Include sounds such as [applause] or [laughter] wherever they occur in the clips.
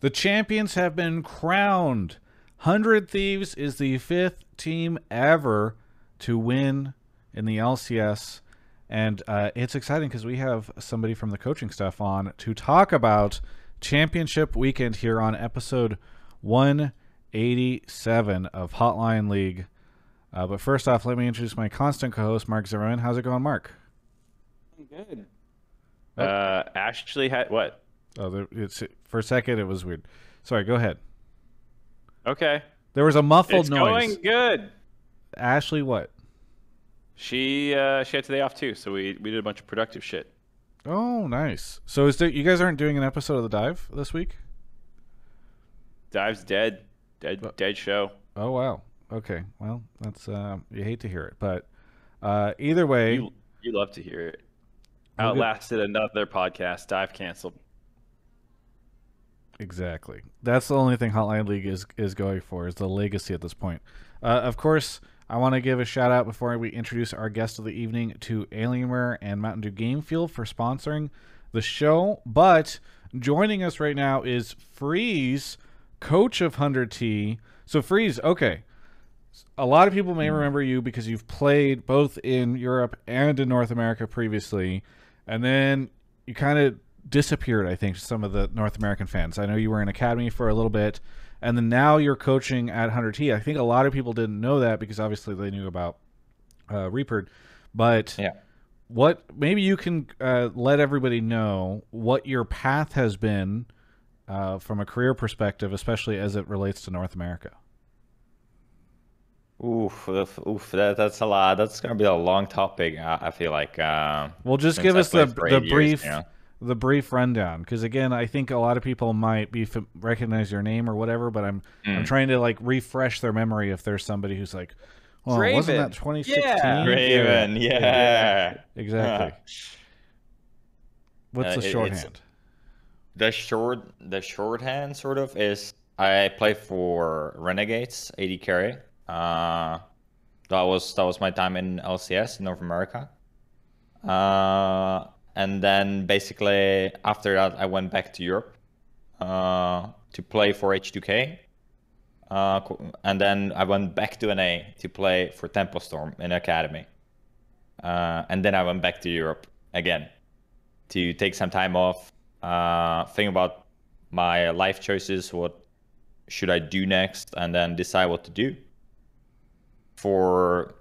The champions have been crowned. 100 Thieves is the fifth team ever to win in the LCS. And uh, it's exciting because we have somebody from the coaching staff on to talk about championship weekend here on episode 187 of Hotline League. Uh, but first off, let me introduce my constant co host, Mark Zimmerman. How's it going, Mark? Good. Uh, Ashley had what? Oh, there, it's for a second it was weird. Sorry, go ahead. Okay. There was a muffled It's noise. going good. Ashley, what? She uh, she had today off too, so we we did a bunch of productive shit. Oh, nice. So is there, you guys aren't doing an episode of the dive this week? Dive's dead, dead, But- dead show. Oh wow. Okay. Well, that's uh, you hate to hear it, but uh, either way, You you love to hear it. Outlasted another podcast. Dive canceled. Exactly. That's the only thing Hotline League is is going for is the legacy at this point. Uh, of course, I want to give a shout out before we introduce our guest of the evening to Alienware and Mountain Dew Game Field for sponsoring the show. But joining us right now is Freeze, coach of Hundred T. So Freeze, okay. A lot of people may remember you because you've played both in Europe and in North America previously, and then you kind of disappeared. I think to some of the North American fans. I know you were in academy for a little bit, and then now you're coaching at Hundred T. I think a lot of people didn't know that because obviously they knew about uh, Reaper, but Yeah. what maybe you can uh, let everybody know what your path has been uh, from a career perspective, especially as it relates to North America. Oof, oof, that, that's a lot. That's gonna be a long topic. I, I feel like. Um, Well, just give us the the eight years, brief you know. The brief rundown because again, I think a lot of people might be f- recognize your name or whatever, but I'm I'm Mm. trying to like refresh their memory if there's somebody who's like, well, wasn't that 2016? Yeah. Raven, yeah. exactly. What's Uh, the it- shorthand? The short, the shorthand sort of is I play for Renegades, AD carry. Uh, that was that was my time in LCS in North America. Uh, and then basically after that, I went back to Europe uh, to play for H2K. Uh, and then I went back to NA to play for Temple Storm in Academy. Uh, and then I went back to Europe again to take some time off, uh, think about my life choices, what should I do next, and then decide what to do for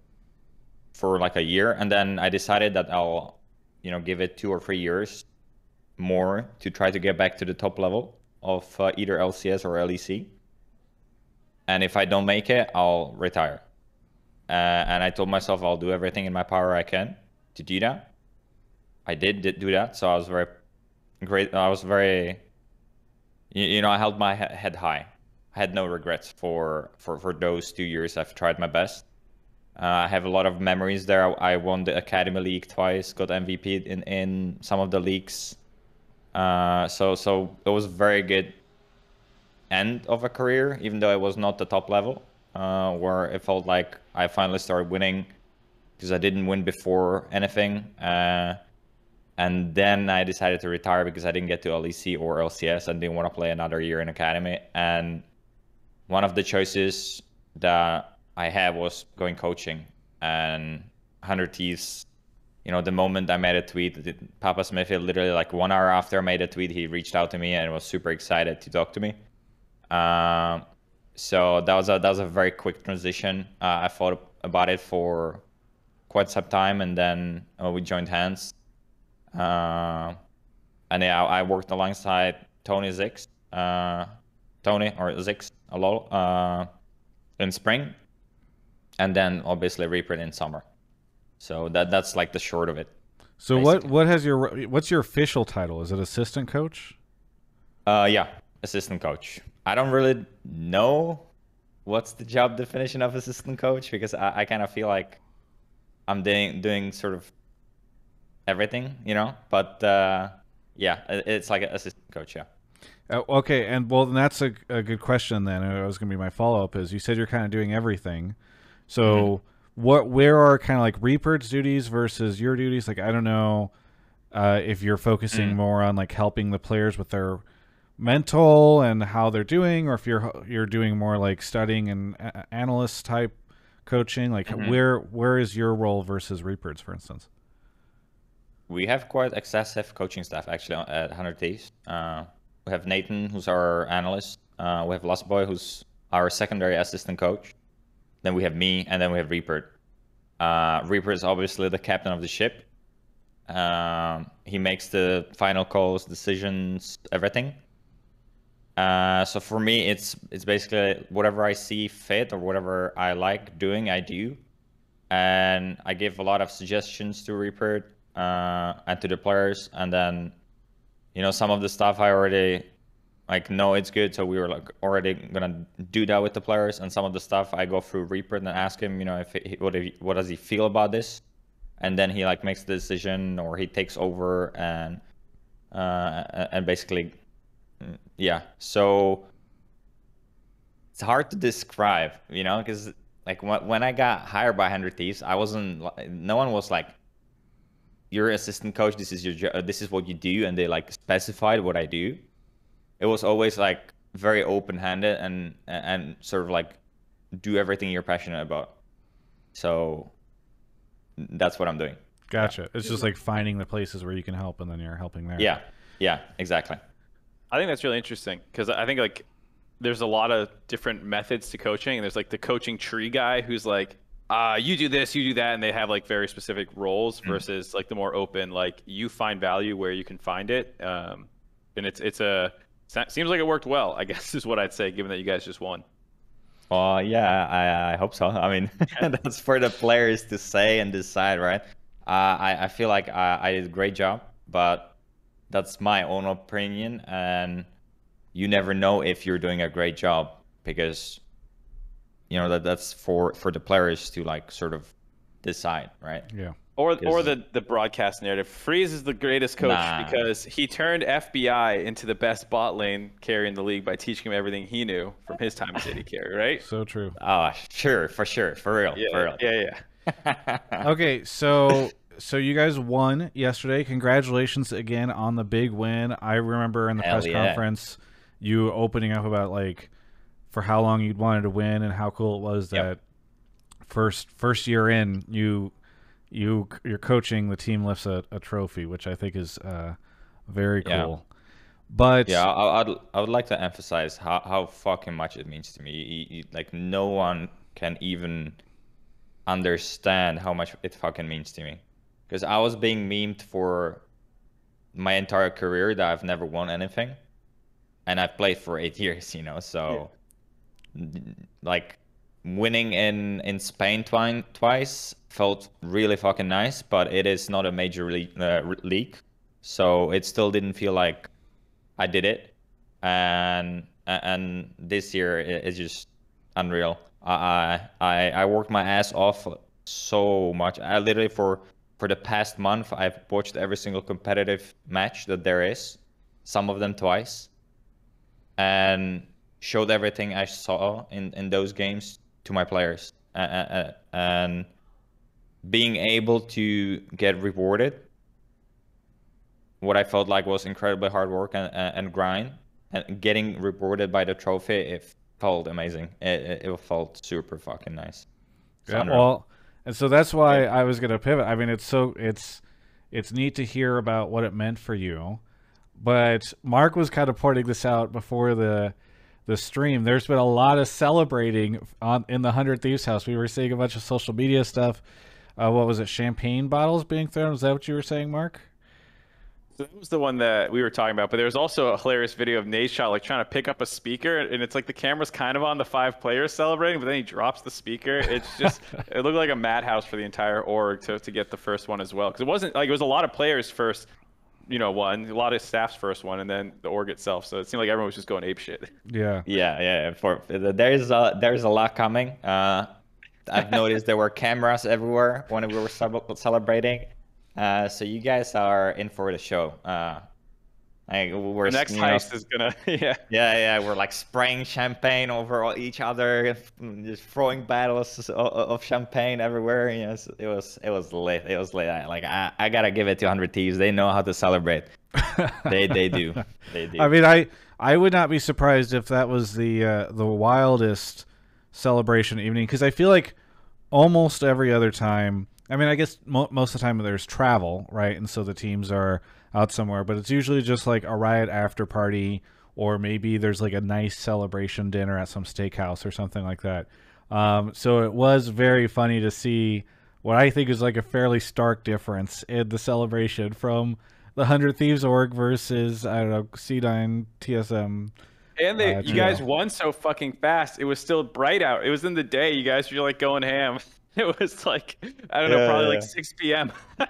for like a year. And then I decided that I'll, you know, give it two or three years more to try to get back to the top level of uh, either LCS or LEC. And if I don't make it, I'll retire. Uh, and I told myself I'll do everything in my power I can to do that. I did, did do that, so I was very great. I was very, you, you know, I held my head high. I had no regrets for for for those two years. I've tried my best. Uh, I have a lot of memories there. I won the Academy League twice, got MVP in in some of the leagues. Uh, so so it was a very good end of a career, even though it was not the top level, uh, where it felt like I finally started winning because I didn't win before anything. Uh, and then I decided to retire because I didn't get to LEC or LCS and didn't want to play another year in academy. And one of the choices that I had was going coaching. And 100 Thieves, you know, the moment I made a tweet, Papa Smith, literally like one hour after I made a tweet, he reached out to me and was super excited to talk to me. Um, so that was a that was a very quick transition. Uh, I thought about it for quite some time, and then uh, we joined hands. Uh, and yeah, I worked alongside Tony Zikz, uh, Tony or Zikz a lot uh, in spring, and then obviously Reaper in summer. So that that's like the short of it. So what basically. what has your what's your official title? Is it assistant coach? Uh, yeah, assistant coach. I don't really know what's the job definition of assistant coach because I, I kind of feel like I'm doing doing sort of everything, you know. But uh, yeah, it- it's like an assistant coach. Yeah. Uh, okay, and well, then that's a, a good question. Then it was going to be my follow up. Is you said you're kind of doing everything. So Mm-hmm. what? Where are kind of like Reaper's duties versus your duties? Like I don't know uh, if you're focusing Mm. more on like helping the players with their mental and how they're doing, or if you're you're doing more like studying and a- analyst type coaching? Like Mm-hmm. where where is your role versus Reapers, for instance? We have quite excessive coaching staff actually at 100 Thieves. Uh, we have Nathan, who's our analyst. Uh, we have Lustboy, who's our secondary assistant coach. Then we have me, and then we have Reaper. Uh, Reaper is obviously the captain of the ship. Um, he makes the final calls, decisions, everything. Uh, so for me, it's it's basically whatever I see fit or whatever I like doing, I do, and I give a lot of suggestions to Reaper uh, and to the players, and then, you know, some of the stuff I already like no it's good, so we were like already gonna do that with the players, and some of the stuff. I go through Reaper and ask him, you know, if he, what if, what does he feel about this, and then he like makes the decision or he takes over and uh, and basically mm, yeah. So it's hard to describe you know because like when, when i got hired by 100 thieves i wasn't no one was like you're assistant coach this is your this is what you do and they like specified what i do it was always like very open-handed and and sort of like do everything you're passionate about so that's what i'm doing Gotcha. It's just like finding the places where you can help, and then you're helping there. yeah yeah exactly I think that's really interesting because I think like there's a lot of different methods to coaching. And there's like the coaching tree guy who's like, uh, you do this, you do that, and they have like very specific roles versus like the more open, like you find value where you can find it. Um, and it's it's a seems like it worked well. I [laughs] guess is what I'd say, given that you guys just won. Well, yeah, I, I hope so. I mean, [laughs] [laughs] that's for the players to say and decide, right? Uh, I, I feel like I, I did a great job, but that's my own opinion, and you never know if you're doing a great job because you know that that's for for the players to like sort of decide, right? Yeah. Or, or the, the broadcast narrative. Freeze is the greatest coach Nah. because he turned FBI into the best bot lane carry in the league by teaching him everything he knew from his time as AD carry, right? So true. Oh, sure, for sure, for real, Yeah, for real. yeah, yeah. [laughs] Okay, so so you guys won yesterday. Congratulations again on the big win. I remember in the Hell press yeah. conference you opening up about like for how long you'd wanted to win and how cool it was Yep. that first first year in you you you're coaching the team lifts a, a trophy, which I think is uh, very Yeah. cool. But Yeah, I, I'd I would like to emphasize how, how fucking much it means to me. Like no one can even understand how much it fucking means to me. Because I was being memed for my entire career that I've never won anything, and I've played for eight [laughs] years. You know, so n- like winning in in Spain twi- twice felt really fucking nice, but it is not a major league, uh, league, so it still didn't feel like I did it, and and this year i- it's just unreal. I I I worked my ass off so much. I literally for for the past month I've watched every single competitive match that there is, some of them twice, and showed everything I saw in in those games to my players, and, being able to get rewarded what I felt like was incredibly hard work and, and, grind, and getting rewarded by the trophy, it felt amazing. It, it, felt super fucking nice. Yeah, well, and so that's why I was gonna pivot. I mean, it's so it's it's neat to hear about what it meant for you, but Mark was kind of pointing this out before the the stream. There's been a lot of celebrating on in the Hundred Thieves house. We were seeing a bunch of social media stuff. Uh, what was it? Champagne bottles being thrown. Was that what you were saying, Mark? So that was the one that we were talking about. But there was also a hilarious video of Nadeshot like trying to pick up a speaker, and it's like the camera's kind of on the five players celebrating, but then he drops the speaker. It's just [laughs] it looked like a madhouse for the entire org to, to get the first one as well, because it wasn't like it was a lot of players first, you know, one, a lot of staff's first one, and then the org itself. So it seemed like everyone was just going ape shit. [laughs] Yeah. yeah, yeah. For there's a there's a lot coming. Uh, I've noticed there were [laughs] cameras everywhere when we were celebrating. Uh, so you guys are in for the show. Uh, Like we're The next you know, heist is gonna [laughs] yeah. Yeah, yeah, we're like spraying champagne over each other, [laughs] just throwing battles of, of champagne everywhere. Yes, it was it was lit. It was lit. I- Like I, I gotta give it to Hundred Thieves. They know how to celebrate. [laughs] They they do. They do. I mean, I I would not be surprised if that was the uh, the wildest celebration evening because I feel like almost every other time. I mean, I guess mo- most of the time there's travel, right? And so the teams are out somewhere, but it's usually just like a riot after party, or maybe there's like a nice celebration dinner at some steakhouse or something like that. Um, so it was very funny to see what I think is like a fairly stark difference in the celebration from the Hundred Thieves org versus I don't know C9 TSM. And they, Uh, you guys won so fucking fast. It was still bright out. It was in the day. You guys were like going ham. [laughs] It was like I don't know, probably yeah. like 6 p.m. [laughs]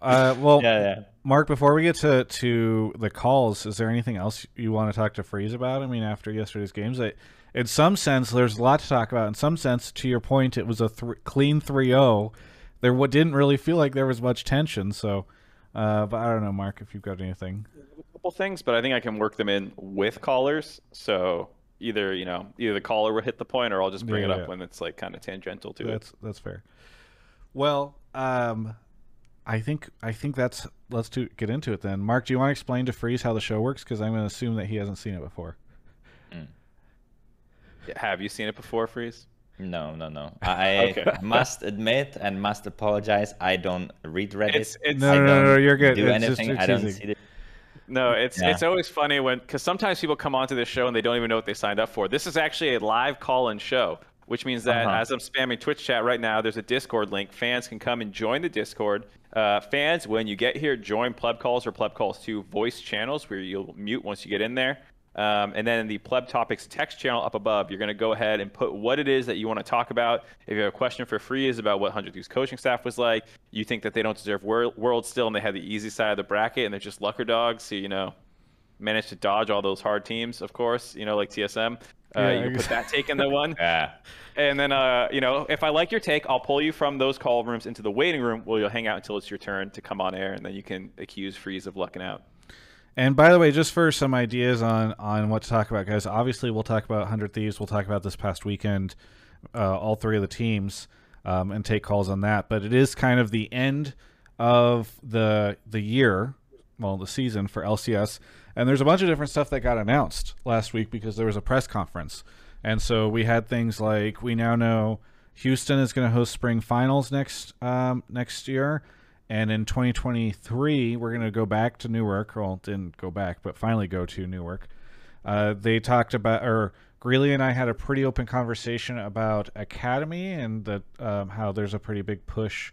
Uh, well, yeah, yeah. Mark, before we get to to the calls, is there anything else you want to talk to Freeze about? I mean, after yesterday's games, I, in some sense, there's a lot to talk about. In some sense, to your point, it was a th- clean 3-0. There what didn't really feel like there was much tension. So, uh, but I don't know, Mark, if you've got anything. A couple things, but I think I can work them in with callers. So either you know, either the caller will hit the point, or I'll just bring Yeah, it up yeah. when it's like kind of tangential to it. That's that's fair. Well, um, I think I think that's let's do, get into it then. Mark, do you want to explain to Freeze how the show works? Because I'm going to assume that he hasn't seen it before. Mm. Have you seen it before, Freeze? No, no, no. [laughs] I Okay. must admit and must apologize. I don't read Reddit. It's it's No, no, no, no, you're good. Do It's just- anything. it's I don't easy. see the no, it's Yeah. it's always funny when because sometimes people come onto this show and they don't even know what they signed up for. This is actually a live call-in show, which means that Uh-huh. as I'm spamming Twitch chat right now, there's a Discord link. Fans can come and join the Discord. Uh, fans, when you get here, join Pleb Calls or Pleb Calls 2 voice channels where you'll mute once you get in there. Um, and then in the Pleb Topics text channel up above, you're going to go ahead and put what it is that you want to talk about. If you have a question for Freeze about what 100 Thieves coaching staff was like, you think that they don't deserve wor- world still and they have the easy side of the bracket and they're just lucker dogs, so you know, managed to dodge all those hard teams, of course, you know, like TSM. Uh, Yeah, you can put that take in the one. [laughs] Yeah. And then, uh, you know, if I like your take, I'll pull you from those call rooms into the waiting room where you'll hang out until it's your turn to come on air, and then you can accuse Freeze of lucking out. And by the way, just for some ideas on on what to talk about, guys. Obviously, we'll talk about Hundred Thieves. We'll talk about this past weekend, uh, all three of the teams, um, and take calls on that. But it is kind of the end of the the year, well, the season for LCS, and there's a bunch of different stuff that got announced last week because there was a press conference, and so we had things like we now know Houston is going to host spring finals next um, next year. And in 2023, we're going to go back to Newark. Well, didn't go back, but finally go to Newark. Uh, they talked about, or Greeley and I had a pretty open conversation about Academy and that um, how there's a pretty big push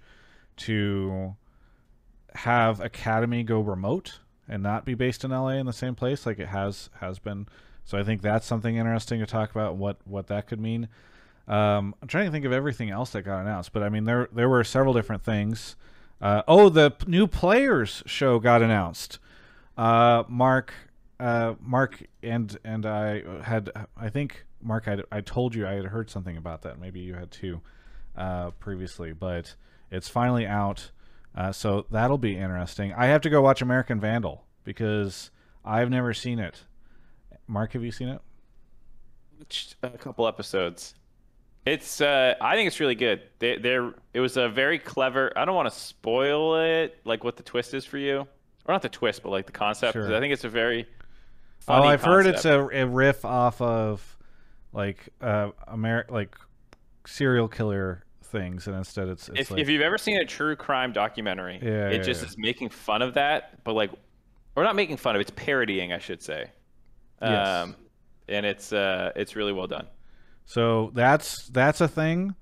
to have Academy go remote and not be based in LA in the same place like it has has been. So I think that's something interesting to talk about what what that could mean. Um, I'm trying to think of everything else that got announced, but I mean there there were several different things. Uh, oh, the new players show got announced. Uh, Mark, uh, Mark, and and I had I think Mark had I told you I had heard something about that. Maybe you had too uh, previously, but it's finally out. Uh, so that'll be interesting. I have to go watch American Vandal because I've never seen it. Mark, have you seen it? Watched a couple episodes. It's uh, I think it's really good. They, they're it was a very clever. I don't want to spoil it, like what the twist is for you, or not the twist, but like the concept. Sure. I think it's a very. Oh, I've heard it's a, a riff off of like uh Ameri- like serial killer things, and instead it's it's if, like if you've ever seen a true crime documentary, Yeah, it yeah, just yeah. is making fun of that, but like, or not making fun of, it's parodying, I should say. Yes. Um, and it's uh, it's really well done. So that's that's a thing,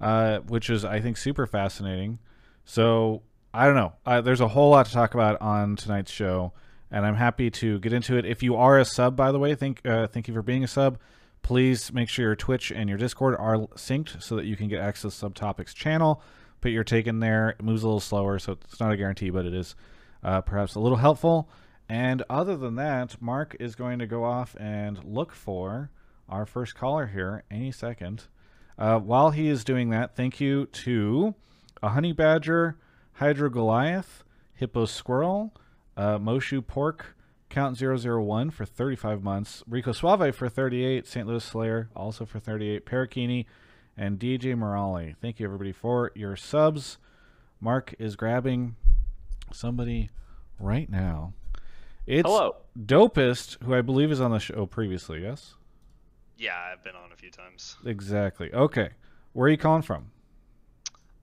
uh, which is I think super fascinating. So I don't know. Uh, there's a whole lot to talk about on tonight's show, and I'm happy to get into it. If you are a sub, by the way, thank uh, thank you for being a sub. Please make sure your Twitch and your Discord are synced so that you can get access to Subtopics channel. Put your take in there. It moves a little slower, so it's not a guarantee, but it is uh, perhaps a little helpful. And other than that, Mark is going to go off and look for our first caller here any second. Uh, while he is doing that, thank you to a honey badger, hydro goliath, hippo squirrel, Uh, Moshu Pork, Count 001 for 35 months. Rico Suave for 38. St. Louis Slayer also for 38. Parakini and DJ Morale. Thank you, everybody, for your subs. Mark is grabbing somebody right now. It's Hello. Dopest, who I believe is on the show previously, yes? Yeah, I've been on a few times. Exactly. Okay. Where are you calling from?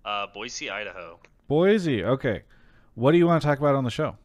Uh, Boise, Idaho. Boise. Okay. What do you want to talk about on the show?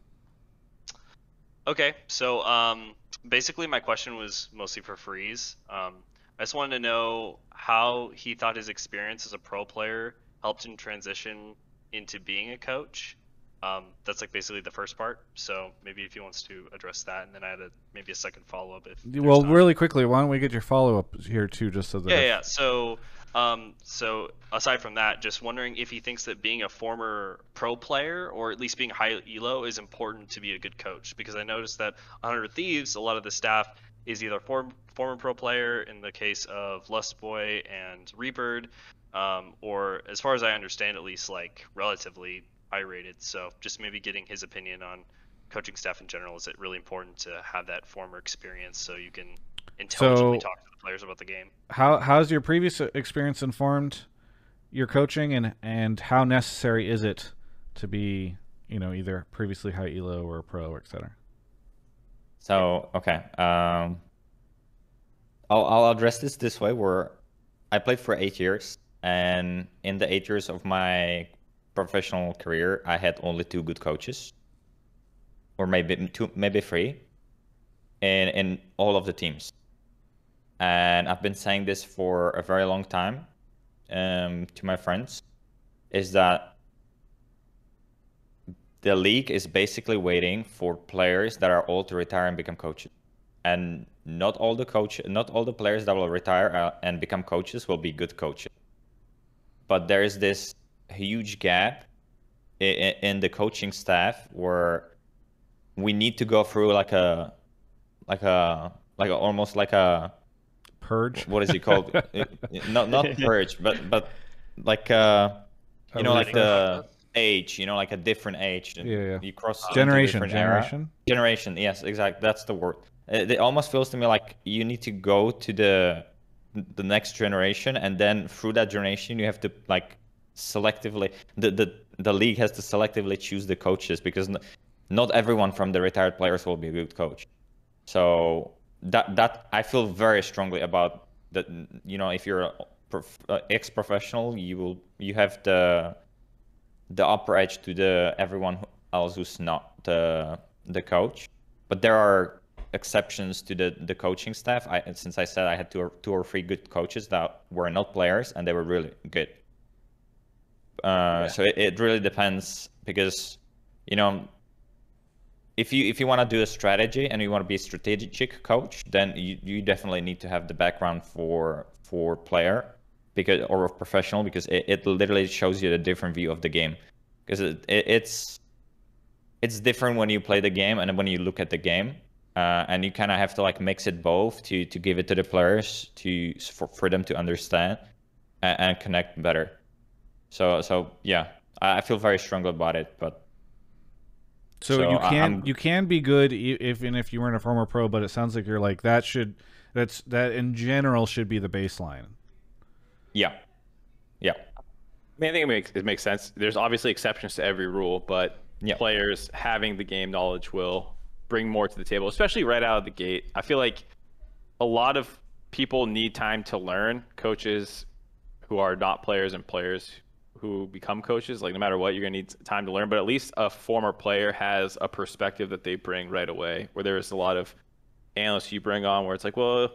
Okay, so um, basically my question was mostly for Freeze. Um, I just wanted to know how he thought his experience as a pro player helped him transition into being a coach. Um, that's like basically the first part. So maybe if he wants to address that, and then I had a, maybe a second follow up. If Well, time. really quickly, why don't we get your follow up here too, just so that Yeah, if- yeah. So, um, so aside from that, just wondering if he thinks that being a former pro player or at least being high elo is important to be a good coach. Because I noticed that 100 Thieves, a lot of the staff is either form, former pro player in the case of Lustboy and Rebird, um, or as far as I understand, at least like relatively high rated. So just maybe getting his opinion on coaching staff in general. Is it really important to have that former experience so you can intelligently So- talk to the players about the game? how how's your previous experience informed your coaching, and and how necessary is it to be, you know, either previously high elo or pro, et cetera? So okay, um, I'll I'll address this this way. Where I played for eight years, and in the eight years of my professional career, I had only two good coaches, or maybe two, maybe three, in in all of the teams. And I've been saying this for a very long time um, to my friends, is that the league is basically waiting for players that are old to retire and become coaches. And not all the coach, not all the players that will retire uh, and become coaches will be good coaches. But there is this huge gap in, in the coaching staff where we need to go through like a, like a, like a, almost like a, Purge. what is it called? [laughs] Uh, not not purge, but but like uh, you know, like the age, you know, like a different age. Yeah, yeah. You cross into Generation, different era. generation. Generation, yes, exactly. That's the word. It, it almost feels to me like you need to go to the the next generation, and then through that generation, you have to like selectively the the the league has to selectively choose the coaches because not everyone from the retired players will be a good coach. So that that I feel very strongly about that. You know, if you're prof, uh, ex-professional, you will you have the the upper edge to the everyone else who's not the the coach. But there are exceptions to the the coaching staff. I since I said I had two or two or three good coaches that were not players and they were really good. Uh, So it, it really depends because you know if you if you want to do a strategy and you want to be a strategic coach, then you, you definitely need to have the background for for player because or professional because it, it literally shows you a different view of the game. Because it, it, it's it's different when you play the game and when you look at the game uh, and you kind of have to like mix it both to to give it to the players to for, for them to understand and, and connect better. So so yeah I, I feel very strongly about it but So, So you can I'm- you can be good if and if you weren't a former pro, but it sounds like you're like that should that's that in general should be the baseline. yeah yeah I mean, I think it makes it makes sense. There's obviously exceptions to every rule, but Yeah. players having the game knowledge will bring more to the table, especially right out of the gate. I feel like a lot of people need time to learn. Coaches who are not players and players who become coaches, like no matter what, you're gonna need time to learn. But at least a former player has a perspective that they bring right away. Where there's a lot of analysts you bring on where it's like, well,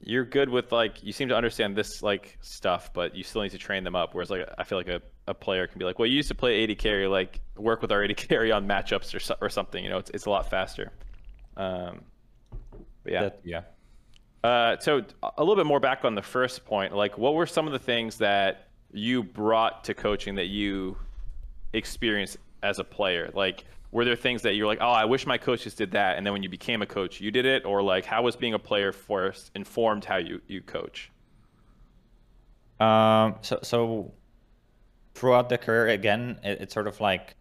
you're good with like you seem to understand this like stuff, but you still need to train them up. Whereas like I feel like a, a player can be like, well, you used to play AD carry, like work with our AD [laughs] carry on matchups or so, or something. You know, it's it's a lot faster. Um, but yeah. That- yeah Uh, so a little bit more back on the first point, like what were some of the things that you brought to coaching that you experienced as a player? Like, were there things that you're like, oh, I wish my coaches did that, and then when you became a coach, you did it, or like, how was being a player first informed how you you coach? Um, so, so throughout the career, again, it, it's sort of like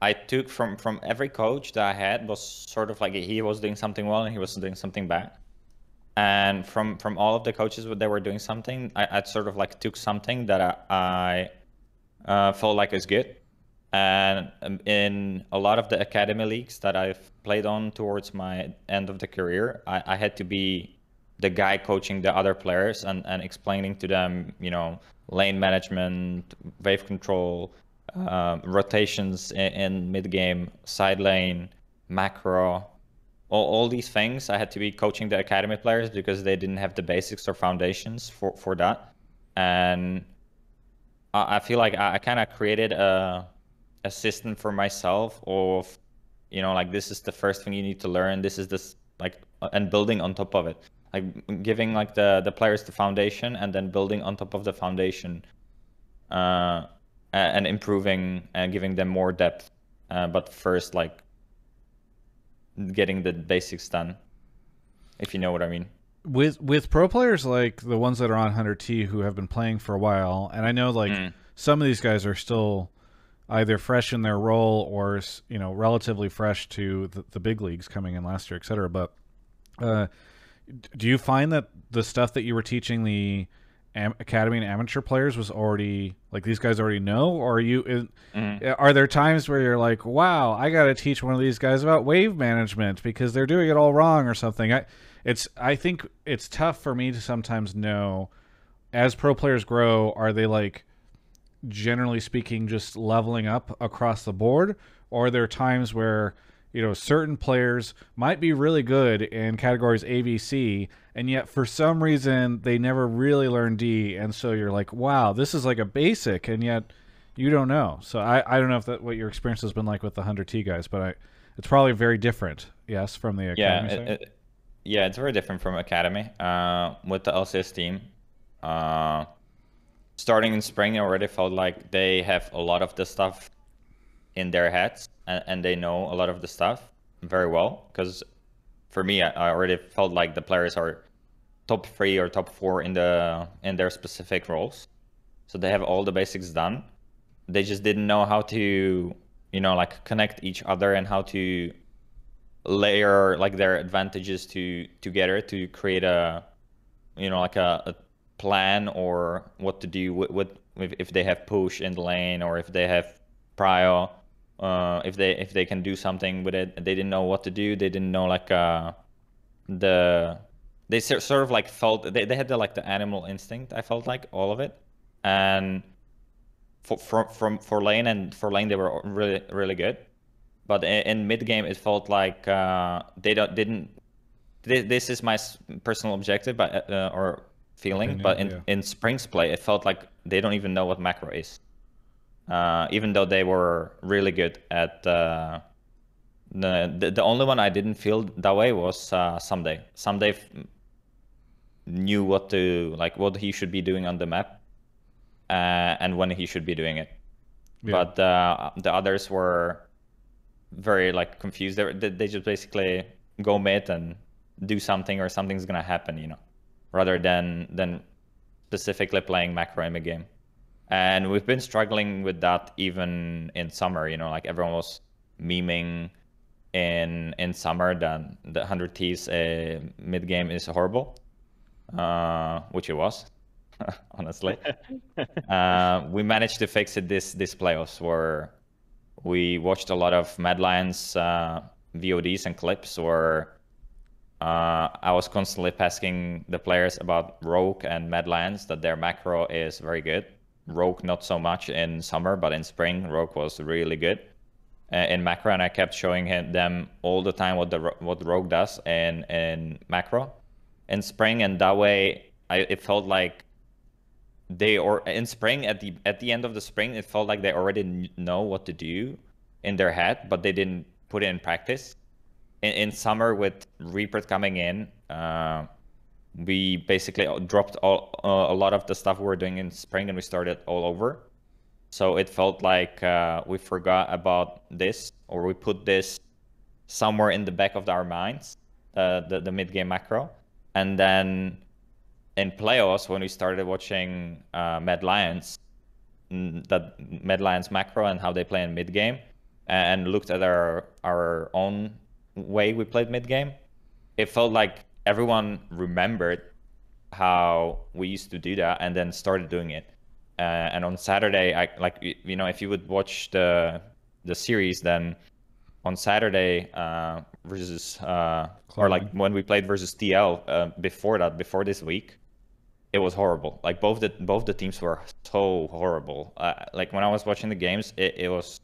I took from from every coach that I had was sort of like he was doing something well and he was doing something bad. And from from all of the coaches that were doing something, I, I sort of like took something that I, I uh, felt like is good. And um, in a lot of the academy leagues that I've played on towards my end of the career, I, I had to be the guy coaching the other players and, and explaining to them, you know, lane management, wave control, uh, rotations in, in mid game, side lane, macro, all, all these things. I had to be coaching the academy players because they didn't have the basics or foundations for, for that. And I, I feel like I, I kind of created a, a system for myself of, you know, like this is the first thing you need to learn. This is this like, and building on top of it like giving like the the players the foundation and then building on top of the foundation uh, and improving and giving them more depth uh, but first like getting the basics done if you know what i mean with with pro players like the ones that are on 100t who have been playing for a while and i know like mm. some of these guys are still either fresh in their role or you know relatively fresh to the, the big leagues coming in last year etc but uh, do you find that the stuff that you were teaching the am- academy and amateur players was already like these guys already know, or are you? mm. Are there times where you're like, "Wow, I got to teach one of these guys about wave management because they're doing it all wrong or something"? I, it's I think it's tough for me to sometimes know as pro players grow, are they like generally speaking just leveling up across the board, or are there times where you know, certain players might be really good in categories ABC, and yet for some reason they never really learn D, and so you're like, wow, this is like a basic, and yet you don't know. So I, I don't know if that what your experience has been like with the 100T guys, but I, it's probably very different, yes, from the academy yeah, it, it, yeah, it's very different from academy. Uh, with the LCS team, uh, starting in spring, I already felt like they have a lot of the stuff in their heads and, and they know a lot of the stuff very well. Because for me, I, I already felt like the players are top three or top four in the in their specific roles. So they have all the basics done. They just didn't know how to, you know, like connect each other and how to layer like their advantages to together to create a, you know, like a, a plan or what to do with, with if they have push in the lane or if they have prio uh, if they if they can do something with it. They didn't know what to do. They didn't know like uh, the they sort of like felt they, they had the like the animal instinct. I felt like all of it, and for from from for lane and for lane they were really really good, but in, in mid game it felt like uh, they don't didn't. This is my personal objective, but uh, or feeling. Opinion, but in yeah. in Spring's play, it felt like they don't even know what macro is uh, even though they were really good at uh, the, the, the only one I didn't feel that way was uh, Ssumday. Ssumday knew what to like what he should be doing on the map uh, and when he should be doing it. Yeah. But uh, the others were very like confused. They, they just basically go mid and do something or something's gonna happen, you know, rather than than specifically playing macro in the game and we've been struggling with that even in summer you know like everyone was memeing in in summer that the 100 t's uh, mid game is horrible uh, which it was [laughs] honestly. [laughs] Uh, we managed to fix it this this playoffs where we watched a lot of mad lions uh, vods and clips where uh, I was constantly asking the players about Rogue and Mad Lions that their macro is very good Rogue not so much in summer, but in spring Rogue was really good uh, in macro, and I kept showing him them all the time what the what Rogue does in in macro in spring, and that way I it felt like they or in spring at the at the end of the spring it felt like they already know what to do in their head, but they didn't put it in practice. In, in summer with Reaper coming in. Uh, we basically dropped all, uh, a lot of the stuff we were doing in spring and we started all over. So it felt like uh, we forgot about this or we put this somewhere in the back of our minds, uh, the, the mid game macro. And then in playoffs, when we started watching uh, Mad Lions, that Mad Lions macro and how they play in mid game, and looked at our our own way we played mid game, it felt like everyone remembered how we used to do that and then started doing it. Uh, and on Saturday, I like you know if you would watch the the series, then on Saturday uh, versus uh, or like when we played versus TL uh, before that, before this week, it was horrible. Like both the both the teams were so horrible. Uh, like when I was watching the games, it, it was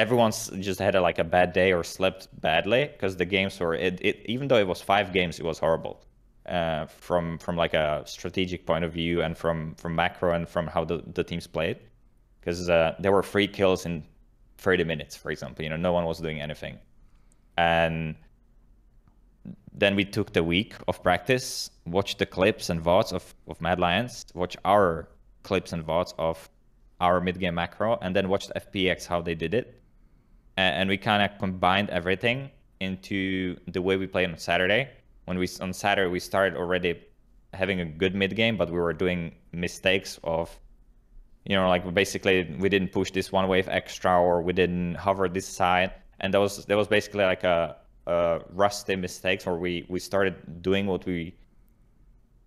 everyone's just had a, like a bad day or slept badly because the games were it, it even though it was five games, it was horrible. Uh, from from like a strategic point of view and from from macro and from how the, the teams played because uh, there were free kills in 30 minutes for example you know no one was doing anything and then we took the week of practice, watched the clips and VODs of, of Mad Lions, watch our clips and VODs of our mid-game macro, and then watched FPX how they did it. And, we kind of combined everything into the way we played on Saturday. When we on Saturday we started already having a good mid game, but we were doing mistakes of, you know, like basically we didn't push this one wave extra or we didn't hover this side, and that was that was basically like a uh, rusty mistakes or we we started doing what we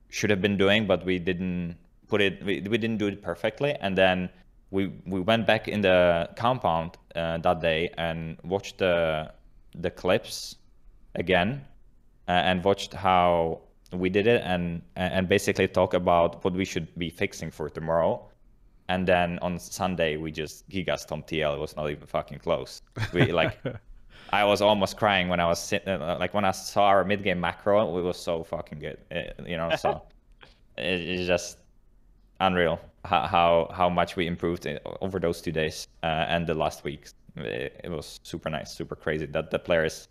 should have been doing but we didn't put it we, we didn't do it perfectly and then we we went back in the compound uh, that day and watched the the clips again uh, and watched how we did it and and basically talk about what we should be fixing for tomorrow and then on sunday we just giga stomped tl it was not even fucking close we [laughs] like I was almost crying when I was sitting, uh, like when I saw our mid game macro. It was so fucking good, it, you know. So [laughs] it, it's just unreal how, how how much we improved over those two days uh, and the last week. It, it, was super nice, super crazy that the players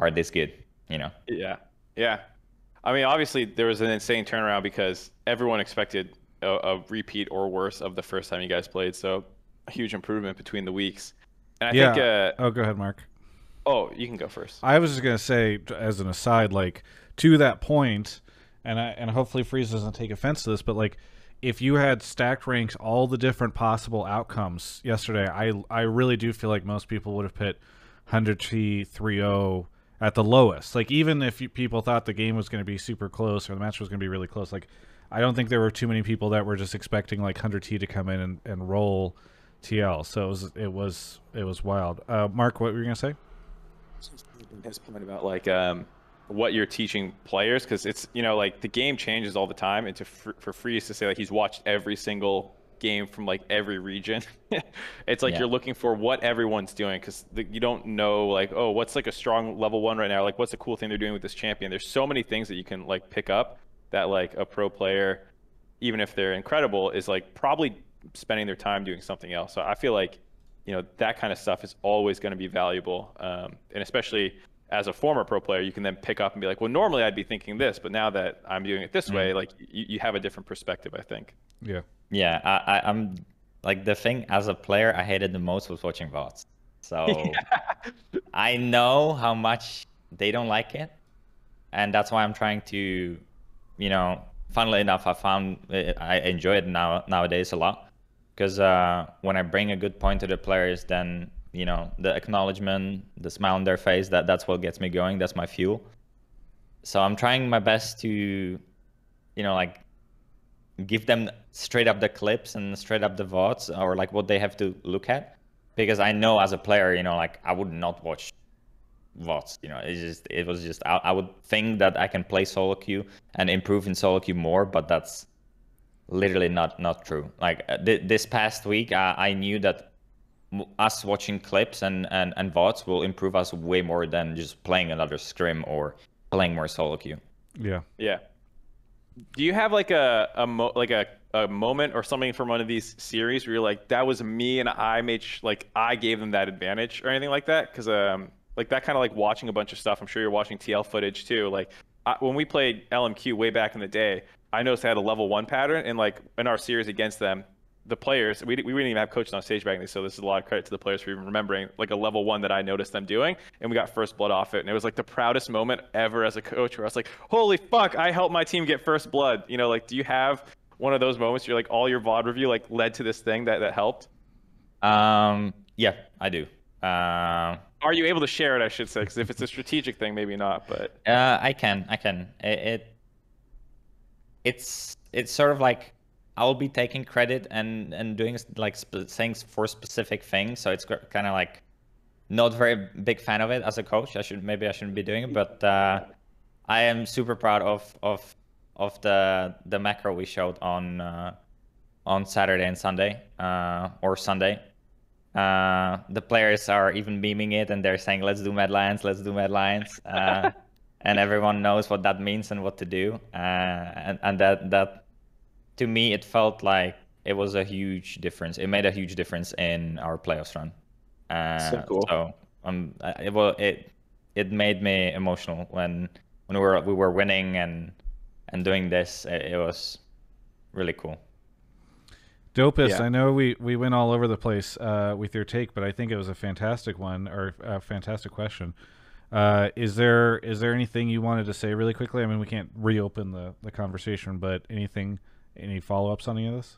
are this good, you know. Yeah, yeah. I mean, obviously there was an insane turnaround because everyone expected a, a repeat or worse of the first time you guys played. So a huge improvement between the weeks. And I yeah. think. Uh, oh, go ahead, Mark. Oh, you can go first. I was just gonna say, as an aside, like to that point, and I, and hopefully Freeze doesn't take offense to this, but like if you had stacked ranks all the different possible outcomes yesterday, I I really do feel like most people would have put 100 T 3 at the lowest. Like even if you, people thought the game was going to be super close or the match was going to be really close, like I don't think there were too many people that were just expecting like 100 T to come in and, and roll TL. So it was it was it was wild. Uh, Mark, what were you gonna say? his point about like um, what you're teaching players because it's you know like the game changes all the time and to for Freeze to say like he's watched every single game from like every region [laughs] it's like yeah. you're looking for what everyone's doing because you don't know like oh what's like a strong level one right now? Like what's a cool thing they're doing with this champion? There's so many things that you can like pick up that like a pro player even if they're incredible is like probably spending their time doing something else. So i feel like you know that kind of stuff is always going to be valuable um, and especially as a former pro player you can then pick up and be like well normally i'd be thinking this but now that i'm doing it this mm way like you, you have a different perspective i think. Yeah. Yeah I, I, i'm like the thing as a player i hated the most was watching vods so [laughs] yeah. i know how much they don't like it and that's why i'm trying to you know funnily enough i found i enjoy it now nowadays a lot. Because uh, when I bring a good point to the players, then you know the acknowledgement, the smile on their face, that that's what gets me going. That's my fuel. So I'm trying my best to, you know, like give them straight up the clips and straight up the vods or like what they have to look at, because I know as a player, you know, like I would not watch vods. You know, it just it was just I, I would think that I can play solo queue and improve in solo queue more, but that's literally not not true. Like uh, th- this past week, uh, I knew that us watching clips and, and and vods will improve us way more than just playing another scrim or playing more solo queue. Yeah. Yeah. Do you have like a a mo- like a a moment or something from one of these series where you're like, that was me and I made sh- like I gave them that advantage or anything like that? Because um like that kind of like watching a bunch of stuff. I'm sure you're watching TL footage too. Like I, when we played LMQ way back in the day, I noticed I had a level one pattern, and like in our series against them, the players we, we didn't even have coaches on stage back then, so this is a lot of credit to the players for even remembering like a level one that I noticed them doing, and we got first blood off it, and it was like the proudest moment ever as a coach, where I was like, holy fuck, I helped my team get first blood. You know, like do you have one of those moments? You're like all your VOD review like led to this thing that that helped. Um, Yeah, I do. Uh, Are you able to share it? I should say, because if it's a strategic thing, maybe not. But uh, I can, I can. It, it, it's it's sort of like I'll be taking credit and and doing like sp- things for specific things. So it's kind of like not very big fan of it as a coach. I should maybe I shouldn't be doing it, but uh, I am super proud of of of the the macro we showed on uh, on Saturday and Sunday uh, or Sunday. Uh, the players are even beaming it and they're saying, "Let's do Mad Lions, let's do Mad Lions," uh, [laughs] and everyone knows what that means and what to do. Uh, and and that that to me it felt like it was a huge difference. It made a huge difference in our playoffs run. Uh, so cool. So um, it well it it made me emotional when when we were we were winning and and doing this. It, it was really cool. Dopest, Yeah. I know we, we went all over the place uh, with your take, but I think it was a fantastic one or a fantastic question. Uh, is there is there anything you wanted to say really quickly? I mean, we can't reopen the, the conversation, but anything, any follow ups on any of this?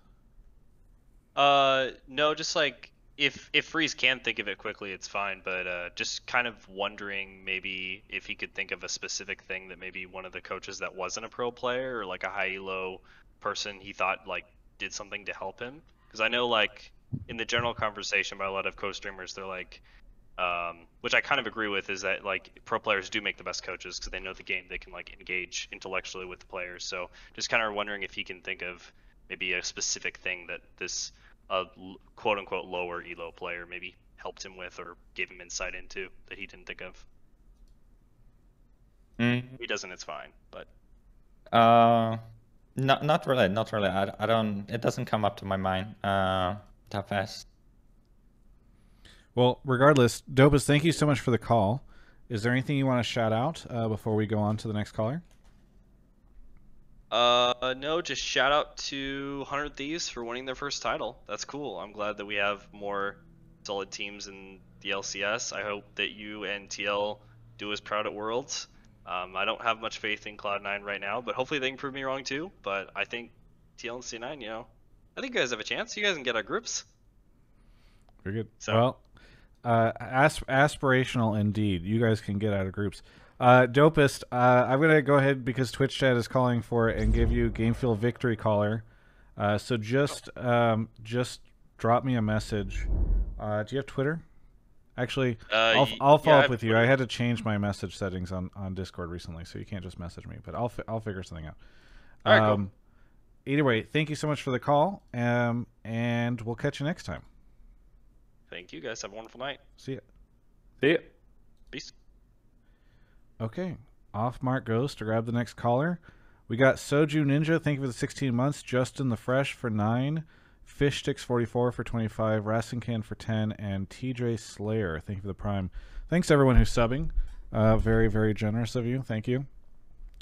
Uh, no, just like if if Freeze can think of it quickly, it's fine. But uh, just kind of wondering maybe if he could think of a specific thing that maybe one of the coaches that wasn't a pro player or like a high elo person he thought like did something to help him. Because I know like in the general conversation by a lot of co-streamers, they're like, um, which I kind of agree with, is that like pro players do make the best coaches because they know the game. They can like engage intellectually with the players. So just kind of wondering if he can think of maybe a specific thing that this uh, quote unquote lower elo player maybe helped him with or gave him insight into that he didn't think of. Mm, If he doesn't, it's fine. But Uh, not not really, not really. I, I don't. It doesn't come up to my mind. Uh, that fast. Well, regardless, Dopest, thank you so much for the call. Is there anything you want to shout out uh, before we go on to the next caller? Uh, no, just shout out to 100 Thieves for winning their first title. That's cool. I'm glad that we have more solid teams in the LCS. I hope that you and TL do as proud at Worlds. Um, I don't have much faith in Cloud9 right now, but hopefully they can prove me wrong too. But I think TL and C9, you know, I think you guys have a chance. You guys can get our groups. Very good. So- Well, uh, asp- aspirational indeed. You guys can get out of groups. Uh, dopest, uh, I'm gonna go ahead because Twitch chat is calling for it and give you Game Fuel victory caller. Uh, so just um, just drop me a message. Uh, do you have Twitter? Actually, Uh, I'll, I'll follow I up with you. I had to change my message settings on, on Discord recently, so you can't just message me. But I'll fi- I'll figure something out. All right, cool. um, Either way, thank you so much for the call, um, and we'll catch you next time. Thank you guys. Have a wonderful night. See ya. see ya. Peace. Okay. Off mark goes to grab the next caller. We got Soju Ninja, thank you for the 16 months. Justin the Fresh for 9. Fish Sticks 44 for 25. Rasenkan for 10. And TJ Slayer, thank you for the prime. Thanks everyone who's subbing. Uh, very, very generous of you. Thank you.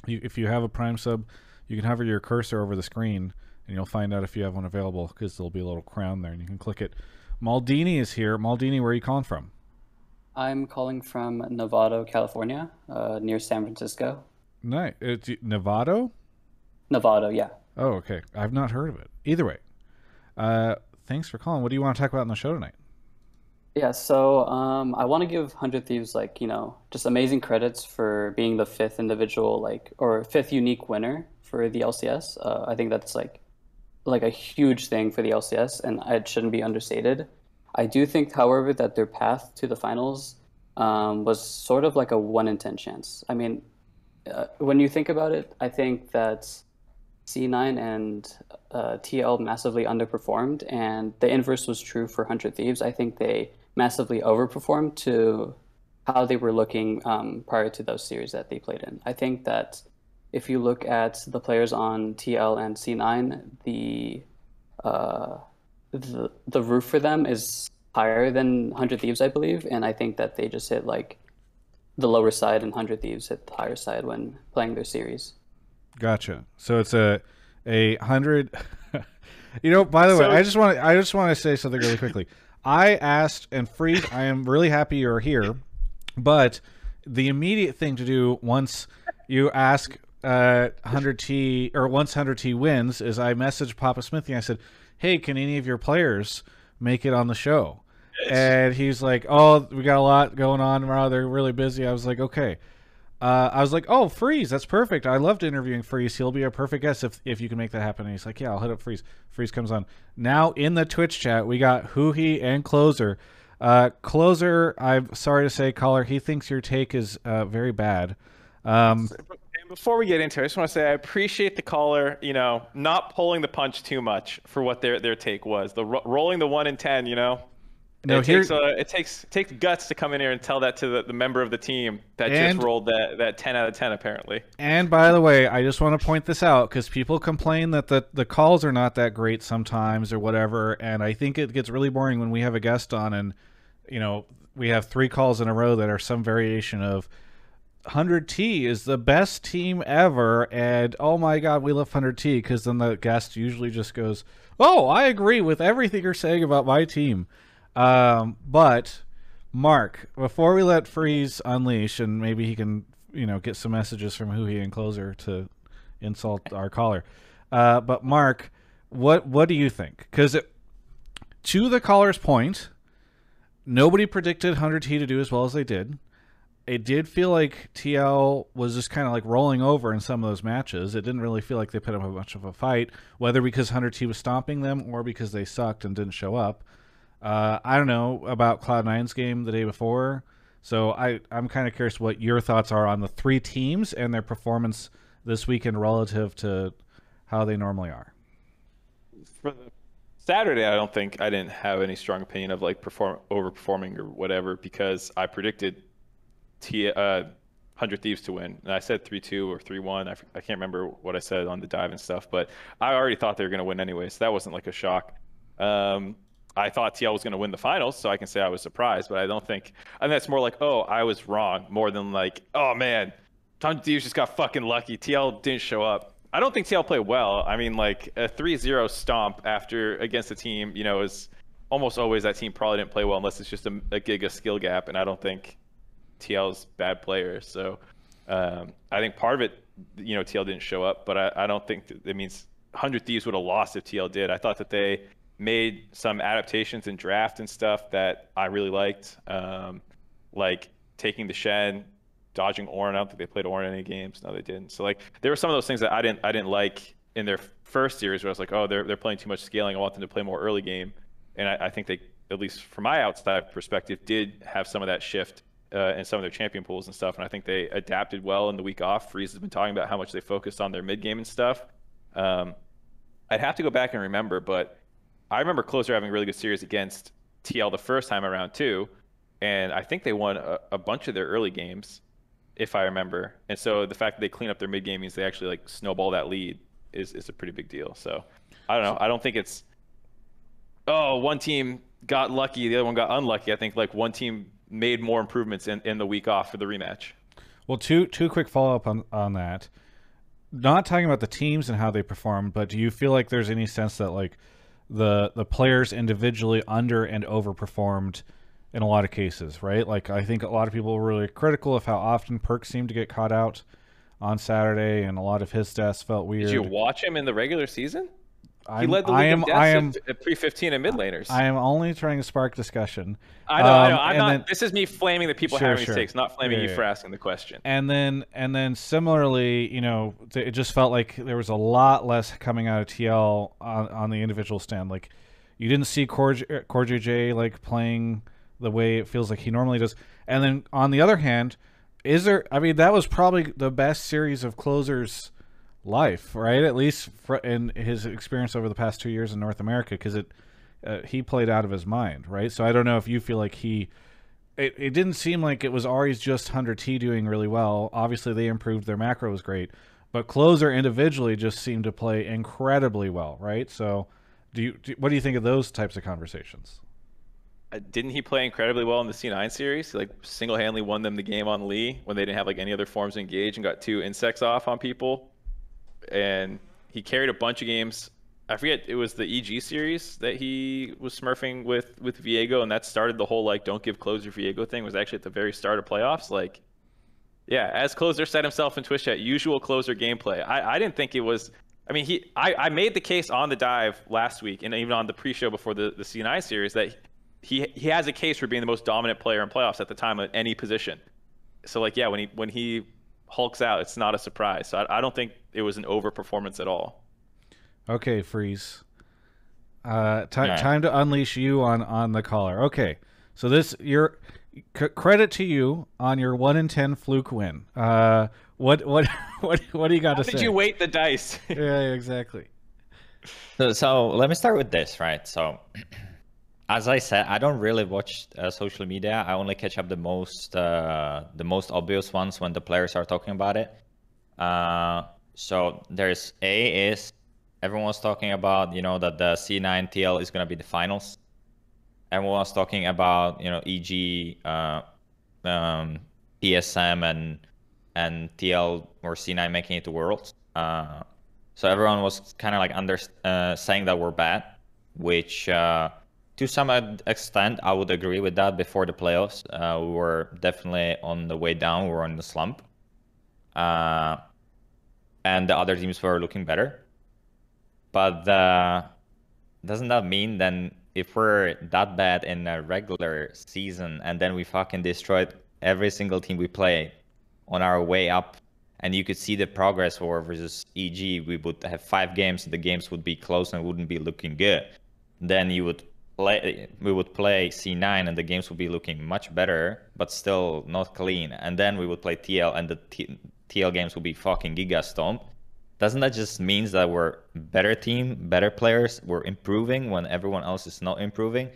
you. If you have a prime sub, you can hover your cursor over the screen and you'll find out if you have one available because there'll be a little crown there and you can click it. Maldini is here. Maldini, where are you calling from? I'm calling from Novato, California, uh, near San Francisco. Nice. It's Novato? Novato, yeah. Oh, okay. I've not heard of it. Either way, uh, thanks for calling. What do you want to talk about on the show tonight? Yeah, so um, I want to give Hundred Thieves like you know just amazing credits for being the fifth individual like or fifth unique winner for the LCS. Uh, I think that's like like a huge thing for the LCS, and it shouldn't be understated. I do think, however, that their path to the finals um, was sort of like a one in ten chance. I mean, uh, when you think about it, I think that C9 and uh, TL massively underperformed, and the inverse was true for Hundred Thieves. I think they massively overperformed to how they were looking um, prior to those series that they played in. I think that if you look at the players on TL and C9, the uh, the the roof for them is higher than Hundred Thieves, I believe, and I think that they just hit like the lower side, and Hundred Thieves hit the higher side when playing their series. Gotcha. So it's a a hundred. [laughs] you know, by the way, I just want to I just want to say something really quickly. I asked and Freeze. I am really happy you're here, but the immediate thing to do once you ask uh, 100T or once 100T wins is I messaged Papa Smithy. I said, "Hey, can any of your players make it on the show?" and he's like, "Oh, we got a lot going on tomorrow. They're really busy." I was like, "Okay." Uh, I was like, "Oh, Freeze, that's perfect. I loved interviewing Freeze. He'll be a perfect guest if if you can make that happen." And he's like, "Yeah, I'll hit up Freeze." Freeze comes on. Now in the Twitch chat, we got Huhi and Closer. Uh, Closer, I'm sorry to say, caller, he thinks your take is uh, very bad. Um, And before we get into it, I just want to say I appreciate the caller, you know, not pulling the punch too much for what their their take was. The ro- rolling the one in ten, you know. No, it here- takes uh, it takes it takes guts to come in here and tell that to the, the member of the team that And- just rolled that that ten out of ten apparently. And by the way, I just want to point this out because people complain that the, the calls are not that great sometimes or whatever. And I think it gets really boring when we have a guest on and, you know, we have three calls in a row that are some variation of 100T is the best team ever. And oh my God, we love 100T because then the guest usually just goes, Oh, I agree with everything you're saying about my team. Um, but Mark, before we let Freeze unleash, and maybe he can, you know, get some messages from Huhi and Closer to insult our caller. Uh, but Mark, what what do you think? Because to the caller's point, nobody predicted 100T to do as well as they did. It did feel like TL was just kind of like rolling over in some of those matches. It didn't really feel like they put up a much of a fight, whether because 100T was stomping them or because they sucked and didn't show up. Uh, I don't know about Cloud Nine's game the day before, so I I'm kind of curious what your thoughts are on the three teams and their performance this weekend relative to how they normally are. For Saturday, I don't think I didn't have any strong opinion of like perform overperforming or whatever because I predicted T uh, Hundred Thieves to win, and I said three two or three one. I, f- I can't remember what I said on the dive and stuff, but I already thought they were going to win anyway, so that wasn't like a shock. Um, I thought TL was going to win the finals, so I can say I was surprised, but I don't think. I think that's more like, oh, I was wrong, more than like, oh man, Hundred Thieves just got fucking lucky. TL didn't show up. I don't think TL played well. I mean, like a 3-0 stomp after against a team, you know, is almost always that team probably didn't play well unless it's just a, a giga skill gap, and I don't think TL's bad players. So um, I think part of it, you know, TL didn't show up, but I, I don't think that it means 100 Thieves would have lost if TL did. I thought that they made some adaptations in draft and stuff that I really liked, um, like taking the Shen, dodging Ornn. I don't think they played Ornn in any games. No, they didn't. So like there were some of those things that I didn't I didn't like in their first series where I was like, oh, they're they're playing too much scaling. I want them to play more early game, and I, I think they, at least from my outside perspective, did have some of that shift uh, in some of their champion pools and stuff. And I think they adapted well in the week off. Freeze has been talking about how much they focused on their mid game and stuff. Um, I'd have to go back and remember, but I remember Closer having a really good series against TL the first time around too, and I think they won a, a bunch of their early games, if I remember. And so the fact that they clean up their mid game means they actually like snowball that lead is is a pretty big deal. So I don't know. I don't think it's oh one team got lucky, the other one got unlucky. I think like one team made more improvements in, in the week off for the rematch. Well, two two quick follow up on on that. Not talking about the teams and how they perform, but do you feel like there's any sense that like the the players individually under and overperformed in a lot of cases, right? Like I think a lot of people were really critical of how often Perkz seemed to get caught out on Saturday, and a lot of his deaths felt weird. Did you watch him in the regular season? He I'm- led the I league am in deaths I am at, at pre fifteen and mid laners. I am only trying to spark discussion. I know, I know. Um, I'm not. then- this is me flaming the people Sure, having sure. mistakes, not flaming Yeah, you yeah. for asking the question. and then and then similarly, you know, it just felt like there was a lot less coming out of TL on, on the individual stand. Like you didn't see Core Core JJ like playing the way it feels like he normally does. And then on the other hand, is there? I mean, that was probably the best series of closers life, right? At least in his experience over the past two years in North America, because it uh, he played out of his mind, right? So I don't know if you feel like he. It, it didn't seem like it was always just 100T doing really well. Obviously, they improved. Their macro was great. But Closer individually just seemed to play incredibly well, right? So, do you do, what do you think of those types of conversations? Uh, Didn't he play incredibly well in the C9 series? He, like single handedly won them the game on Lee when they didn't have like any other forms to engage and got two insecs off on people. And he carried a bunch of games. I forget it was the EG series that he was smurfing with with Viego, and that started the whole like don't give closer Viego thing. Was actually at the very start of playoffs. Like, yeah, as closer said himself in Twitch chat, usual closer gameplay. I, I didn't think it was. I mean, he I, I made the case on the dive last week and even on the pre-show before the the C9 series that he he has a case for being the most dominant player in playoffs at the time at any position. So like yeah, when he when he hulks out, it's not a surprise. So I, I don't think it was an overperformance at all. Okay, freeze. Uh, ti- Nah. time to unleash you on on the caller. Okay, so this your c- credit to you on your one in ten fluke win. Uh, what what [laughs] what what do you got How to did say? Did you weight the dice? yeah, [laughs] yeah, exactly. So, so let me start with this, right? So, [clears throat] as I said, I don't really watch uh, social media. I only catch up the most, uh, the most obvious ones when the players are talking about it. Uh, so there's A is everyone was talking about, you know, that the C9 TL is gonna be the finals. Everyone was talking about, you know, EG, uh, um, TSM and and TL or C9 making it to Worlds. Uh, so everyone was kind of like under uh, saying that we're bad, which to some extent I would agree with that. Before the playoffs, uh, we were definitely on the way down. We were on the slump, uh, and the other teams were looking better. But uh, doesn't that mean then if we're that bad in a regular season and then we fucking destroyed every single team we play on our way up and you could see the progress for versus EG, we would have five games, the games would be close and wouldn't be looking good. Then you would play, we would play C9 and the games would be looking much better, but still not clean. And then we would play TL and the T- TL games would be fucking giga stomped. Doesn't that just means that we're better team, better players, we're improving when everyone else is not improving,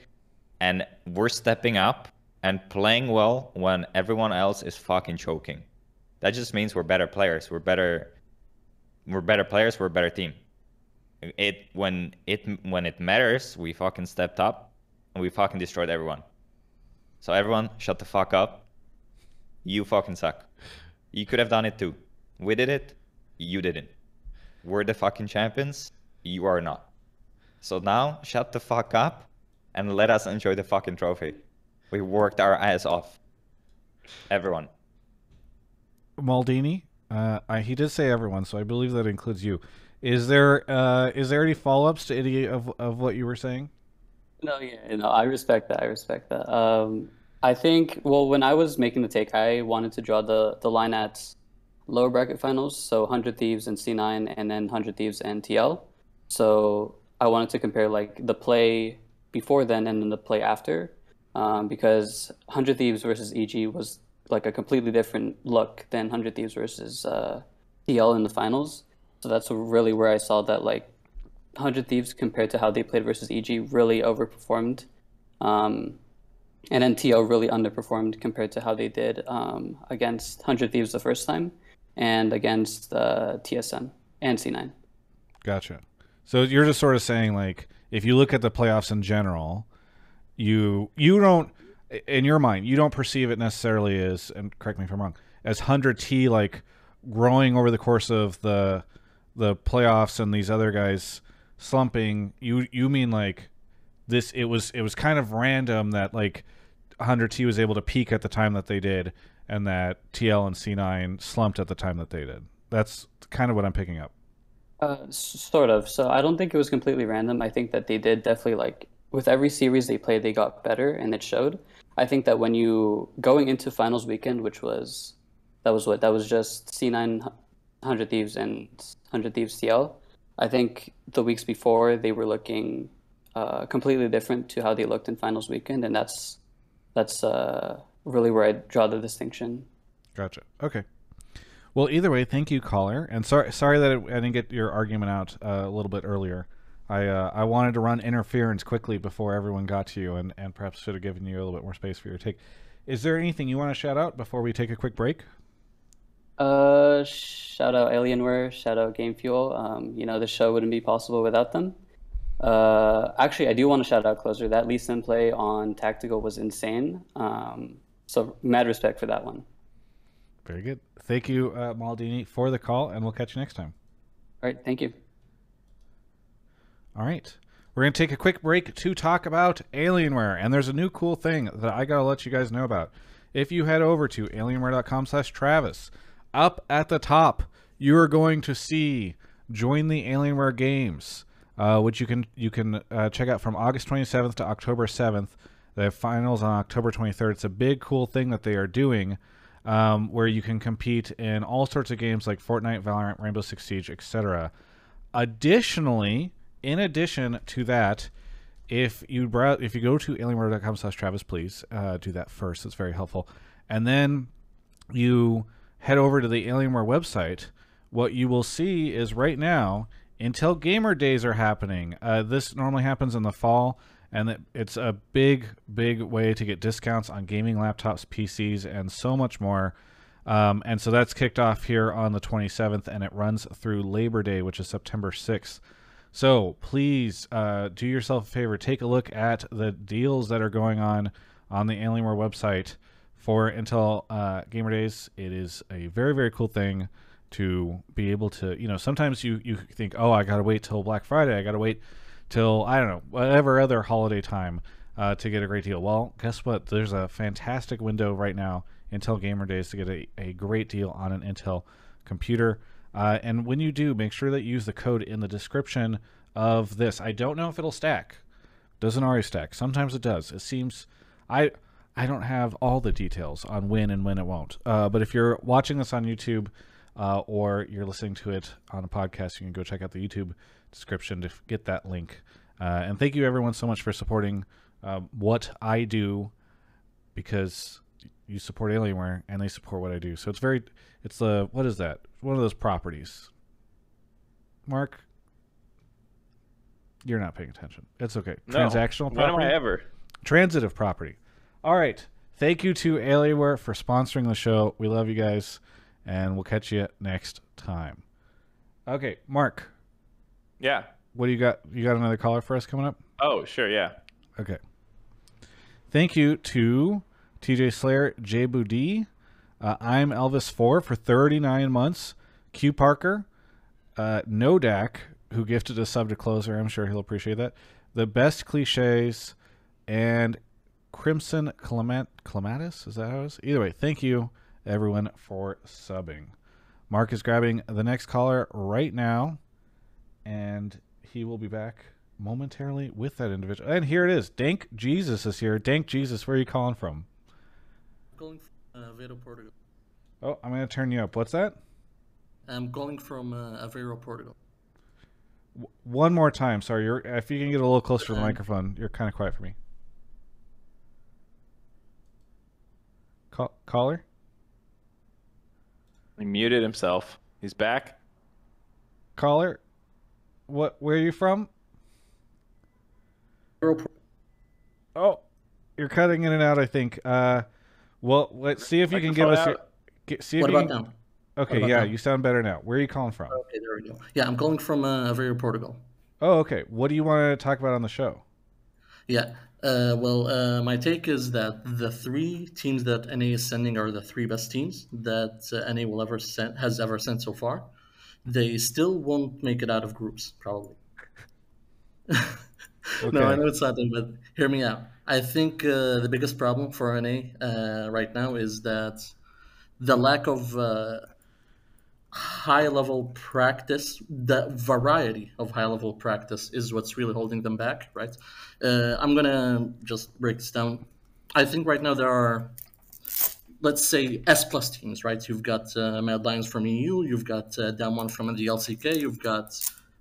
and we're stepping up and playing well when everyone else is fucking choking. That just means we're better players. We're better. We're better players. We're a better team. It when it when it matters, we fucking stepped up and we fucking destroyed everyone. So everyone, shut the fuck up. You fucking suck. You could have done it too. We did it. You didn't. We're the fucking champions. You are not. So now, shut the fuck up and let us enjoy the fucking trophy. We worked our ass off. Everyone. Maldini, uh, I, he did say everyone, so I believe that includes you. Is there uh, is there any follow ups to any of of what you were saying? No, yeah, no, I respect that. I respect that. Um, I think, well, when I was making the take, I wanted to draw the the line at lower bracket finals, so 100 Thieves and C9, and then 100 Thieves and TL. So I wanted to compare like the play before then and then the play after, um, because 100 Thieves versus EG was like a completely different look than 100 Thieves versus uh, TL in the finals. So that's really where I saw that like 100 Thieves compared to how they played versus EG really overperformed. Um, and TL really underperformed compared to how they did um, against 100 Thieves the first time and against uh, TSM and C9. Gotcha. So you're just sort of saying like if you look at the playoffs in general, you you don't in your mind you don't perceive it necessarily as and correct me if I'm wrong as 100T like growing over the course of the the playoffs and these other guys slumping. You you mean like this it was it was kind of random that like 100T was able to peak at the time that they did and that TL and C9 slumped at the time that they did. That's kind of what I'm picking up. Uh, sort of. So I don't think it was completely random. I think that they did definitely like with every series they played, they got better, and it showed. I think that when you going into finals weekend, which was that was what that was just C9, Hundred Thieves, and Hundred Thieves TL. I think the weeks before they were looking uh, completely different to how they looked in finals weekend, and that's that's uh, really where I draw the distinction. Gotcha. Okay. Well, either way, thank you, caller, and sorry sorry that I didn't get your argument out uh, a little bit earlier. I uh, I wanted to run interference quickly before everyone got to you, and, and perhaps should have given you a little bit more space for your take. Is there anything you want to shout out before we take a quick break? Uh, shout out Alienware, shout out Game Fuel. Um, you know, the show wouldn't be possible without them. Uh, actually, I do want to shout out Closer. That Lee Sin play on Tactical was insane. Um, so mad respect for that one. Very good. Thank you, uh, Maldini, for the call, and we'll catch you next time. All right, thank you. All right. We're going to take a quick break to talk about Alienware. And there's a new cool thing that I got to let you guys know about. If you head over to alienware.com slash Travis, up at the top, you are going to see Join the Alienware Games, uh, which you can you can uh, check out from August 27th to October 7th. They have finals on October 23rd. It's a big, cool thing that they are doing um, where you can compete in all sorts of games like Fortnite, Valorant, Rainbow Six Siege, etc. Additionally, in addition to that, if you browse, if you go to alienware.com slash Travis, please uh, do that first. It's very helpful. And then you head over to the Alienware website. What you will see is right now, Intel Gamer Days are happening. Uh, this normally happens in the fall and it's a big, big way to get discounts on gaming laptops, PCs, and so much more. Um, and so that's kicked off here on the 27th, and it runs through Labor Day, which is September 6th. So please uh, do yourself a favor, take a look at the deals that are going on on the Alienware website for Intel uh, Gamer Days. It is a very, very cool thing to be able to, you know, sometimes you, you think, oh, I got to wait till Black Friday, I got to wait till I don't know whatever other holiday time uh, to get a great deal. Well, guess what? There's a fantastic window right now, Intel Gamer Days, to get a, a great deal on an Intel computer. Uh, and when you do, make sure that you use the code in the description of this. I don't know if it'll stack. Doesn't always stack. Sometimes it does. It seems I I don't have all the details on when and when it won't. Uh, but if you're watching this on YouTube uh, or you're listening to it on a podcast, you can go check out the YouTube description to get that link. Uh, and thank you everyone so much for supporting uh, what I do because you support Alienware and they support what I do. So it's very, it's the, what is that? One of those properties. Mark, you're not paying attention. It's okay. No. Transactional property. When am I ever? Transitive property. All right. Thank you to Alienware for sponsoring the show. We love you guys, and we'll catch you next time. Okay, Mark, Yeah. what do you got? You got another caller for us coming up? Oh, sure. Yeah. Okay. Thank you to TJ Slayer, J Boudi, uh, I'm Elvis Four for 39 months, Q Parker, uh, Nodak, who gifted a sub to closer. I'm sure he'll appreciate that. The best cliches, and Crimson Clement Clematis. Is that how it is? Either way, thank you everyone for subbing. Mark is grabbing the next caller right now, and he will be back momentarily with that individual. And here it is. Dank Jesus is here. Dank Jesus, where are you calling from? calling from uh, Aveiro, Portugal. Oh, I'm going to turn you up. What's that? I'm calling from uh, Aveiro, Portugal. W- one more time. Sorry, you're, if you can get a little closer to the Um, microphone, you're kind of quiet for me. Call- caller? He muted himself. He's back. Caller? What? Where are you from? Oh, you're cutting in and out. I think. Uh, well, let's see if you can give us. Your, get, see if What you about can, now? Okay, yeah, now? you sound better now. Where are you calling from? Okay, there we go. Yeah, I'm calling from uh, Aveiro, Portugal. Oh, okay. What do you want to talk about on the show? Yeah. Uh, well, uh, my take is that the three teams that NA is sending are the three best teams that uh, NA will ever send has ever sent so far. They still won't make it out of groups, probably. [laughs] No, I know it's not them, but hear me out. I think uh, the biggest problem for NA uh, right now is that the lack of uh, high level practice, the variety of high level practice is what's really holding them back, right? Uh, I'm gonna just break this down. I think right now there are, let's say, S plus teams, right? You've got uh, Mad Lions from EU, you've got uh, Damwon from the LCK, you've got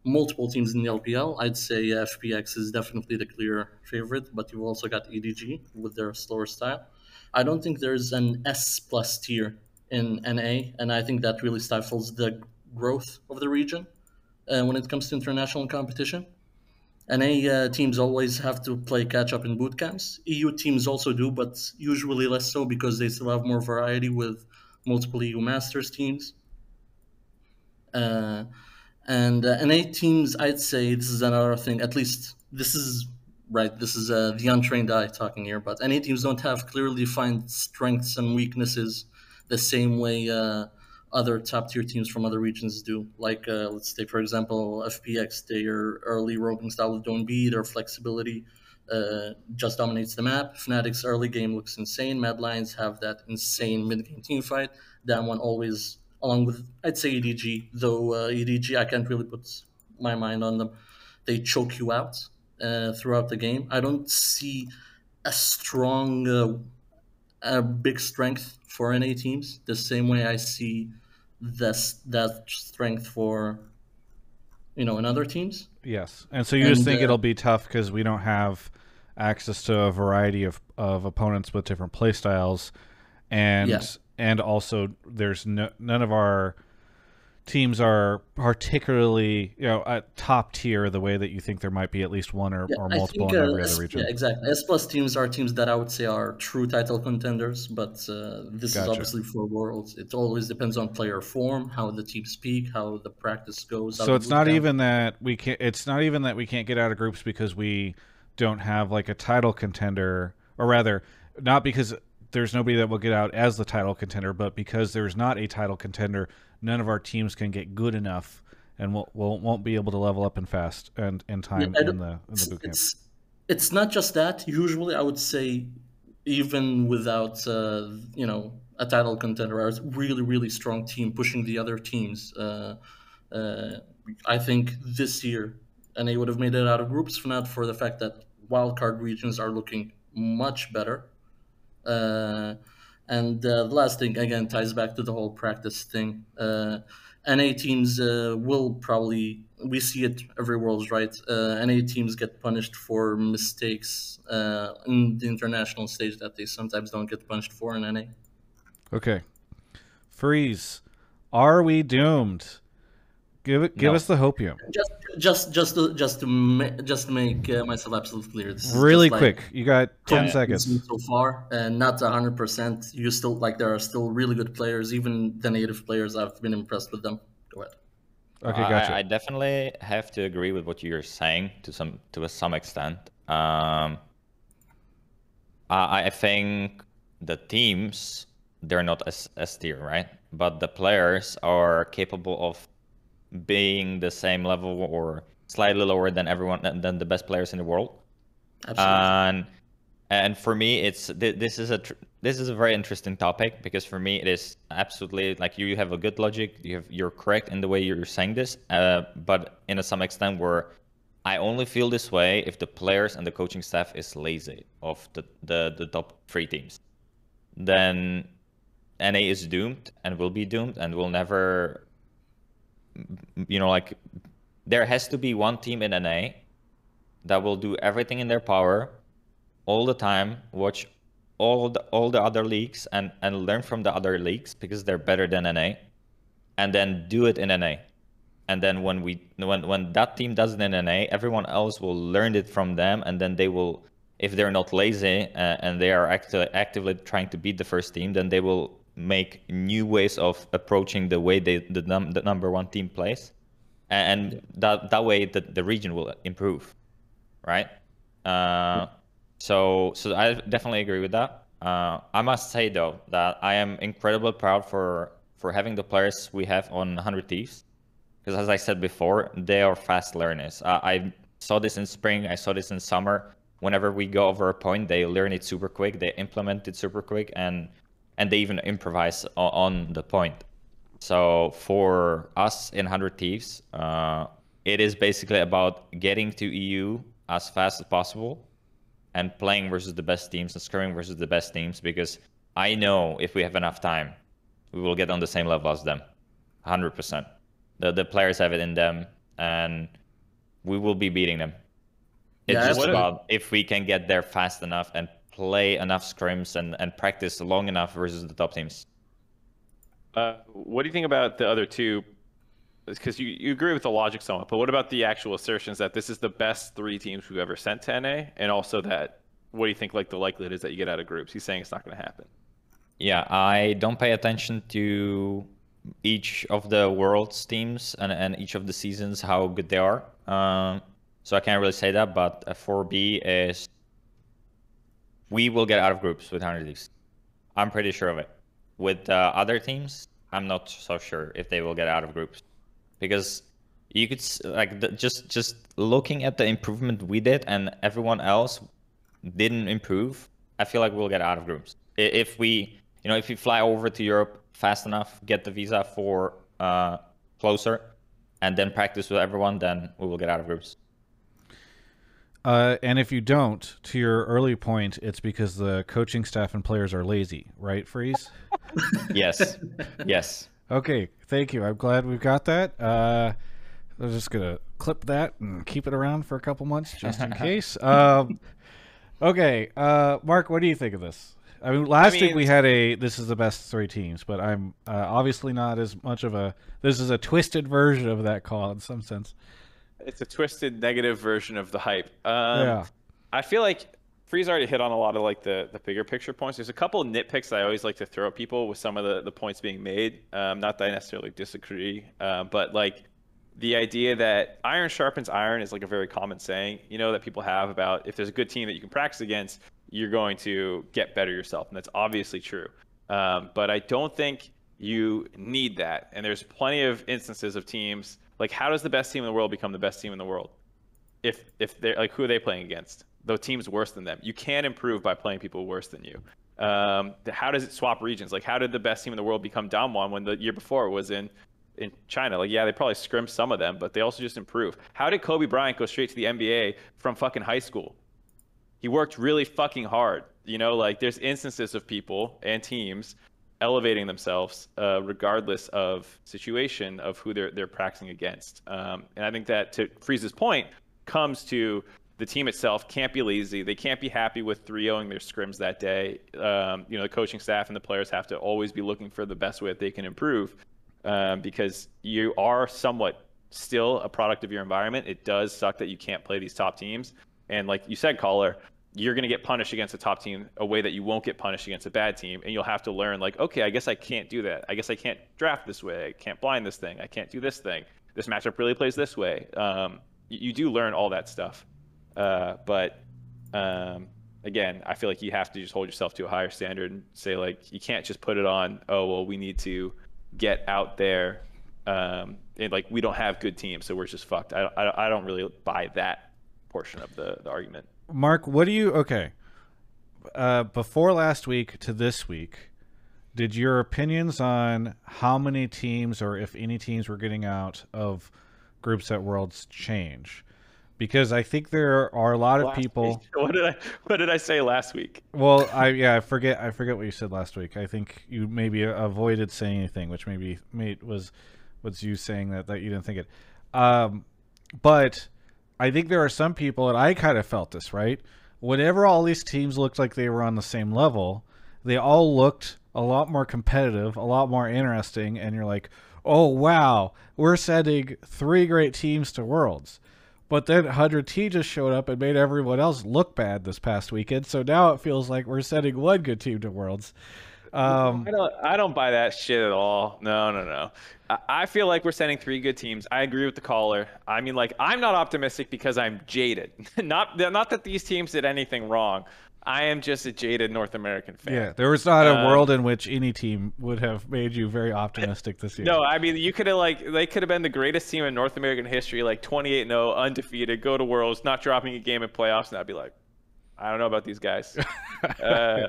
multiple teams in the LPL. I'd say FPX is definitely the clear favorite, but you've also got EDG with their slower style. I don't think there's an S plus tier in NA, and I think that really stifles the growth of the region uh, when it comes to international competition. NA uh, teams always have to play catch up in boot camps. EU teams also do, but usually less so because they still have more variety with multiple EU Masters teams. Uh, and uh, NA teams, I'd say this is another thing. At least this is right. This is uh, the untrained eye talking here. But NA teams don't have clearly defined strengths and weaknesses the same way uh, other top tier teams from other regions do. Like uh, let's say, for example, FPX, their early roaming style with Doinb, their flexibility uh, just dominates the map. Fnatic's early game looks insane. Mad Lions have that insane mid game team fight. That one always, along with I'd say EDG, though uh, EDG I can't really put my mind on them. They choke you out uh, throughout the game. I don't see a strong, uh, a big strength for NA teams. The same way I see this that strength for you know in other teams. Yes, and so you just think uh, it'll be tough because we don't have access to a variety of, of opponents with different play styles, and Yeah. and also there's no, none of our teams are particularly you know at top tier the way that you think there might be at least one or, Yeah, or multiple think in uh, every S- other region. yeah, exactly. S plus teams are teams that I would say are true title contenders, but uh, this Gotcha. is obviously for worlds. It always depends on player form, how the teams speak, how the practice goes. So it's not camp- even that we can't. It's not even that we can't get out of groups because we don't have like a title contender, or rather, not because there's nobody that will get out as the title contender, but because there's not a title contender, none of our teams can get good enough, and won't won't, won't be able to level up and fast and in time I in the in the boot camp. It's it's not just that. Usually, I would say, even without uh, you know a title contender, a really really strong team pushing the other teams. Uh, uh, I think this year, and they would have made it out of groups, if not for the fact that wildcard regions are looking much better. Uh, and uh, the last thing again ties back to the whole practice thing. Uh, NA teams will probably we see it every world's right. NA teams get punished for mistakes in the international stage that they sometimes don't get punished for in NA. Okay, freeze. Are we doomed? Give it. Give No. us the hopium. Just, just, just to, just to, ma- just to make uh, myself absolutely clear. This Really just, like, quick. You got ten Yeah. seconds. so far, and not hundred percent. You still like there are still really good players, even the native players. I've been impressed with them. Go ahead. Okay, gotcha. I, I definitely have to agree with what you're saying to some to some extent. Um, I, I think the teams they're not as S tier, right? But the players are capable of being the same level or slightly lower than everyone than, the best players in the world. Absolutely. And and for me, it's thi- this is a tr- this is a very interesting topic because for me it is absolutely like you have a good logic. You have you're correct in the way you're saying this, uh, but in a some extent where I only feel this way if the players and the coaching staff is lazy of the the, the top three teams, then NA is doomed and will be doomed and will never you know like there has to be one team in NA that will do everything in their power all the time watch all the all the other leagues and and learn from the other leagues because they're better than NA and then do it in NA and then when we when when that team does it in NA everyone else will learn it from them and then they will if they're not lazy uh, and they are acti- actively trying to beat the first team then they will make new ways of approaching the way they the, num- the number one team plays. And that that way the, the region will improve right? Uh, so so i definitely agree with that. Uh, i must say though that i am incredibly proud for for having the players we have on 100 thieves. Because as i said before they are fast learners. Uh, i saw this in spring i saw this in summer. Whenever we go over a point they learn it super quick they implement it super quick and and they even improvise on, the point so for us in 100 Thieves, uh, it is basically about getting to EU as fast as possible and playing versus the best teams and scoring versus the best teams because I know if we have enough time, we will get on the same level as them. 100%. The, the players have it in them and we will be beating them. It's Yeah, just about if we can get there fast enough and play enough scrims and, and practice long enough versus the top teams. Uh, what do you think about the other two? Because you, you agree with the logic somewhat, but what about the actual assertions that this is the best three teams we've ever sent to NA, and also that what do you think like the likelihood is that you get out of groups? He's saying it's not going to happen. Yeah, I don't pay attention to each of the world's teams and, and each of the seasons how good they are. Um, so I can't really say that, but uh, 4B is we will get out of groups with 100 Leagues. I'm pretty sure of it. With uh, other teams, I'm not so sure if they will get out of groups because you could like the, just just looking at the improvement we did and everyone else didn't improve. I feel like we'll get out of groups if we you know if we fly over to Europe fast enough, get the visa for uh, closer, and then practice with everyone, then we will get out of groups. Uh, and if you don't, to your early point, it's because the coaching staff and players are lazy, right, Freeze? Yes. yes. Okay, thank you. I'm glad we've got that. Uh, I'm just gonna clip that and keep it around for a couple months just in [laughs] case. Um, okay, uh, Mark, what do you think of this? I mean, last week mean- we had a this is the best three teams, but I'm uh, obviously not as much of a. This is a twisted version of that call in some sense. It's a twisted negative version of the hype. Um, yeah. I feel like Freeze already hit on a lot of like the, the bigger picture points. There's a couple of nitpicks I always like to throw at people with some of the, the points being made. Um, not that I necessarily disagree, uh, but like the idea that iron sharpens iron is like a very common saying, you know, that people have about if there's a good team that you can practice against, you're going to get better yourself. And that's obviously true. Um, but I don't think you need that. And there's plenty of instances of teams like how does the best team in the world become the best team in the world? If if they're like who are they playing against? The teams worse than them. You can't improve by playing people worse than you. Um, how does it swap regions? Like how did the best team in the world become Damwon when the year before it was in in China? Like yeah, they probably scrimmed some of them, but they also just improve. How did Kobe Bryant go straight to the NBA from fucking high school? he worked really fucking hard. You know, like there's instances of people and teams elevating themselves uh, regardless of situation of who they're they're practicing against. Um, and I think that to Freeze's point comes to the team itself can't be lazy. They can't be happy with 3-0ing their scrims that day. Um, you know, the coaching staff and the players have to always be looking for the best way that they can improve um, because you are somewhat still a product of your environment. It does suck that you can't play these top teams. And like you said, caller, you're going to get punished against a top team a way that you won't get punished against a bad team. And you'll have to learn, like, okay, I guess I can't do that. I guess I can't draft this way. I can't blind this thing. I can't do this thing. This matchup really plays this way. Um, you, you do learn all that stuff. Uh, but um, again, I feel like you have to just hold yourself to a higher standard and say, like, you can't just put it on, oh, well, we need to get out there. Um, and like, we don't have good teams, so we're just fucked. I, I, I don't really buy that portion of the, the argument. Mark, what do you okay? Uh, before last week to this week, did your opinions on how many teams or if any teams were getting out of groups at Worlds change? Because I think there are a lot of Last people. week. [laughs] What did I What did I say last week? Well, I yeah, I forget I forget what you said last week. I think you maybe avoided saying anything, which maybe made was was you saying that that you didn't think it. Um, but I think there are some people, and I kind of felt this right. Whenever all these teams looked like they were on the same level, they all looked a lot more competitive, a lot more interesting, and you're like, oh wow, we're sending three great teams to Worlds. But then 100T just showed up and made everyone else look bad this past weekend. So now it feels like we're sending one good team to Worlds. Um, I don't I don't buy that shit at all. No, no, no. I, I feel like we're sending three good teams. I agree with the caller. I mean, like I'm not optimistic because I'm jaded. [laughs] not not that these teams did anything wrong. I am just a jaded North American fan. yeah, there was not a Um, world in which any team would have made you very optimistic this year. No, I mean you could have like they could have been the greatest team in North American history, like 28-0, undefeated, go to Worlds, not dropping a game in playoffs, and I'd be like, I don't know about these guys. [laughs] uh,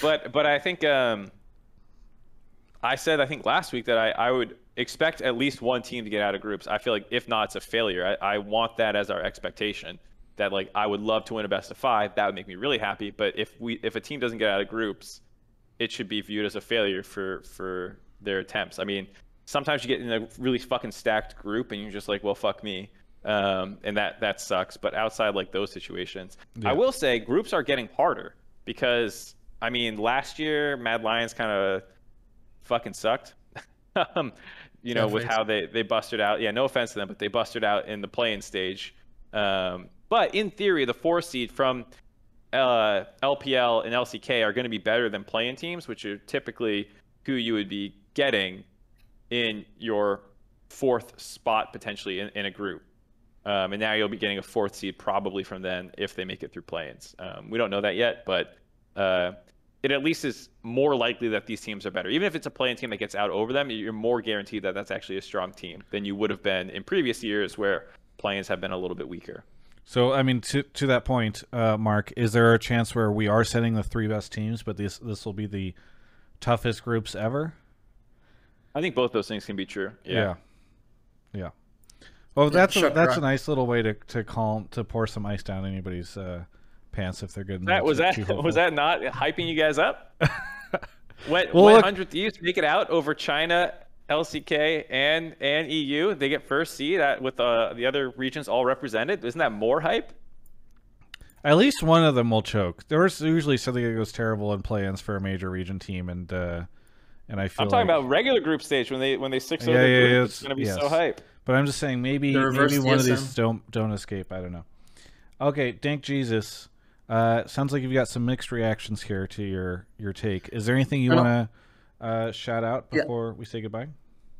but but I think um, I said I think last week that I, I would expect at least one team to get out of groups. I feel like if not, it's a failure. I, I want that as our expectation. That like I would love to win a best of five. That would make me really happy. But if we if a team doesn't get out of groups, it should be viewed as a failure for for their attempts. I mean, sometimes you get in a really fucking stacked group and you're just like, well, fuck me, um, and that that sucks. But outside like those situations, Yeah. I will say groups are getting harder because I mean, last year Mad Lions kind of fucking sucked. [laughs] um, you know, Yeah, with how they they busted out. Yeah, no offense to them, but they busted out in the play-in stage. Um, but in theory, the four seed from uh, LPL and LCK are going to be better than play-in teams, which are typically who you would be getting in your fourth spot potentially in, in a group. Um, and now you'll be getting a fourth seed probably from them if they make it through play-ins. Um, we don't know that yet, but uh, it at least is more likely that these teams are better. Even if it's a play-in team that gets out over them, you're more guaranteed that that's actually a strong team than you would have been in previous years where play-ins have been a little bit weaker. So I mean, to to that point, uh, Mark, is there a chance where we are setting the three best teams, but this this will be the toughest groups ever? I think both those things can be true. Yeah. Yeah. Yeah. Oh, that's a, Chuck that's a nice little way to to calm to pour some ice down anybody's uh, pants if they're getting That was that [laughs] was that not hyping you guys up? [laughs] when Well, when look- Hundred Thieves make it out over China, LCK, and and EU, they get first seed at, with uh, the other regions all represented. Isn't that more hype? At least one of them will choke. There's usually something that goes terrible in play-ins for a major region team, and uh, and I feel I'm talking like- about regular group stage when they when they six Yeah, over yeah, group. yeah, it's it's- gonna be so hype. But I'm just saying maybe maybe one of these don't don't escape. I don't know. Okay, Dank Jesus. Uh, sounds like you've got some mixed reactions here to your your take. Is there anything you want to uh, shout out Yeah. before we say goodbye?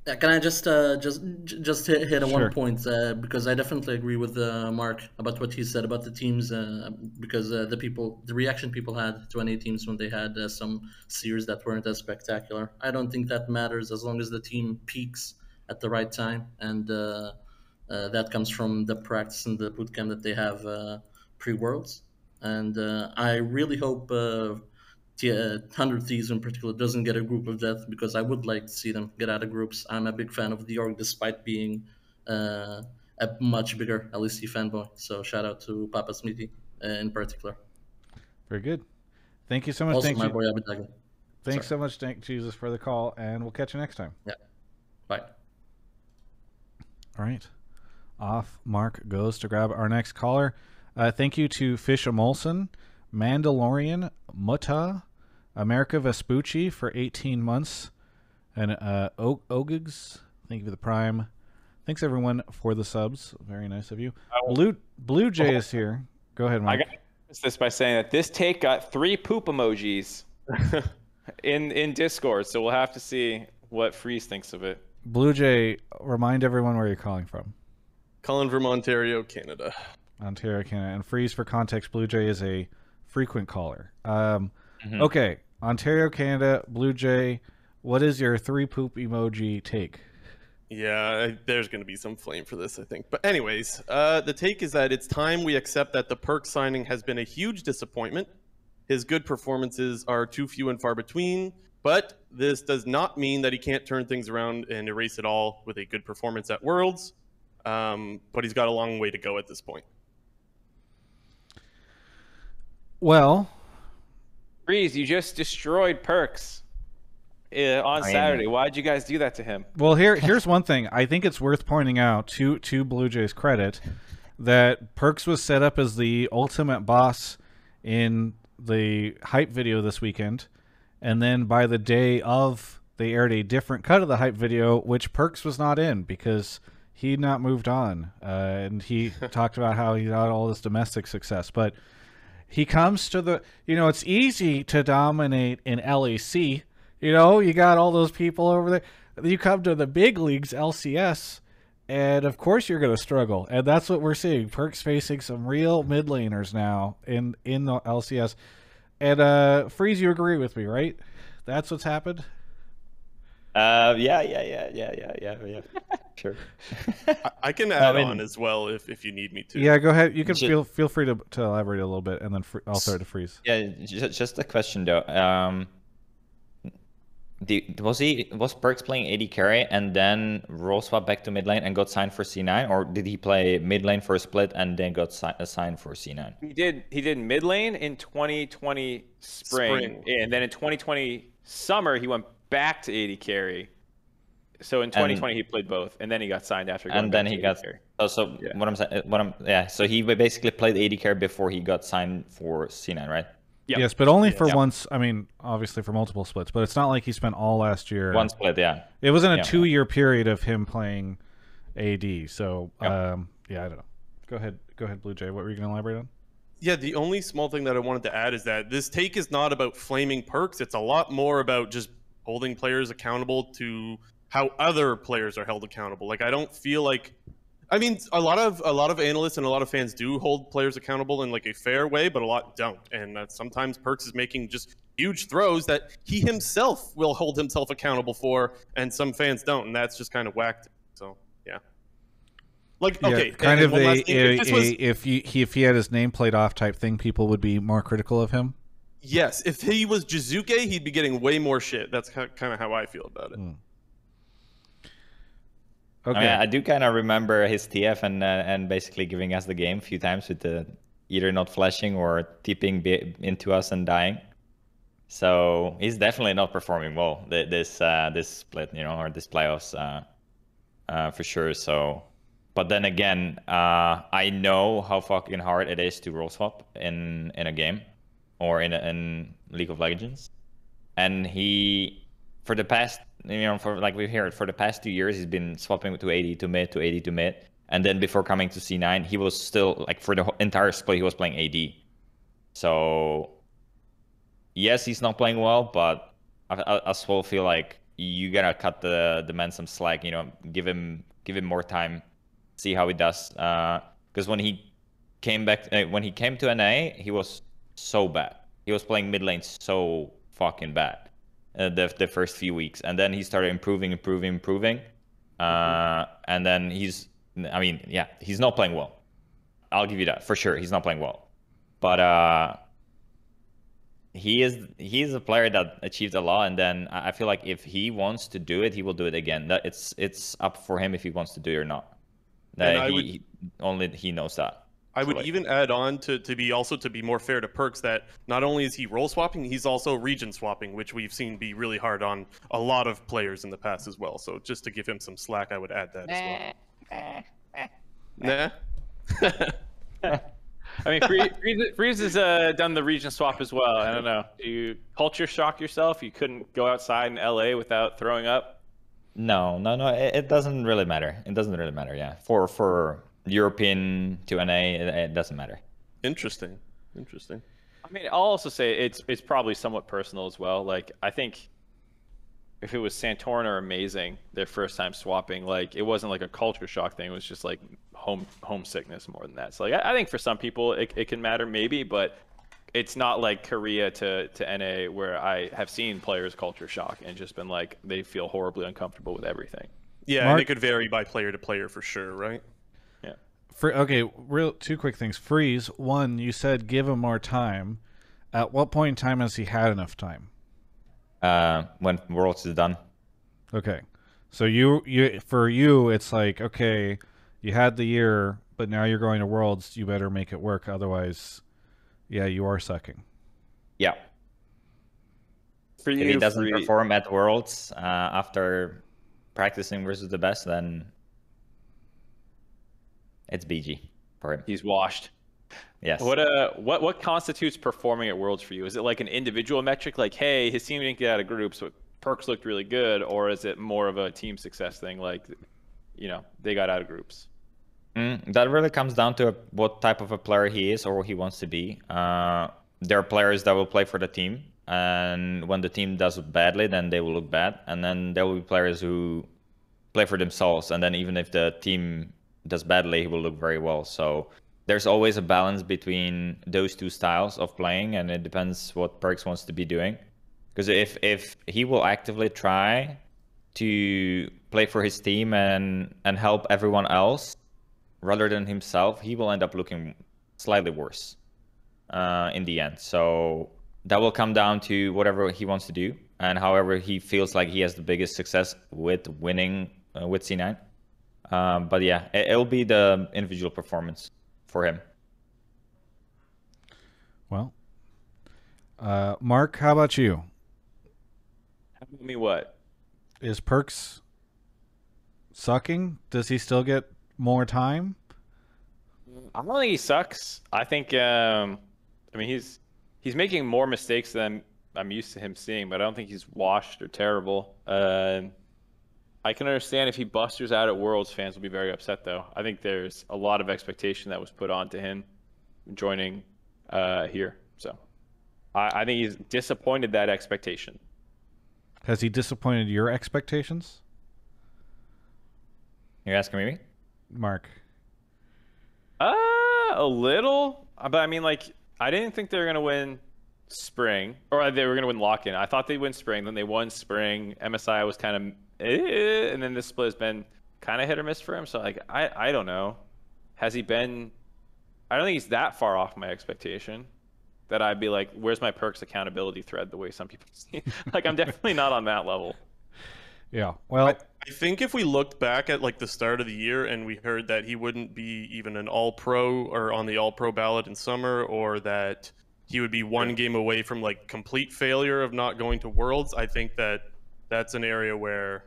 Yeah, can I just uh, just j- just hit, hit a Sure. one point uh, because I definitely agree with uh, Mark about what he said about the teams uh, because uh, the people the reaction people had to NA teams when they had uh, some series that weren't as spectacular. I don't think that matters as long as the team peaks at the right time and uh, uh, that comes from the practice and the bootcamp that they have uh, pre Worlds. And uh, I really hope uh, T- uh, Hundred Thieves in particular doesn't get a group of death because I would like to see them get out of groups. I'm a big fan of the org despite being uh, a much bigger LEC fanboy. So shout out to Papa Smithy uh, in particular. Very good. Thank you so much. Also Thank my you. boy Abbedagge. Thanks so much, thank Jesus, for the call, and we'll catch you next time. Yeah. Bye. All right. Off Mark goes to grab our next caller. Uh, thank you to Fish Emulsion, Mandalorian, Mutta, America Vespucci for 18 months, and uh, o- Ogigs. Thank you for the prime. Thanks everyone for the subs. Very nice of you. Blue Blue Jay is here. Go ahead, I Mike. got to this by saying that this take got three poop emojis [laughs] in in Discord, so we'll have to see what Freeze thinks of it. Blue Jay, remind everyone where you're calling from. Calling from Ontario, Canada. Ontario, Canada. And Freeze, for context, Blue Jay is a frequent caller. Um, Mhm. Okay, Ontario, Canada, Blue Jay. What is your three poop emoji take? Yeah, I- there's going to be some flame for this, I think. But anyways, uh, the take is that it's time we accept that the Perkz signing has been a huge disappointment. His good performances are too few and far between, but this does not mean that he can't turn things around and erase it all with a good performance at Worlds. Um, but he's got a long way to go at this point. Well, Freeze, you just destroyed Perkz uh, on I mean- Saturday. Why'd you guys do that to him? well, here here's one thing. I think it's worth pointing out to to Blue Jay's credit that Perkz was set up as the ultimate boss in the hype video this weekend, and then by the day of, they aired a different cut of the hype video, which Perkz was not in because he'd not moved on, uh, and he [laughs] talked about how he got all this domestic success, but. He comes to the you know it's easy to dominate in LEC you know you got all those people over there. You come to the big leagues LCS and of course you're going to struggle. And that's what we're seeing. Perkz facing some real mid laners now in in the LCS and uh Freeze you agree with me right? That's what's happened Uh, yeah, yeah, yeah, yeah, yeah, yeah, yeah. [laughs] Sure. I, I can [laughs] add mean- on as well if, if you need me to. yeah go ahead you can Ju- feel feel free to, to elaborate a little bit and then fr- I'll start to Freeze Yeah, just, just a question though. Um, the, was he was Perkz playing AD carry and then role swap back to mid lane and got signed for C9, or did he play mid lane for a split and then got si- assigned for C9? He did. He did mid lane in 2020 spring, Spring. and then in 2020 summer he went back to AD carry. So in 2020 he played both, and then he got signed after. Going And then back he to got AD carry. oh, so Yeah. what I'm saying, what I'm yeah. So he basically played AD carry before he got signed for C9, right? Yep. yes but only for Yeah. once I mean obviously for multiple splits but it's not like he spent all last year One split, yeah. It wasn't a Yeah. two year period of him playing AD. So Yep. um, yeah, I don't know. Go ahead, go ahead, Blue Jay. What were you going to elaborate on? Yeah, the only small thing that I wanted to add is that this take is not about flaming Perkz. It's a lot more about just holding players accountable to how other players are held accountable. Like I don't feel like I mean a lot of a lot of analysts and a lot of fans do hold players accountable in like a fair way, but a lot don't. And uh, sometimes Perkz is making just huge throws that he himself will hold himself accountable for and some fans don't, and that's just kind of whacked. So, yeah. Like okay, yeah, kind of a, a, If was- if you he, if he had his name played off type thing, people would be more critical of him. Yes, if he was Jiizuke, he'd be getting way more shit. That's kind of how I feel about it. Mm. Okay. I mean, I do kind of remember his TF and uh, and basically giving us the game a few times with the either not flashing or tipping bi- into us and dying. So he's definitely not performing well this uh, this split, you know, or this playoffs uh, uh, for sure. So, but then again, uh, I know how fucking hard it is to role swap in in a game or in in League of Legends, and he for the past you know for like we've heard for the past two years he's been swapping to AD to mid to AD to mid, and then before coming to C9 he was still like for the entire split he was playing AD. So yes, he's not playing well, but I, I, I still feel like you gotta cut the the man some slack. You know, give him give him more time, see how he does. Because when he came back, uh, when he came to NA, he was so bad. He was playing mid lane so fucking bad uh, the the first few weeks, and then he started improving, improving, improving, uh, and then he's. I mean, yeah, he's not playing well. I'll give you that for sure. He's not playing well, but uh, he is he is a player that achieved a lot and then i feel like if he wants to do it he will do it again that it's it's up for him if he wants to do it or not that he, would- he- only he knows that I would like- even add on to, to be also to be more fair to Perkz that not only is he role swapping, he's also region swapping, which we've seen be really hard on a lot of players in the past as well. So just to give him some slack, I would add that as well. Nah. [laughs] I mean, Freeze, Freeze, Freeze has uh, done the region swap as well. I don't know. Do you culture shock yourself? You couldn't go outside in LA without throwing up? no no no it, it doesn't really matter it doesn't really matter yeah for for european to na it, it doesn't matter Interesting. Interesting. I mean, I'll also say it's it's probably somewhat personal as well. Like, I think if it was Santorin or Amazing, their first time swapping, like it wasn't like a culture shock thing. It was just like home homesickness more than that. So like, I, I think for some people it, it can matter maybe, but it's not like Korea to to NA where I have seen players culture shock and just been like they feel horribly uncomfortable with everything. Yeah, Mark- and it could vary by player to player for sure, right? For, okay, real two quick things. Freeze. One, you said give him more time. At what point in time has he had enough time? uh when worlds is done Okay, so you you for you it's like okay, you had the year, but now you're going to Worlds. You better make it work, otherwise, yeah, you are sucking. yeah For if you, he doesn't Free- perform at worlds uh, after practicing versus the best then it's bg for him he's washed. yes What uh, what what constitutes performing at Worlds for you? Is it like an individual metric, like hey, his team didn't get out of groups, but Perkz looked really good, or is it more of a team success thing, like you know they got out of groups? Mm, that really comes down to what type of a player he is or he wants to be. Uh, there are players that will play for the team, and when the team does badly, then they will look bad. And then there will be players who play for themselves, and then even if the team does badly, he will look very well. So there's always a balance between those two styles of playing, and it depends what Perkz wants to be doing. Because if if he will actively try to play for his team and and help everyone else rather than himself, he will end up looking slightly worse uh, in the end. So that will come down to whatever he wants to do and however he feels like he has the biggest success with winning uh, with C9. Um, but yeah, it, it'll be the individual performance for him. Well, uh, Mark, how about you? I mean, what? Is Perkz sucking? Does he still get more time? I don't think he sucks. I think, um, I mean, he's he's making more mistakes than I'm used to him seeing, but I don't think he's washed or terrible. Um I can understand if he busters out at Worlds, fans will be very upset, though. I think there's a lot of expectation that was put onto him joining uh, here. So I, I think he's disappointed that expectation. Has he disappointed your expectations, You're asking me? Mark? Uh, a little, but I mean, like, I didn't think they were gonna win spring, or they were gonna win lock-in. I thought they'd win spring, then they won spring. MSI was kind of, Eh, and then this split has been kind of hit or miss for him. So like, I I don't know. Has he been? I don't think he's that far off my expectation. That I'd be like, where's my Perkz accountability thread? The way some people [laughs] see, like, I'm definitely not on that level. Yeah. Well, I think if we looked back at like the start of the year and we heard that he wouldn't be even an all pro or on the all pro ballot in summer or that he would be one game away from like complete failure of not going to worlds, I think that that's an area where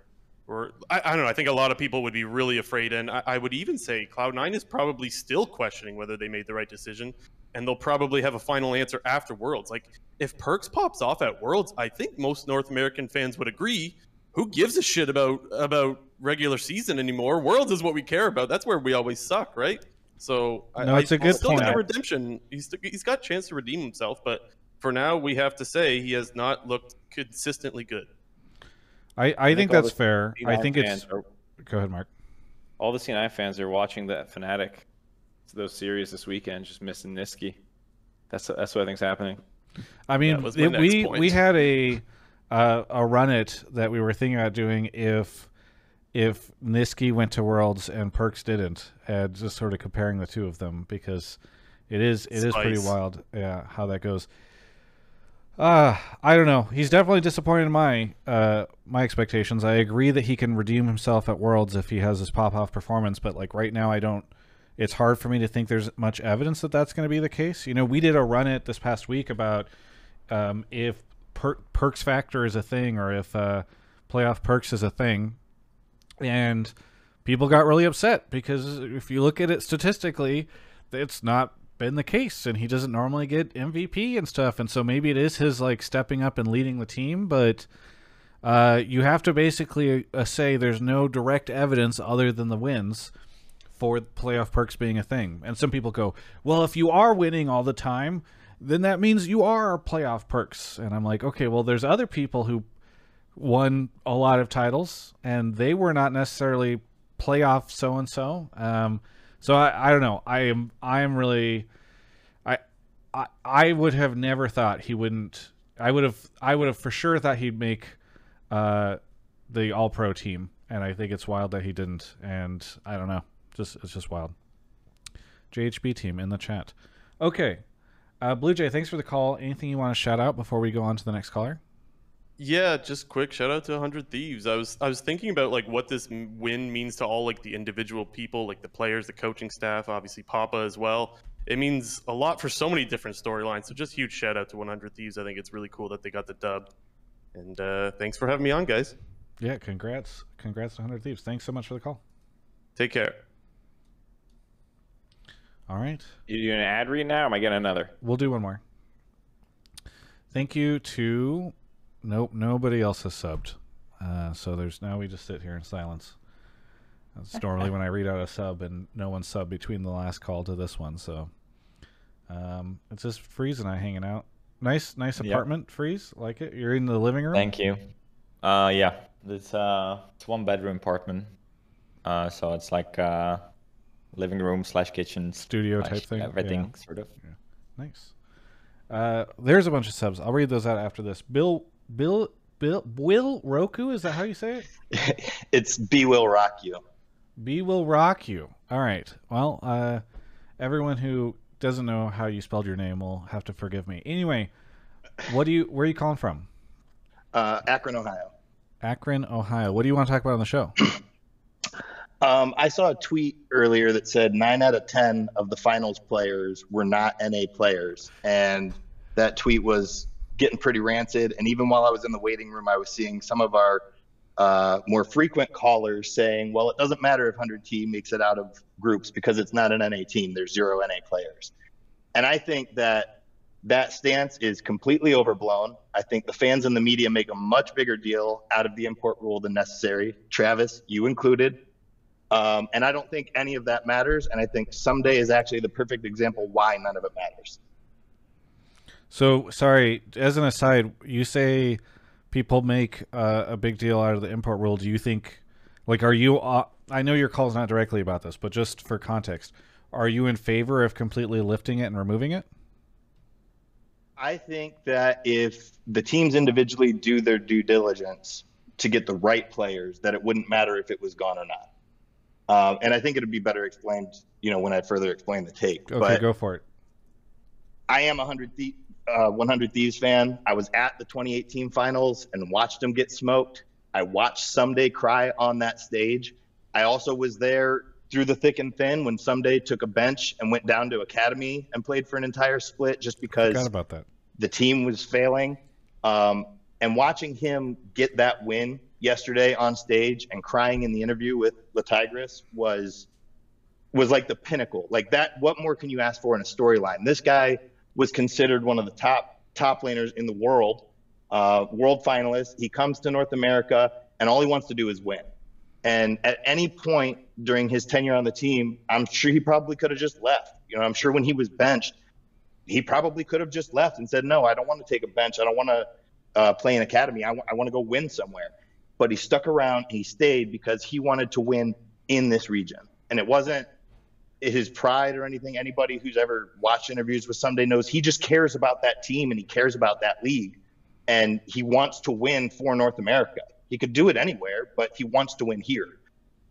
or I, I, don't know. I think a lot of people would be really afraid, and I, I would even say Cloud Nine is probably still questioning whether they made the right decision, and they'll probably have a final answer after Worlds. Like if Perkz pops off at Worlds, I think most North American fans would agree. Who gives a shit about about regular season anymore? Worlds is what we care about. That's where we always suck, right? So no, I, it's a good still point. Got redemption. He's he's got a chance to redeem himself, but for now, we have to say he has not looked consistently good. I, I, I think, think that's fair. I think it's. Are, go ahead, Mark. All the C9 fans are watching that Fnatic, those series this weekend, just missing Nisqy. That's that's what I think's happening. I mean, it, we point. we had a uh, a run it that we were thinking about doing if if Nisqy went to Worlds and Perkz didn't, and just sort of comparing the two of them because it is it Spice. is pretty wild, yeah, how that goes. Uh, I don't know. He's definitely disappointed in my uh, my expectations. I agree that he can redeem himself at Worlds if he has his pop off performance, but like right now, I don't. It's hard for me to think there's much evidence that that's going to be the case. You know, we did a run it this past week about um, if per- Perkz factor is a thing or if uh, playoff Perkz is a thing, and people got really upset because if you look at it statistically, it's not been the case and he doesn't normally get MVP and stuff and so maybe it is his like stepping up and leading the team but uh, you have to basically uh, say there's no direct evidence other than the wins for playoff Perkz being a thing. And some people go well if you are winning all the time then that means you are playoff Perkz. And I'm like okay well there's other people who won a lot of titles and they were not necessarily playoff so and so um, so I, I don't know. I am I am really I, I I would have never thought he wouldn't I would have I would have for sure thought he'd make uh the all pro team and I think it's wild that he didn't and I don't know. Just it's just wild. JHB team in the chat. Okay. Uh, Blue Jay, thanks for the call. Anything you want to shout out before we go on to the next caller? Yeah, just quick shout out to 100 Thieves. I was I was thinking about like what this win means to all like the individual people, like the players, the coaching staff, obviously Papa as well. It means a lot for so many different storylines. So just huge shout out to 100 Thieves. I think it's really cool that they got the dub. And uh, thanks for having me on, guys. Yeah, congrats, congrats to 100 Thieves. Thanks so much for the call. Take care. All right. You doing an ad read now? am I getting another? We'll do one more. Thank you to Nope, nobody else has subbed. Uh, so there's now we just sit here in silence. It's [laughs] normally when I read out a sub and no one subbed between the last call to this one. So um, it's just Freeze and I hanging out. Nice, nice apartment, yep. Freeze. Like it. You're in the living room. Thank you. Uh, yeah, it's uh, it's one bedroom apartment. Uh, so it's like uh, living room slash kitchen studio type thing. Everything yeah. sort of. Yeah. Nice. Uh, there's a bunch of subs. I'll read those out after this. Bill Bill Bill Will Roku is that how you say it? [laughs] it's B will rock you. B will rock you. All right. Well, uh, everyone who doesn't know how you spelled your name will have to forgive me. Anyway, what do you? Where are you calling from? Uh, Akron, Ohio. Akron, Ohio. What do you want to talk about on the show? [clears throat] um, I saw a tweet earlier that said nine out of ten of the finals players were not NA players, and that tweet was getting pretty rancid. And even while I was in the waiting room, I was seeing some of our uh, more frequent callers saying, well, it doesn't matter if 100T makes it out of groups because it's not an NA team. There's zero NA players. And I think that that stance is completely overblown. I think the fans and the media make a much bigger deal out of the import rule than necessary. Travis, you included. Um, and I don't think any of that matters. And I think Ssumday is actually the perfect example why none of it matters. So sorry, as an aside, you say people make uh, a big deal out of the import rule. Do you think, like, are you? Uh, I know your call is not directly about this, but just for context, are you in favor of completely lifting it and removing it? I think that if the teams individually do their due diligence to get the right players, that it wouldn't matter if it was gone or not. Um, and I think it'd be better explained, you know, when I further explain the take. Okay, but go for it. I am a hundred uh, 100 Thieves fan. I was at the 2018 finals and watched them get smoked. I watched Ssumday cry on that stage. I also was there through the thick and thin when Ssumday took a bench and went down to academy and played for an entire split just because about that. the team was failing. Um, and watching him get that win yesterday on stage and crying in the interview with the Tigris was was like the pinnacle. Like that, what more can you ask for in a storyline? This guy was considered one of the top top laners in the world, uh, world finalist. He comes to North America, and all he wants to do is win. And at any point during his tenure on the team, I'm sure he probably could have just left. You know, I'm sure when he was benched, he probably could have just left and said, "No, I don't want to take a bench. I don't want to uh, play in academy. I want to go win somewhere." But he stuck around he stayed because he wanted to win in this region, and it wasn't his pride or anything. Anybody who's ever watched interviews with Ssumday knows he just cares about that team and he cares about that league, and he wants to win for North America. He could do it anywhere, but he wants to win here.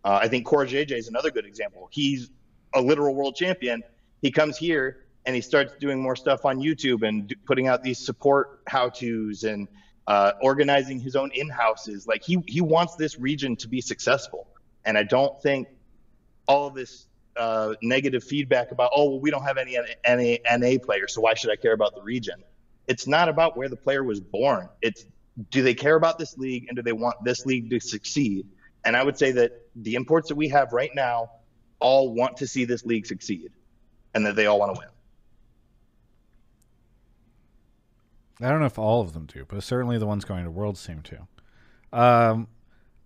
Uh, I think CoreJJ is another good example. He's a literal world champion. He comes here and he starts doing more stuff on YouTube and d- putting out these support how tos and uh, organizing his own in houses. Like he he wants this region to be successful, and I don't think all of this uh, negative feedback about oh well we don't have any any NA players, so why should I care about the region? It's not about where the player was born. It's do they care about this league and do they want this league to succeed? And I would say that the imports that we have right now all want to see this league succeed, and that they all want to win. I don't know if all of them do, but certainly the ones going to Worlds seem to. Um,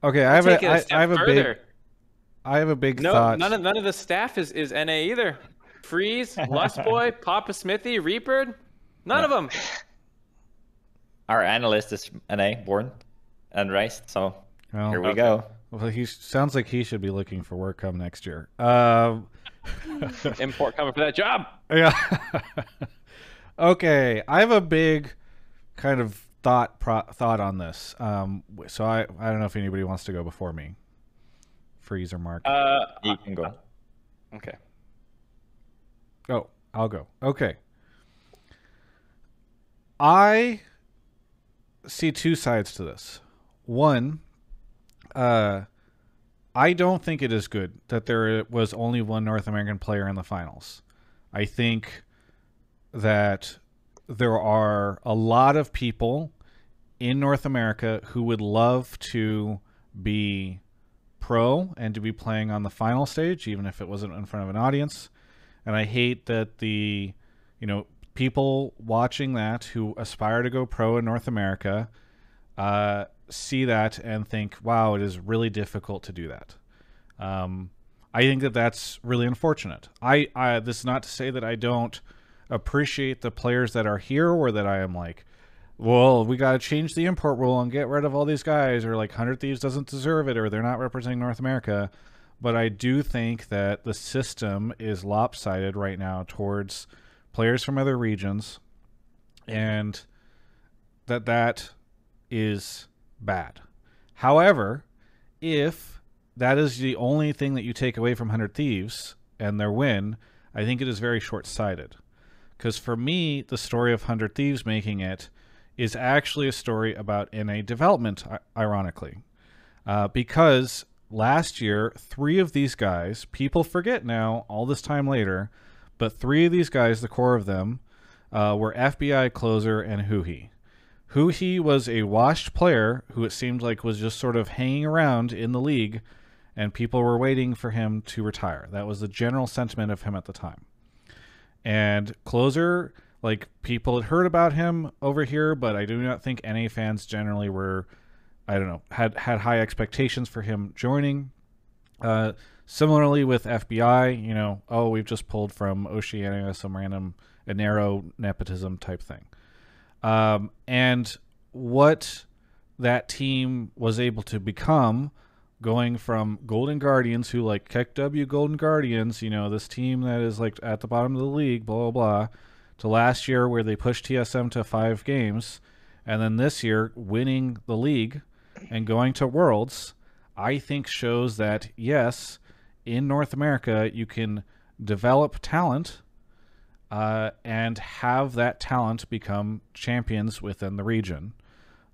okay, I have Take it a, a I, step I have a big, further. I have a big No, thought. none of none of the staff is, is NA either. Freeze, [laughs] Lustboy, Papa Smithy, Reaper, none of them. [laughs] Our analyst is NA born and raised, so Well, here we go. Well, he sounds like he should be looking for work come next year. Um, [laughs] Import coming for that job. yeah. okay, I have a big kind of thought pro- thought on this. Um, so I I don't know if anybody wants to go before me. Freeze or Mark. Uh, You can go. okay. Oh, I'll go. Okay. I see two sides to this. One, uh, I don't think it is good that there was only one North American player in the finals. I think that there are a lot of people in North America who would love to be pro and to be playing on the final stage, even if it wasn't in front of an audience. And I hate that the, you know, people watching that who aspire to go pro in North America uh, see that and think, wow, it is really difficult to do that. Um, I think that that's really unfortunate. I, I this is not to say that I don't appreciate the players that are here or that I am like, well, we got to change the import rule and get rid of all these guys, or like Hundred Thieves doesn't deserve it, or they're not representing North America. But I do think that the system is lopsided right now towards players from other regions, and that that is bad. However, if that is the only thing that you take away from Hundred Thieves and their win, I think it is very short-sighted. Because for me, the story of Hundred Thieves making it is actually a story about NA development, ironically. Uh, because last year, three of these guys, people forget now, all this time later, but three of these guys, the core of them, uh, were FBI Closer and Huhi. Huhi was a washed player who it seemed like was just sort of hanging around in the league, and people were waiting for him to retire. That was the general sentiment of him at the time. And Closer, like people had heard about him over here, but I do not think NA fans generally were, I don't know, had had high expectations for him joining. Uh, similarly with FBI, you know, oh, we've just pulled from Oceania some random Enero nepotism type thing. Um, and what that team was able to become going from Golden Guardians, who like KEKW Golden Guardians, you know, this team that is like at the bottom of the league, blah, blah, blah, to last year where they pushed TSM to five games, and then this year winning the league and going to Worlds, I think shows that, yes, in North America, you can develop talent uh, and have that talent become champions within the region.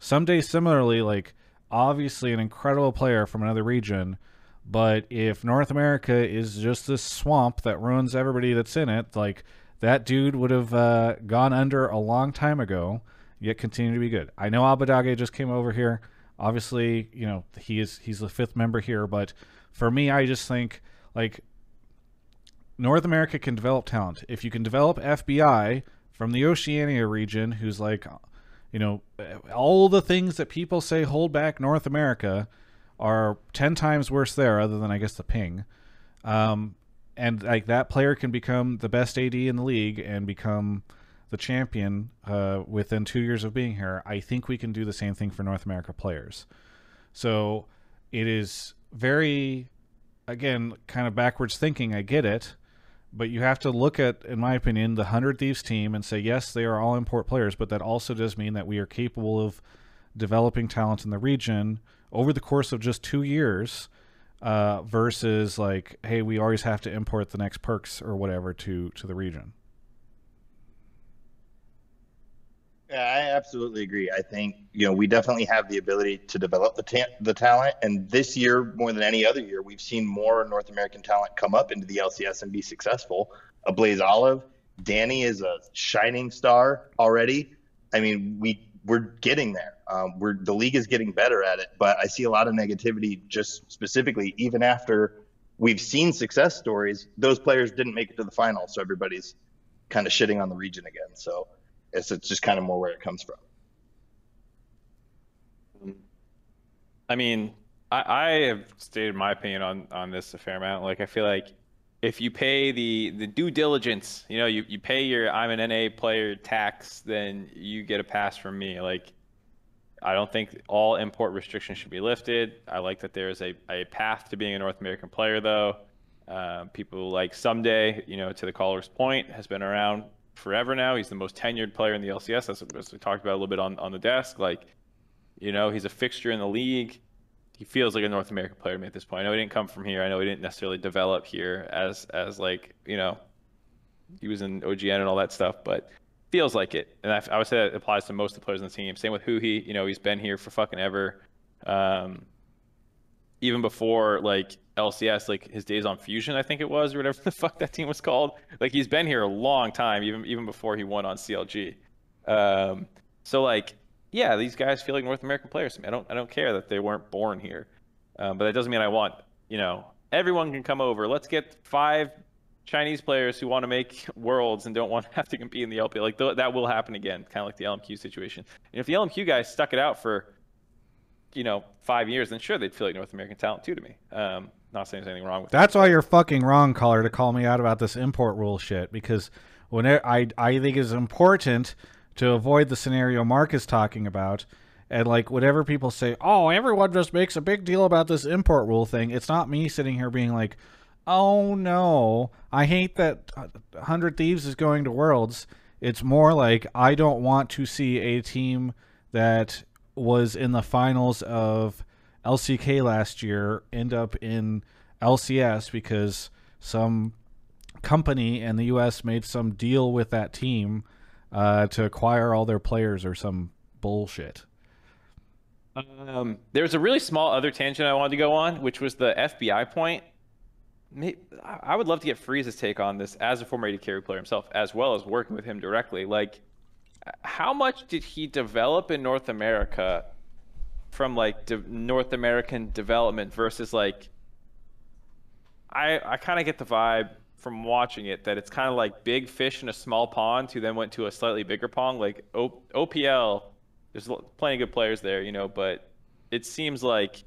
Ssumday, similarly, like obviously an incredible player from another region. But if North America is just this swamp that ruins everybody that's in it, like that dude would have uh, gone under a long time ago, yet continue to be good. I know Abbedagge just came over here. Obviously, you know he is he's the fifth member here, but for me, I just think like North America can develop talent. If you can develop FBI from the Oceania region, who's like, you know, all the things that people say hold back North America are 10 times worse there, other than, I guess, the ping. Um, and like that player can become the best AD in the league and become the champion uh, within two years of being here. I think we can do the same thing for North America players. So it is very, again, kind of backwards thinking. I get it but you have to look at, in my opinion, the Hundred Thieves team and say, yes, they are all import players, but that also does mean that we are capable of developing talent in the region over the course of just two years, uh, versus like, hey, we always have to import the next Perkz or whatever to to the region. Yeah, I absolutely agree. I think you know we definitely have the ability to develop the ta- the talent, and this year more than any other year, we've seen more North American talent come up into the LCS and be successful. A Blaze Olive, Danny is a shining star already. I mean, we we're getting there. Um, we're the league is getting better at it, but I see a lot of negativity just specifically even after we've seen success stories. Those players didn't make it to the final, so everybody's kind of shitting on the region again. So it's, it's just kind of more where it comes from. I mean, I, I have stated my opinion on on this a fair amount. Like, I feel like if you pay the the due diligence, you know, you, you pay your I'm an NA player tax, then you get a pass from me. Like, I don't think all import restrictions should be lifted. I like that there is a, a path to being a North American player, though. Uh, people like Ssumday, you know, to the caller's point, has been around forever now. He's the most tenured player in the LCS. as, we talked about a little bit on, on the desk. Like, you know, he's a fixture in the league. He feels like a North American player to me at this point. I know he didn't come from here. I know he didn't necessarily develop here as as like you know, he was in OGN and all that stuff, but feels like it. And I, I would say that applies to most of the players on the team. Same with Huhi. You know, he's been here for fucking ever. Um, even before like LCS, like his days on Fusion, I think it was, or whatever [laughs] the fuck that team was called. Like he's been here a long time, even even before he won on CLG. Um, so like, yeah, these guys feel like North American players. I don't I don't care that they weren't born here, um, but that doesn't mean I want you know everyone can come over. Let's get five Chinese players who want to make [laughs] worlds and don't want to [laughs] have to compete in the LP. Like th- that will happen again, kind of like the LMQ situation. And if the LMQ guys stuck it out for you know, five years, then sure, they'd feel like North American talent too to me. Um, not saying there's anything wrong with that. That's that. why you're fucking wrong, caller, to call me out about this import rule shit. Because when I I think it's important to avoid the scenario Mark is talking about, and like whatever people say, oh, everyone just makes a big deal about this import rule thing. It's not me sitting here being like, oh no, I hate that uh, Hundred Thieves is going to Worlds. It's more like I don't want to see a team that was in the finals of LCK last year end up in LCS because some company in the US made some deal with that team uh, to acquire all their players or some bullshit. Um, there's a really small other tangent I wanted to go on, which was the FBI point. I would love to get Freeze's take on this as a former AD carry player himself, as well as working with him directly. Like, how much did he develop in North America from like de- North American development versus like I I kind of get the vibe from watching it that it's kind of like big fish in a small pond who then went to a slightly bigger pond like o- OPL there's plenty of good players there you know but it seems like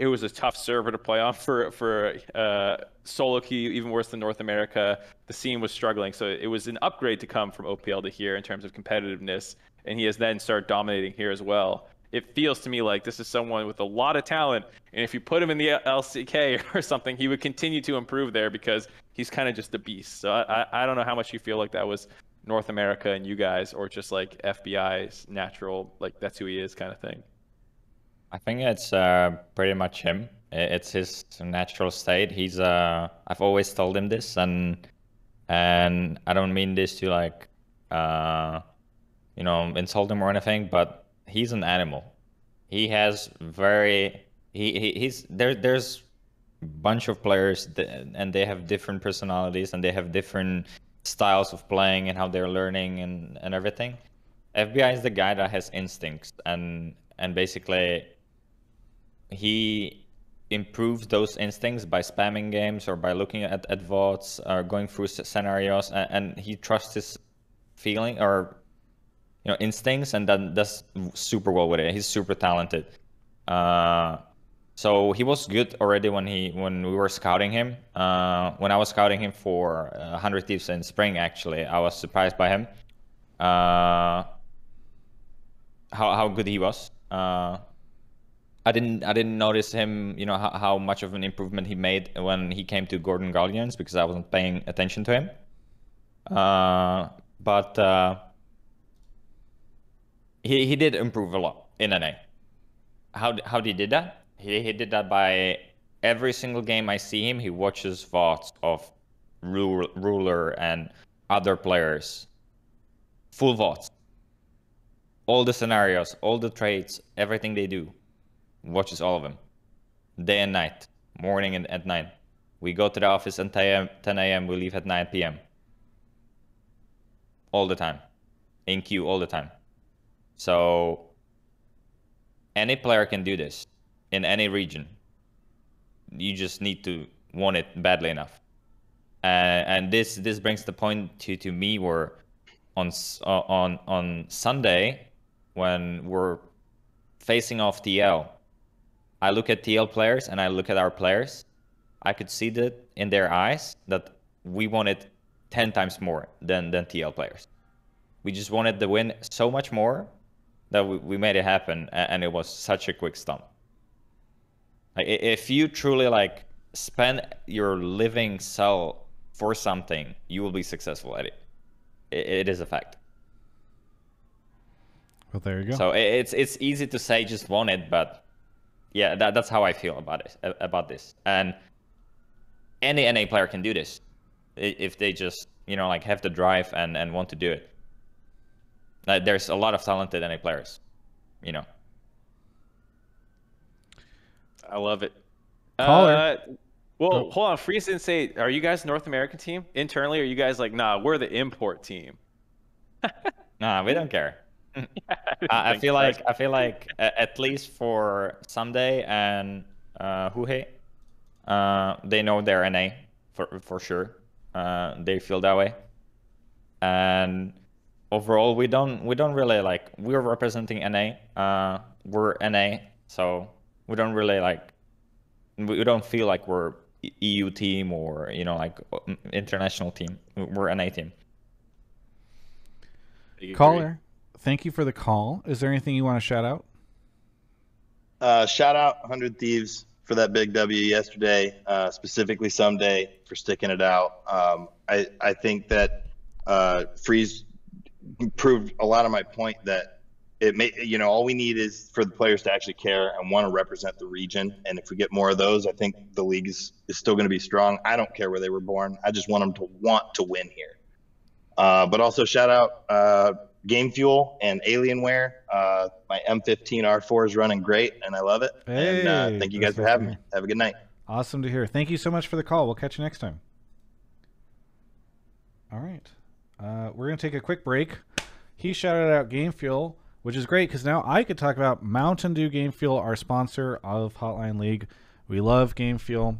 it was a tough server to play on for for uh, solo queue, even worse than North America. The scene was struggling, so it was an upgrade to come from OPL to here in terms of competitiveness, and he has then started dominating here as well. It feels to me like this is someone with a lot of talent, and if you put him in the LCK [laughs] or something, he would continue to improve there because he's kind of just a beast. So I, I don't know how much you feel like that was North America and you guys, or just like FBI's natural, like that's who he is kind of thing. I think it's uh, pretty much him. It's his natural state. He's uh, I've always told him this, and and I don't mean this to like, uh, you know, insult him or anything, but he's an animal. he has very he, he he's there. There's bunch of players that, and they have different personalities and they have different styles of playing and how they're learning and and everything. FBI is the guy that has instincts and and basically he improves those instincts by spamming games or by looking at, at VODs or going through scenarios and, and he trusts his feeling or you know instincts and then does super well with it. He's super talented. Uh, so he was good already when he when we were scouting him. Uh, when I was scouting him for uh, 100 Thieves in spring, actually, I was surprised by him. Uh, how how good he was. Uh, I didn't I didn't notice him, you know, how, how much of an improvement he made when he came to Golden Guardians because I wasn't paying attention to him. Uh, but uh, he he did improve a lot in NA. How how did he did that? He he did that by every single game I see him, he watches VODs of Ruler and other players. Full VODs. All the scenarios, all the trades, everything they do. Watches all of them. Day and night. Morning and at night. We go to the office at 10 a.m. We leave at 9 p.m. All the time. In queue all the time. So any player can do this in any region. You just need to want it badly enough. Uh, and this this brings the point to, to me where on uh, on on Sunday when we're facing off TL, I look at TL players and I look at our players. I could see that in their eyes that we wanted ten times more than than TL players. We just wanted the win so much more that we, we made it happen and it was such a quick stump like if you truly like spend your living cell for something you will be successful at it. It, it is a fact. Well there you go. So it's it's easy to say just want it but yeah that, that's how i feel about it about this. And any na player can do this if they just you know like have the drive and and want to do it like, there's a lot of talented NA players, you know. I love it. Caller. Uh, well, Oh. hold on. Freeze didn't say, are you guys North American team? Internally, are you guys like, nah, we're the import team? [laughs] Nah, we don't care. [laughs] I I, I feel like I feel like at least for Ssumday and uh, Huhi, uh, they know their NA for for sure. Uh, they feel that way, and overall we don't we don't really like we're representing NA. Uh, we're NA, so we don't really like we we don't feel like we're EU team or you know like international team. We're NA team. Caller, thank you for the call. Is there anything you want to shout out? Uh, shout out 100 Thieves for that big W yesterday, uh, specifically Ssumday for sticking it out. Um, I, I think that uh, Freeze proved a lot of my point that it may, you know, all we need is for the players to actually care and want to represent the region. And if we get more of those, I think the league is, is still going to be strong. I don't care where they were born. I just want them to want to win here. Uh, but also shout out uh, Game Fuel and Alienware. Uh, my M15 R4 is running great, and I love it. and uh, Hey, thank you guys for having me. Have a good night. Awesome to hear. Thank you so much for the call. We'll catch you next time. All right. Uh, we're going to take a quick break. He shouted out Game Fuel, which is great because now I could talk about Mountain Dew Game Fuel, our sponsor of Hotline League. We love Game Fuel.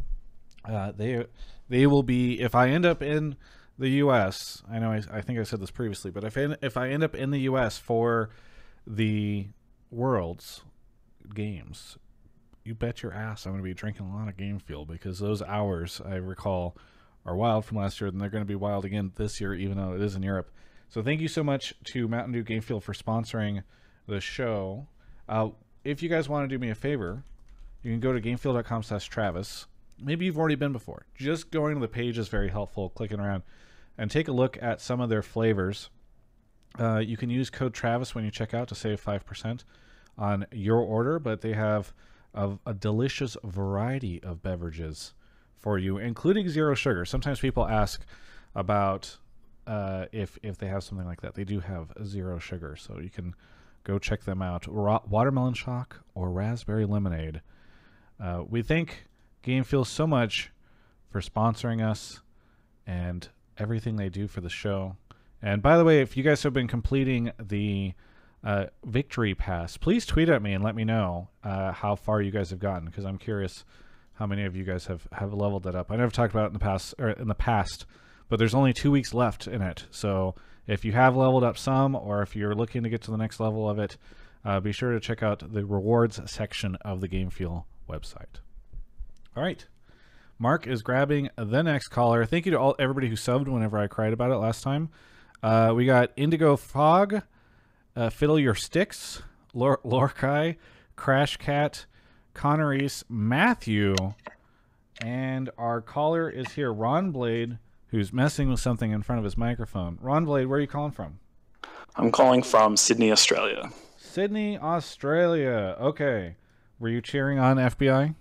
Uh, they they will be if I end up in the U.S. I know I, I think I said this previously, but if I, if I end up in the U.S. for the Worlds games, you bet your ass I'm going to be drinking a lot of Game Fuel because those hours I recall are wild from last year, and they're going to be wild again this year, even though it is in Europe. So thank you so much to Mountain Dew Game Fuel for sponsoring the show. Uh, if you guys want to do me a favor, you can go to gamefuel.com slash Travis. Maybe you've already been before. Just going to the page is very helpful, clicking around, and take a look at some of their flavors. Uh, you can use code Travis when you check out to save 5% on your order, but they have a, a delicious variety of beverages for you, including zero sugar. Sometimes people ask about uh, if if they have something like that. They do have zero sugar, so you can go check them out. Ra- Watermelon Shock or Raspberry Lemonade. Uh, we thank Game Fuel so much for sponsoring us and everything they do for the show. And by the way, if you guys have been completing the uh, victory pass, please tweet at me and let me know uh, how far you guys have gotten because I'm curious how many of you guys have, have leveled it up. I know I've talked about it in the past or in the past, but there's only two weeks left in it. So if you have leveled up some, or if you're looking to get to the next level of it, uh, be sure to check out the rewards section of the Game Fuel website. All right. Mark is grabbing the next caller. Thank you to all everybody who subbed whenever I cried about it last time. Uh, we got Indigo Fog, uh, Fiddle Your Sticks, Lor- Crash Cat, Connor East, Matthew, and our caller is here, Ron Blade, who's messing with something in front of his microphone. Ron Blade, where are you calling from? I'm calling from Sydney, Australia. Sydney, Australia. Okay. Were you cheering on FBI?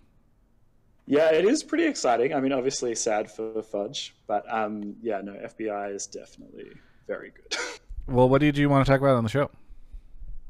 Yeah, it is pretty exciting. I mean, obviously sad for Fudge, but um, yeah, no, FBI is definitely very good. [laughs] Well, what did you want to talk about on the show?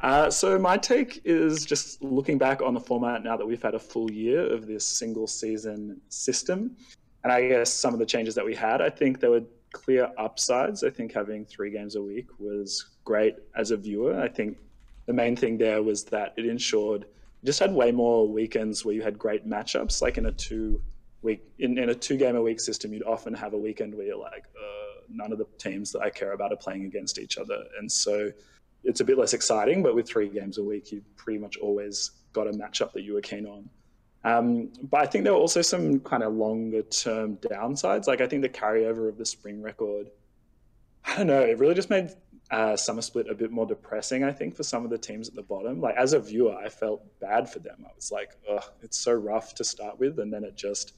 Uh, so my take is just looking back on the format now that we've had a full year of this single season system, and I guess some of the changes that we had. I think there were clear upsides. I think having three games a week was great as a viewer. I think the main thing there was that it ensured you just had way more weekends where you had great matchups. Like in a two week in, in a two game a week system, you'd often have a weekend where you're like, uh, none of the teams that I care about are playing against each other, and so it's a bit less exciting. But with three games a week, you pretty much always got a matchup that you were keen on. Um, but I think there were also some kind of longer term downsides. Like I think the carryover of the spring record, I don't know, it really just made uh, Summer Split a bit more depressing, I think, for some of the teams at the bottom. Like as a viewer, I felt bad for them. I was like, ugh, it's so rough to start with, and then it just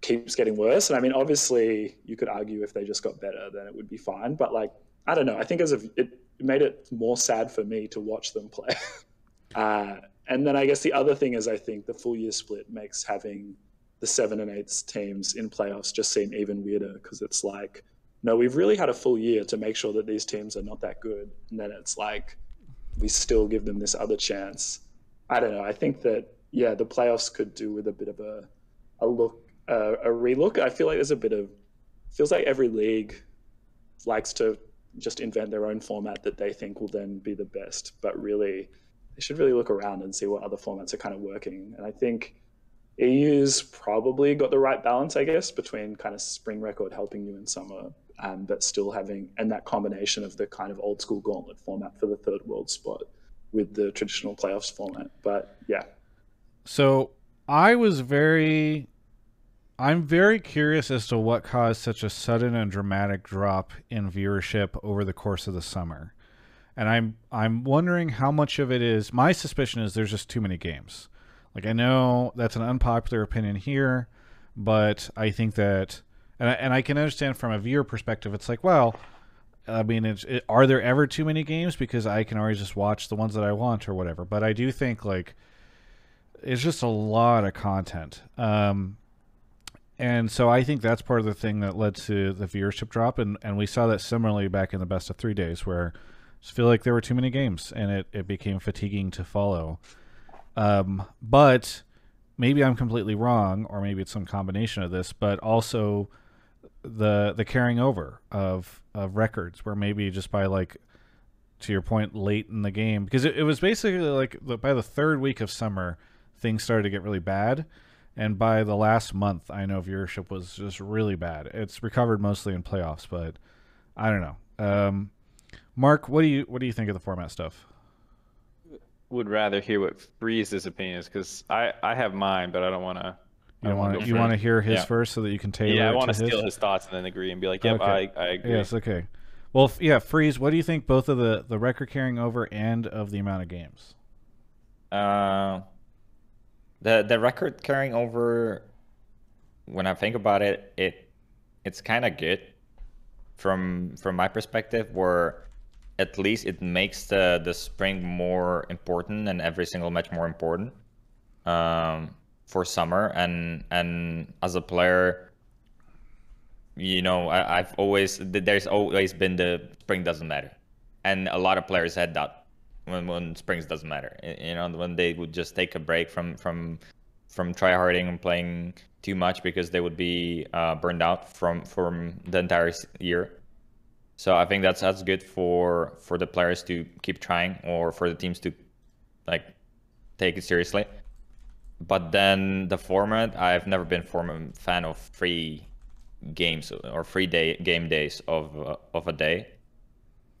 keeps getting worse. And I mean, obviously, you could argue if they just got better, then it would be fine. But like, I don't know. I think as a, it made it more sad for me to watch them play. [laughs] uh, and then I guess the other thing is, I think the full year split makes having the seven and eights teams in playoffs just seem even weirder because it's like, no, we've really had a full year to make sure that these teams are not that good. And then it's like, we still give them this other chance. I don't know. I think that, yeah, the playoffs could do with a bit of a, a look, uh, a relook. I feel like there's a bit of, feels like every league likes to just invent their own format that they think will then be the best. But really, they should really look around and see what other formats are kind of working. And I think EU's probably got the right balance, I guess, between kind of spring record helping you in summer, um, but still having and that combination of the kind of old school gauntlet format for the third world spot with the traditional playoffs format. But yeah. So I was very I'm very curious as to what caused such a sudden and dramatic drop in viewership over the course of the summer. And I'm I'm wondering how much of it is my suspicion is there's just too many games. Like I know that's an unpopular opinion here, but I think that and I, and I can understand from a viewer perspective it's like, well, I mean, it, are there ever too many games because I can always just watch the ones that I want or whatever. But I do think like it's just a lot of content. Um, and so I think that's part of the thing that led to the viewership drop, and, and we saw that similarly back in the best of three days, where I just feel like there were too many games, and it, it became fatiguing to follow. Um, but maybe I'm completely wrong, or maybe it's some combination of this, but also the the carrying over of of records, where maybe just by like to your point, late in the game, because it, it was basically like by the third week of summer, things started to get really bad and by the last month i know viewership was just really bad it's recovered mostly in playoffs but i don't know um, mark what do you what do you think of the format stuff Would rather hear what Freeze's opinion is because I I have mine, but I don't want to. you want to you want to hear his Yeah. first so that you can tailor Yeah, I want to steal his thoughts and then agree and be like, yep, Okay. I, I agree. yes okay well yeah freeze what do you think both of the the record carrying over and of the amount of games Uh, the the record carrying over. When I think about it, it it's kind of good from from my perspective, where at least it makes the the spring more important and every single match more important um, for summer. And and as a player, you know, I, I've always there's always been the spring doesn't matter, and a lot of players had that when when springs doesn't matter. You know, when they would just take a break from from from tryharding and playing too much because they would be uh, burned out from from the entire year. So I think that's that's good for for the players to keep trying or for the teams to like take it seriously. But then the format, I've never been form fan of free games or free day game days of uh, of a day.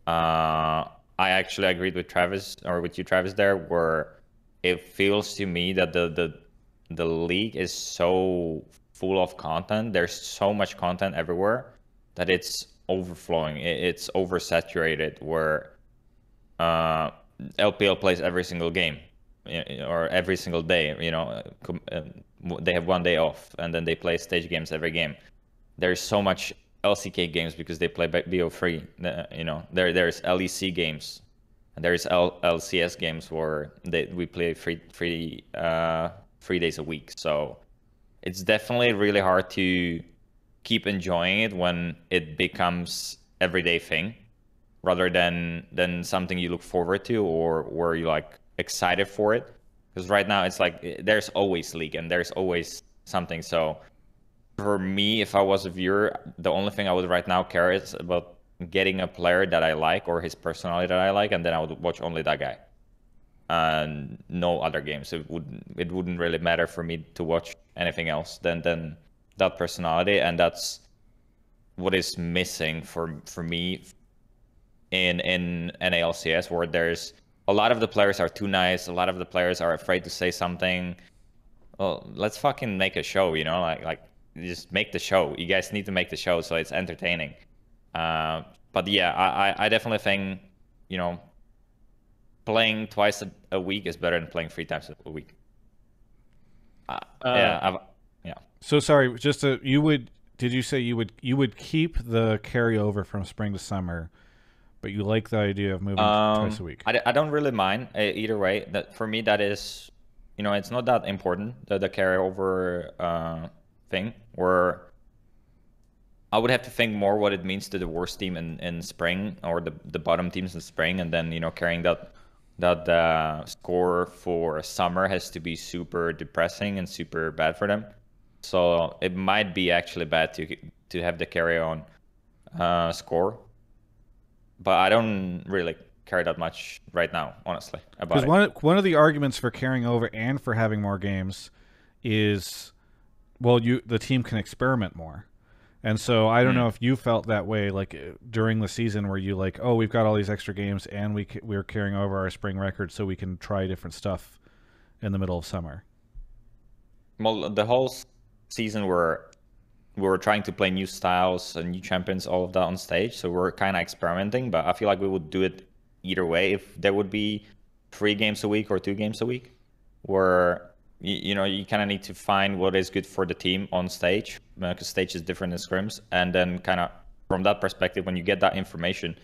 Uh, I actually agreed with Travis or with you, Travis, there, where it feels to me that the the the league is so full of content. There's so much content everywhere that it's overflowing. It, it's oversaturated. Where uh, LPL plays every single game or every single day. You know, uh, they have one day off and then they play stage games every game. There's so much LCK games because they play BO3. uh, You know, there there's LEC games. And there's L- LCS games where they, we play three three uh, three days a week. So it's definitely really hard to keep enjoying it when it becomes everyday thing rather than than something you look forward to or where you like excited for it because right now it's like there's always league and there's always something so for me if i was a viewer the only thing i would right now care is about getting a player that i like or his personality that i like and then i would watch only that guy and no other games it wouldn't it wouldn't really matter for me to watch anything else than than that personality and that's what is missing for for me in in NALCS where there's a lot of the players are too nice, a lot of the players are afraid to say something. Well, let's fucking make a show, you know, like like just make the show. You guys need to make the show so it's entertaining. Uh, but yeah, I, I- definitely think, you know, playing twice a, a week is better than playing three times a week. Uh, yeah, I've, yeah. So sorry, just to, you would did you say you would you would keep the carryover from spring to summer, but you like the idea of moving twice a week? I, I don't really mind uh, either way. That for me, that is, you know, it's not that important the the carryover uh, thing. Where I would have to think more what it means to the worst team in, in spring or the the bottom teams in spring, and then you know carrying that that uh, score for summer has to be super depressing and super bad for them. So it might be actually bad to to have the carry on uh, score but I don't really care that much right now, honestly, Because it. one one of the arguments for carrying over and for having more games is, well, you the team can experiment more, and so I don't Hmm. know if you felt that way, like uh, during the season where you like, oh, we've got all these extra games and we we're carrying over our spring record so we can try different stuff in the middle of summer. Well, the whole season we're we were trying to play new styles and new champions, all of that on stage. So we're kind of experimenting, but I feel like we would do it either way if there would be three games a week or two games a week, where you, you know you kind of need to find what is good for the team on stage uh, because stage is different in scrims, and then kind of from that perspective, when you get that information,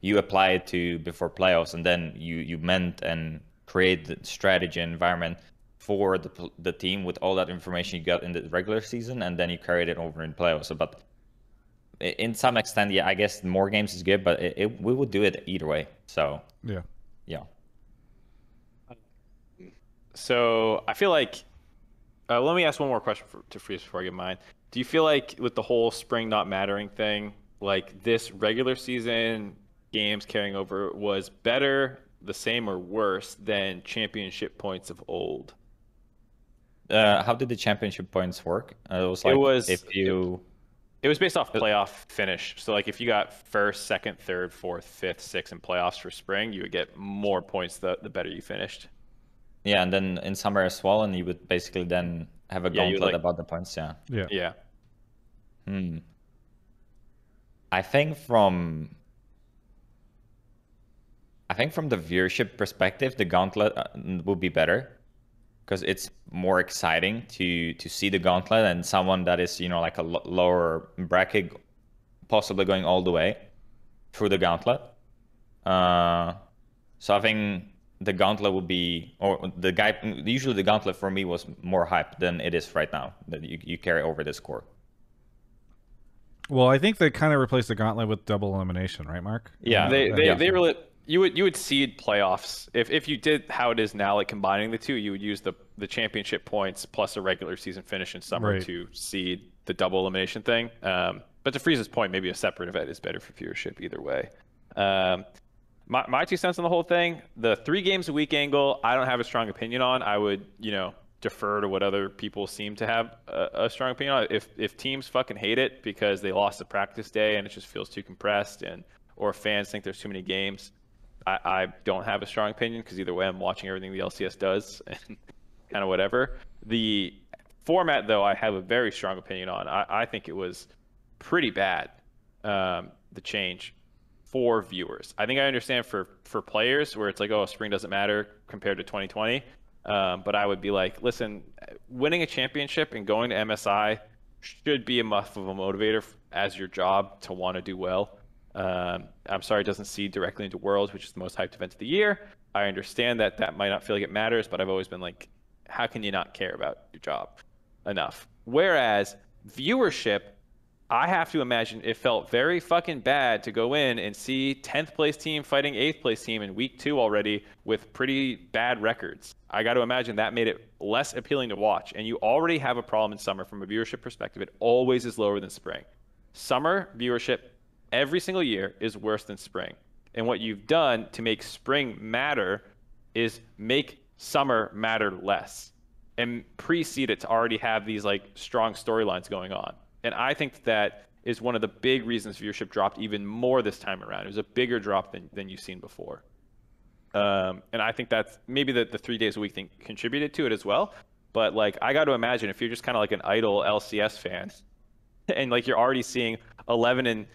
you apply it to before playoffs, and then you you mend and create the strategy environment for the the team with all that information you got in the regular season, and then you carried it over in playoffs. So, but in some extent, yeah, I guess more games is good, but it, it, we would do it either way. So Yeah. yeah. So I feel like. Uh, let me ask one more question for, to Freeze before I get mine. Do you feel like with the whole spring not mattering thing, like this regular season games carrying over was better, the same, or worse than championship points of old? Uh, how did the championship points work? Uh, it was It like was- if you It was based off playoff finish. So like if you got first, second, third, fourth, fifth, sixth in playoffs for spring, you would get more points the, the better you finished. Yeah, and then in summer as well, and you would basically then have a Yeah, gauntlet like- about the points. Yeah. Yeah. Yeah. Hmm. I think from I think from the viewership perspective, the gauntlet uh, would be better because it's more exciting to to see the gauntlet and someone that is you know like a lower bracket, possibly going all the way through the gauntlet. Uh, so I think the gauntlet would be, or the guy. Usually, the gauntlet for me was more hype than it is right now. That you, you carry over the score. Well, I think they kind of replaced the gauntlet with double elimination, right, Mark? Yeah. They they, yeah. they really you would you would seed playoffs if if you did how it is now, like combining the two, you would use the the championship points plus a regular season finish in summer Right. to seed the double elimination thing. Um, but to Freeze's point, maybe a separate event is better for viewership either way. Um, my, my two cents on the whole thing the three games a week angle i don't have a strong opinion on. I would you know defer to what other people seem to have a, a strong opinion on. If if teams fucking hate it because they lost a practice day and it just feels too compressed and or fans think there's too many games i, I don't have a strong opinion because either way i'm watching everything the lcs does [laughs] and kind of whatever. The format though i have a very strong opinion on. I, I think it was pretty bad um, the change for viewers. I think I understand for for players where it's like, oh, spring doesn't matter compared to 2020. Um, but I would be like, listen, winning a championship and going to MSI should be enough of a motivator as your job to want to do well. Um, I'm sorry it doesn't seed directly into Worlds, which is the most hyped event of the year. I understand that that might not feel like it matters, but I've always been like, how can you not care about your job enough? Whereas viewership, I have to imagine it felt very fucking bad to go in and see 10th place team fighting 8th place team in week two already with pretty bad records. I got to imagine that made it less appealing to watch. And you already have a problem in summer from a viewership perspective. It always is lower than spring. Summer viewership every single year is worse than spring. And what you've done to make spring matter is make summer matter less and precede it to already have these like strong storylines going on. And I think that is one of the big reasons viewership dropped even more this time around. It was a bigger drop than, than you've seen before. Um, and I think that's maybe the, the three days a week thing contributed to it as well. But like, I got to imagine if you're just kind of like an idle LCS fan [laughs] and like you're already seeing 11 and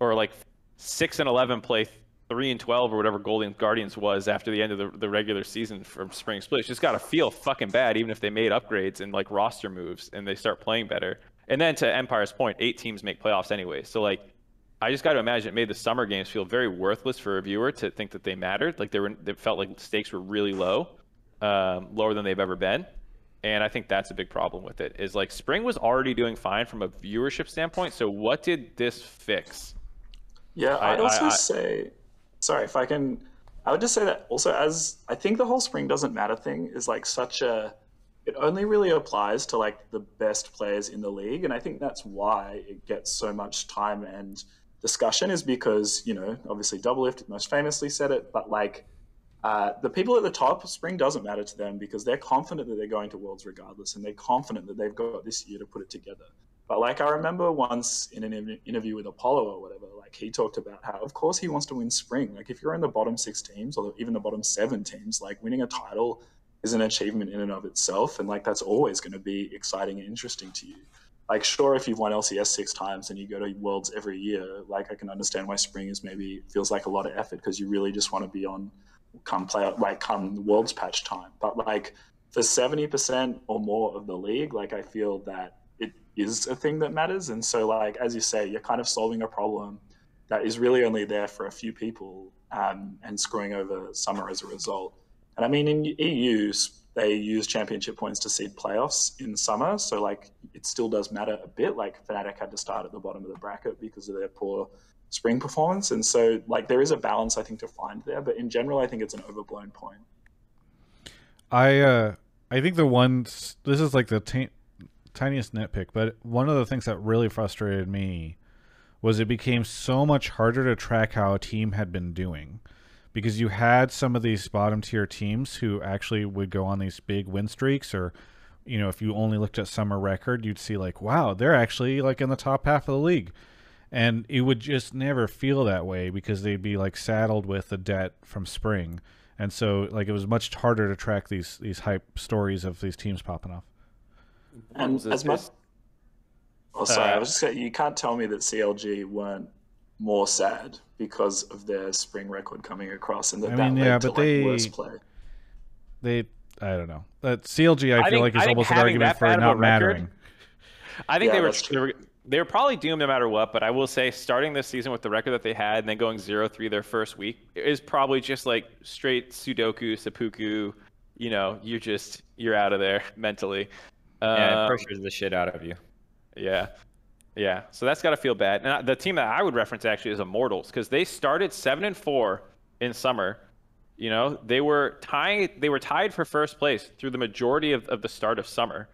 or like 6 and 11 play 3 and 12 or whatever Golden Guardians was after the end of the, the regular season from Spring Split. It's just got to feel fucking bad, even if they made upgrades and like roster moves and they start playing better. And then to Empire's point, eight teams make playoffs anyway. So like, I just got to imagine it made the summer games feel very worthless for a viewer to think that they mattered. Like they were, they felt like stakes were really low, um, lower than they've ever been. And I think that's a big problem with it. Is like spring was already doing fine from a viewership standpoint. So what did this fix? Yeah, I- I'd also I- I- say, sorry if I can, I would just say that also as I think the whole spring doesn't matter thing is like such a, it only really applies to like the best players in the league, and I think that's why it gets so much time and discussion is because you know obviously Doublelift most famously said it, but like. Uh, the people at the top, spring doesn't matter to them because they're confident that they're going to Worlds regardless, and they're confident that they've got this year to put it together. But like I remember once in an in- interview with Apollo or whatever, like he talked about how of course he wants to win spring. Like if you're in the bottom six teams or even the bottom seven teams, like winning a title is an achievement in and of itself, and like that's always going to be exciting and interesting to you. Like sure, if you've won LCS six times and you go to Worlds every year, like I can understand why spring is maybe feels like a lot of effort because you really just want to be on come play like come Worlds patch time. But like for seventy percent or more of the league, like I feel that it is a thing that matters. And so, like as you say, you're kind of solving a problem that is really only there for a few people um, and screwing over summer as a result. And I mean, in EU, they use championship points to seed playoffs in summer, so like it still does matter a bit. Like Fnatic had to start at the bottom of the bracket because of their poor spring performance, and so like there is a balance I think to find there. But in general, I think it's an overblown point. I uh I think the one this is like the ti- tiniest nitpick, but one of the things that really frustrated me was it became so much harder to track how a team had been doing because you had some of these bottom tier teams who actually would go on these big win streaks or you know if you only looked at summer record you'd see like wow they're actually like in the top half of the league. And it would just never feel that way because they'd be like saddled with the debt from spring. And so like it was much harder to track these these hype stories of these teams popping off. And as much, this- oh, sorry, I Uh, was just saying, you can't tell me that CLG weren't more sad because of their spring record coming across, and that I that mean, led yeah, to but like they- worse play. they i don't know that clg i, I feel think- like is I almost an argument that for bad of a not record- mattering I think Yeah, they were they were they were probably doomed no matter what. But I will say, starting this season with the record that they had, and then going 0-3 their first week is probably just like straight Sudoku, seppuku. You know, you're just you're out of there mentally. Yeah, Um, it pressures the shit out of you. Yeah. Yeah. So that's got to feel bad. And the team that I would reference actually is Immortals because they started 7 and 4 in summer. You know, they were tied. They were tied for first place through the majority of, of the start of summer.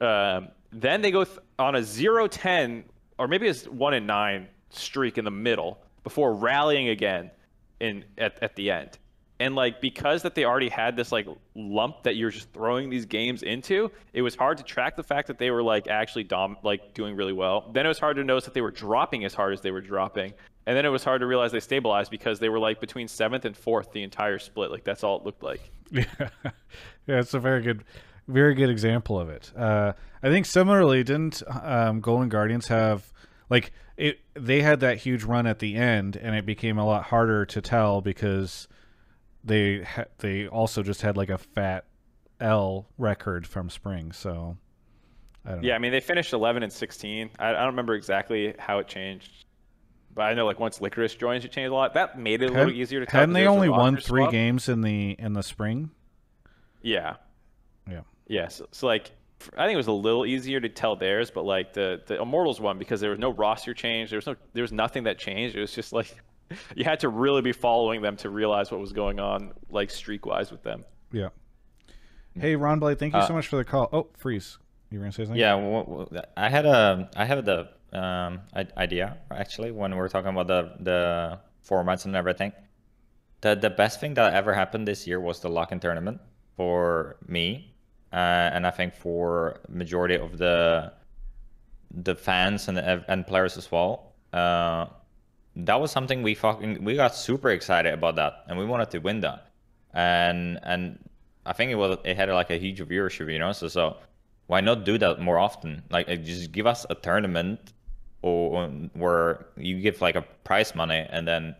Um, then they go th- on a 0-10 or maybe it's one and nine streak in the middle before rallying again in at, at the end. And like because that they already had this like lump that you're just throwing these games into, it was hard to track the fact that they were like actually dom like doing really well. Then it was hard to notice that they were dropping as hard as they were dropping. And then it was hard to realize they stabilized because they were like between seventh and fourth the entire split. Like that's all it looked like. [laughs] Yeah, yeah, it's a very good, very good example of it. Uh, I think similarly, didn't um, Golden Guardians have like it? They had that huge run at the end, and it became a lot harder to tell because they ha- they also just had like a fat L record from spring. So I don't know. Yeah, I mean they finished 11 and 16. I, I don't remember exactly how it changed, but I know like once Licorice joins, it changed a lot. That made it a little Hadn't- easier to tell. Hadn't they there was a only won three swap. games in the in the spring? Yeah. Yeah. Yeah. So, so like, I think it was a little easier to tell theirs, but like the the Immortals one because there was no roster change. There was no there was nothing that changed. It was just like [laughs] you had to really be following them to realize what was going on, like streak wise with them. Yeah. Hey, Ron Blade, thank you so Uh, much for the call. Oh, freeze. You were gonna say something? Yeah, I had a I had the um idea actually when we were talking about the the formats and everything. The the best thing that ever happened this year was the lock-in tournament for me, uh, and I think for majority of the the fans and and players as well. Uh, that was something we fucking we got super excited about that, and we wanted to win that, and and I think it was it had like a huge viewership, you know. So so why not do that more often? Like uh, just give us a tournament, or where you give like a prize money, and then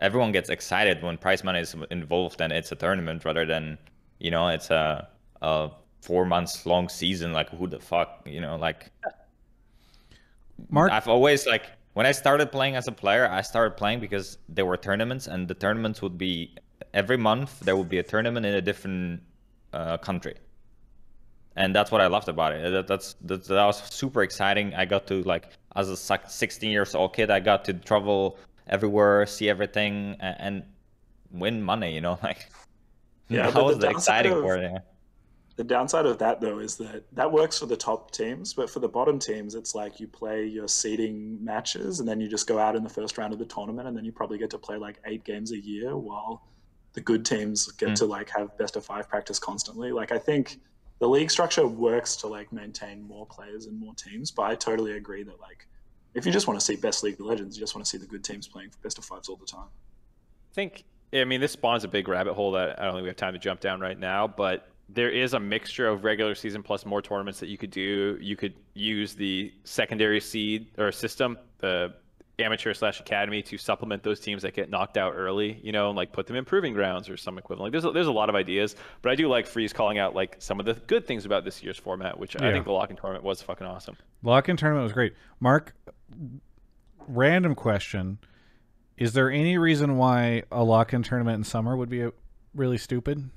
everyone gets excited when prize money is involved, and it's a tournament rather than you know it's a a four months long season. Like who the fuck, you know, like. Mark, I've always like when I started playing as a player, I started playing because there were tournaments, and the tournaments would be every month. There would be a tournament in a different uh, country, and that's what I loved about it. That, that's that, that was super exciting. I got to like as a 16 years old kid, I got to travel everywhere, see everything, and, and win money. You know, [laughs] like Yeah, that was the the exciting part. The downside of that, though, is that that works for the top teams, but for the bottom teams, it's like you play your seeding matches and then you just go out in the first round of the tournament, and then you probably get to play like eight games a year, while the good teams get Mm. to like have best of five practice constantly. Like I think the league structure works to like maintain more players and more teams, but I totally agree that like if you just want to see best League of Legends, you just want to see the good teams playing for best of fives all the time. I think, I mean, this spawns a big rabbit hole that I don't think we have time to jump down right now, but there is a mixture of regular season plus more tournaments that you could do. You could use the secondary seed or system, the amateur slash academy, to supplement those teams that get knocked out early, you know, and like put them in proving grounds or some equivalent. Like, there's a, there's a lot of ideas, but I do like Freeze calling out like some of the good things about this year's format, which I think the lock-in tournament was fucking awesome. Lock-in tournament was great. Mark, random question: Is there any reason why a lock-in tournament in summer would be a, really stupid?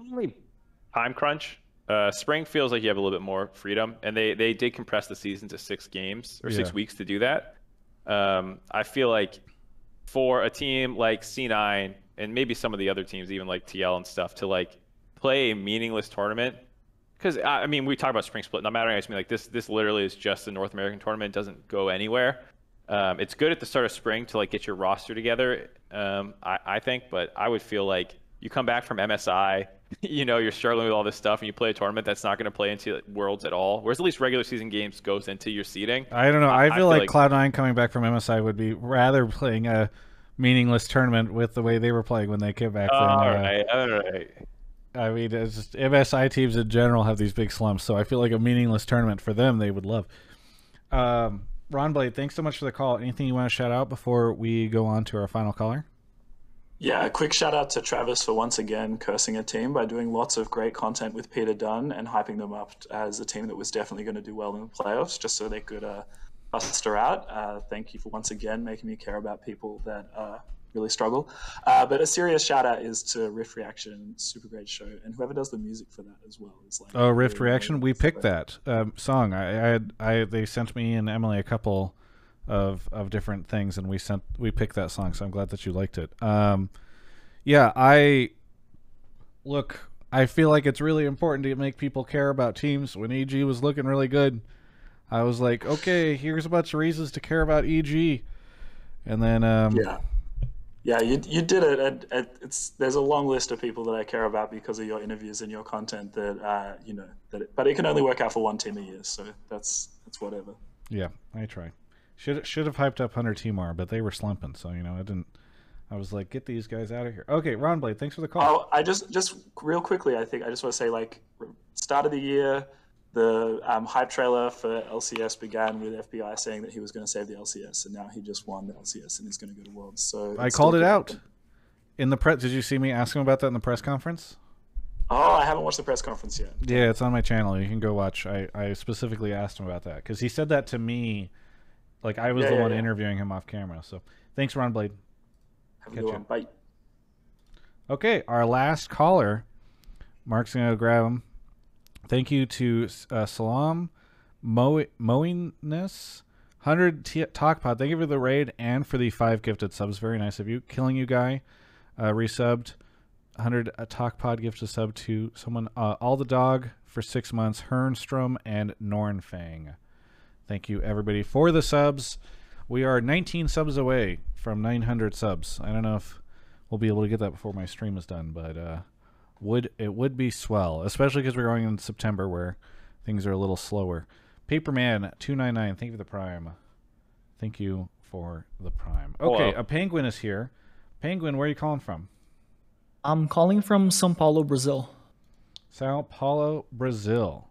Only time crunch. Uh, spring feels like you have a little bit more freedom, and they they did compress the season to six games or six weeks to do that. Um, I feel like for a team like C9 and maybe some of the other teams, even like TL and stuff, to like play a meaningless tournament. Because I I mean, we talk about spring split. No matter, I mean, like this this literally is just the North American tournament. It doesn't go anywhere. Um, it's good at the start of spring to like get your roster together. Um, I, I think, but I would feel like you come back from MSI, [laughs] you know, you're struggling with all this stuff, and you play a tournament that's not going to play into Worlds at all. Whereas at least regular season games goes into your seeding. I don't know. I, feel, like, like Cloud9 coming back from MSI would be rather playing a meaningless tournament with the way they were playing when they came back. All than, uh, right, all right. I mean, it's just MSI teams in general have these big slumps, so I feel like a meaningless tournament for them they would love. Um, Ron Blade, thanks so much for the call. Anything you want to shout out before we go on to our final caller? Yeah, a quick shout out to Travis for once again cursing a team by doing lots of great content with Peter Dun and hyping them up as a team that was definitely going to do well in the playoffs, just so they could uh, bust her out. Uh, thank you for once again making me care about people that uh, really struggle. Uh, but a serious shout out is to Rift Reaction, super great show, and whoever does the music for that as well is like. Oh, Rift really, Reaction. We picked that um, song. I, I, had, I, they sent me and Emily a couple of of different things, and we sent we picked that song. So I'm glad that you liked it. Um, yeah, I look. I feel like it's really important to make people care about teams. When EG was looking really good, I was like, okay, here's a bunch of reasons to care about EG. And then, um, Yeah. Yeah, you, you did it, and, and it's there's a long list of people that I care about because of your interviews and your content. That uh, you know that, it, but it can only work out for one team a year, so that's that's whatever. yeah, I try. Should should have hyped up Hunter Timar, but they were slumping, so you know I didn't. I was like, get these guys out of here. Okay, Ron Blade, thanks for the call. Oh, I just just real quickly, I think I just want to say like start of the year, the um, hype trailer for LCS began with FBI saying that he was going to save the LCS, and now he just won the LCS and he's going to go to Worlds. So I called it out happen. in the press. Did you see me ask him about that in the press conference? Oh, I haven't watched the press conference yet. Yeah, it's on my channel. You can go watch. I, I specifically asked him about that because he said that to me, like I was Yeah, the yeah, one yeah. interviewing him off camera. So thanks, Ron Blade. Have a Catch good ya. one. Bye. Okay, our last caller. Mark's gonna grab him. Thank you to uh, Salam Mo- Mowingness. 100 T- Talk Pod. Thank you for the raid and for the five gifted subs. Very nice of you. Killing You Guy uh, resubbed. 100 uh, Talk Pod gifted sub to someone. Uh, All the Dog for six months. Hernstrom and Nornfang. Thank you, everybody, for the subs. We are 19 subs away from 900 subs. I don't know if we'll be able to get that before my stream is done, but uh, would it would be swell, especially because we're going in September where things are a little slower. Paperman two nine nine, thank you for the prime. Thank you for the prime. Okay, Hello. a penguin is here. Penguin, where are you calling from? I'm calling from Sao Paulo, Brazil. Sao Paulo, Brazil.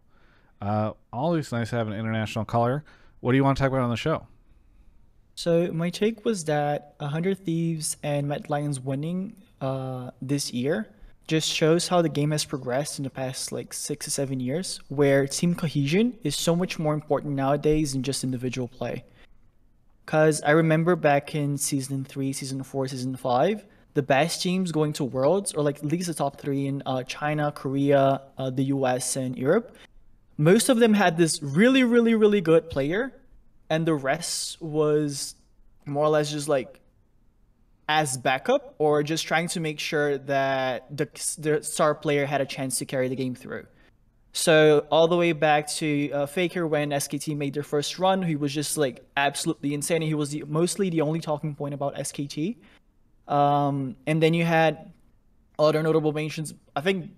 Uh, always nice to have an international caller. What do you want to talk about on the show? So my take was that 100 Thieves and Mad Lions winning uh, this year just shows how the game has progressed in the past like six to seven years, where team cohesion is so much more important nowadays than just individual play. Because I remember back in season three, season four, season five, the best teams going to Worlds, or like at least the top three in uh, China, Korea, uh, the US, and Europe, most of them had this really, really, really good player, and the rest was more or less just like as backup or just trying to make sure that the, the star player had a chance to carry the game through. So all the way back to uh, Faker when SKT made their first run, he was just like absolutely insane. He was the, mostly the only talking point about SKT. Um, and then you had other notable mentions. I think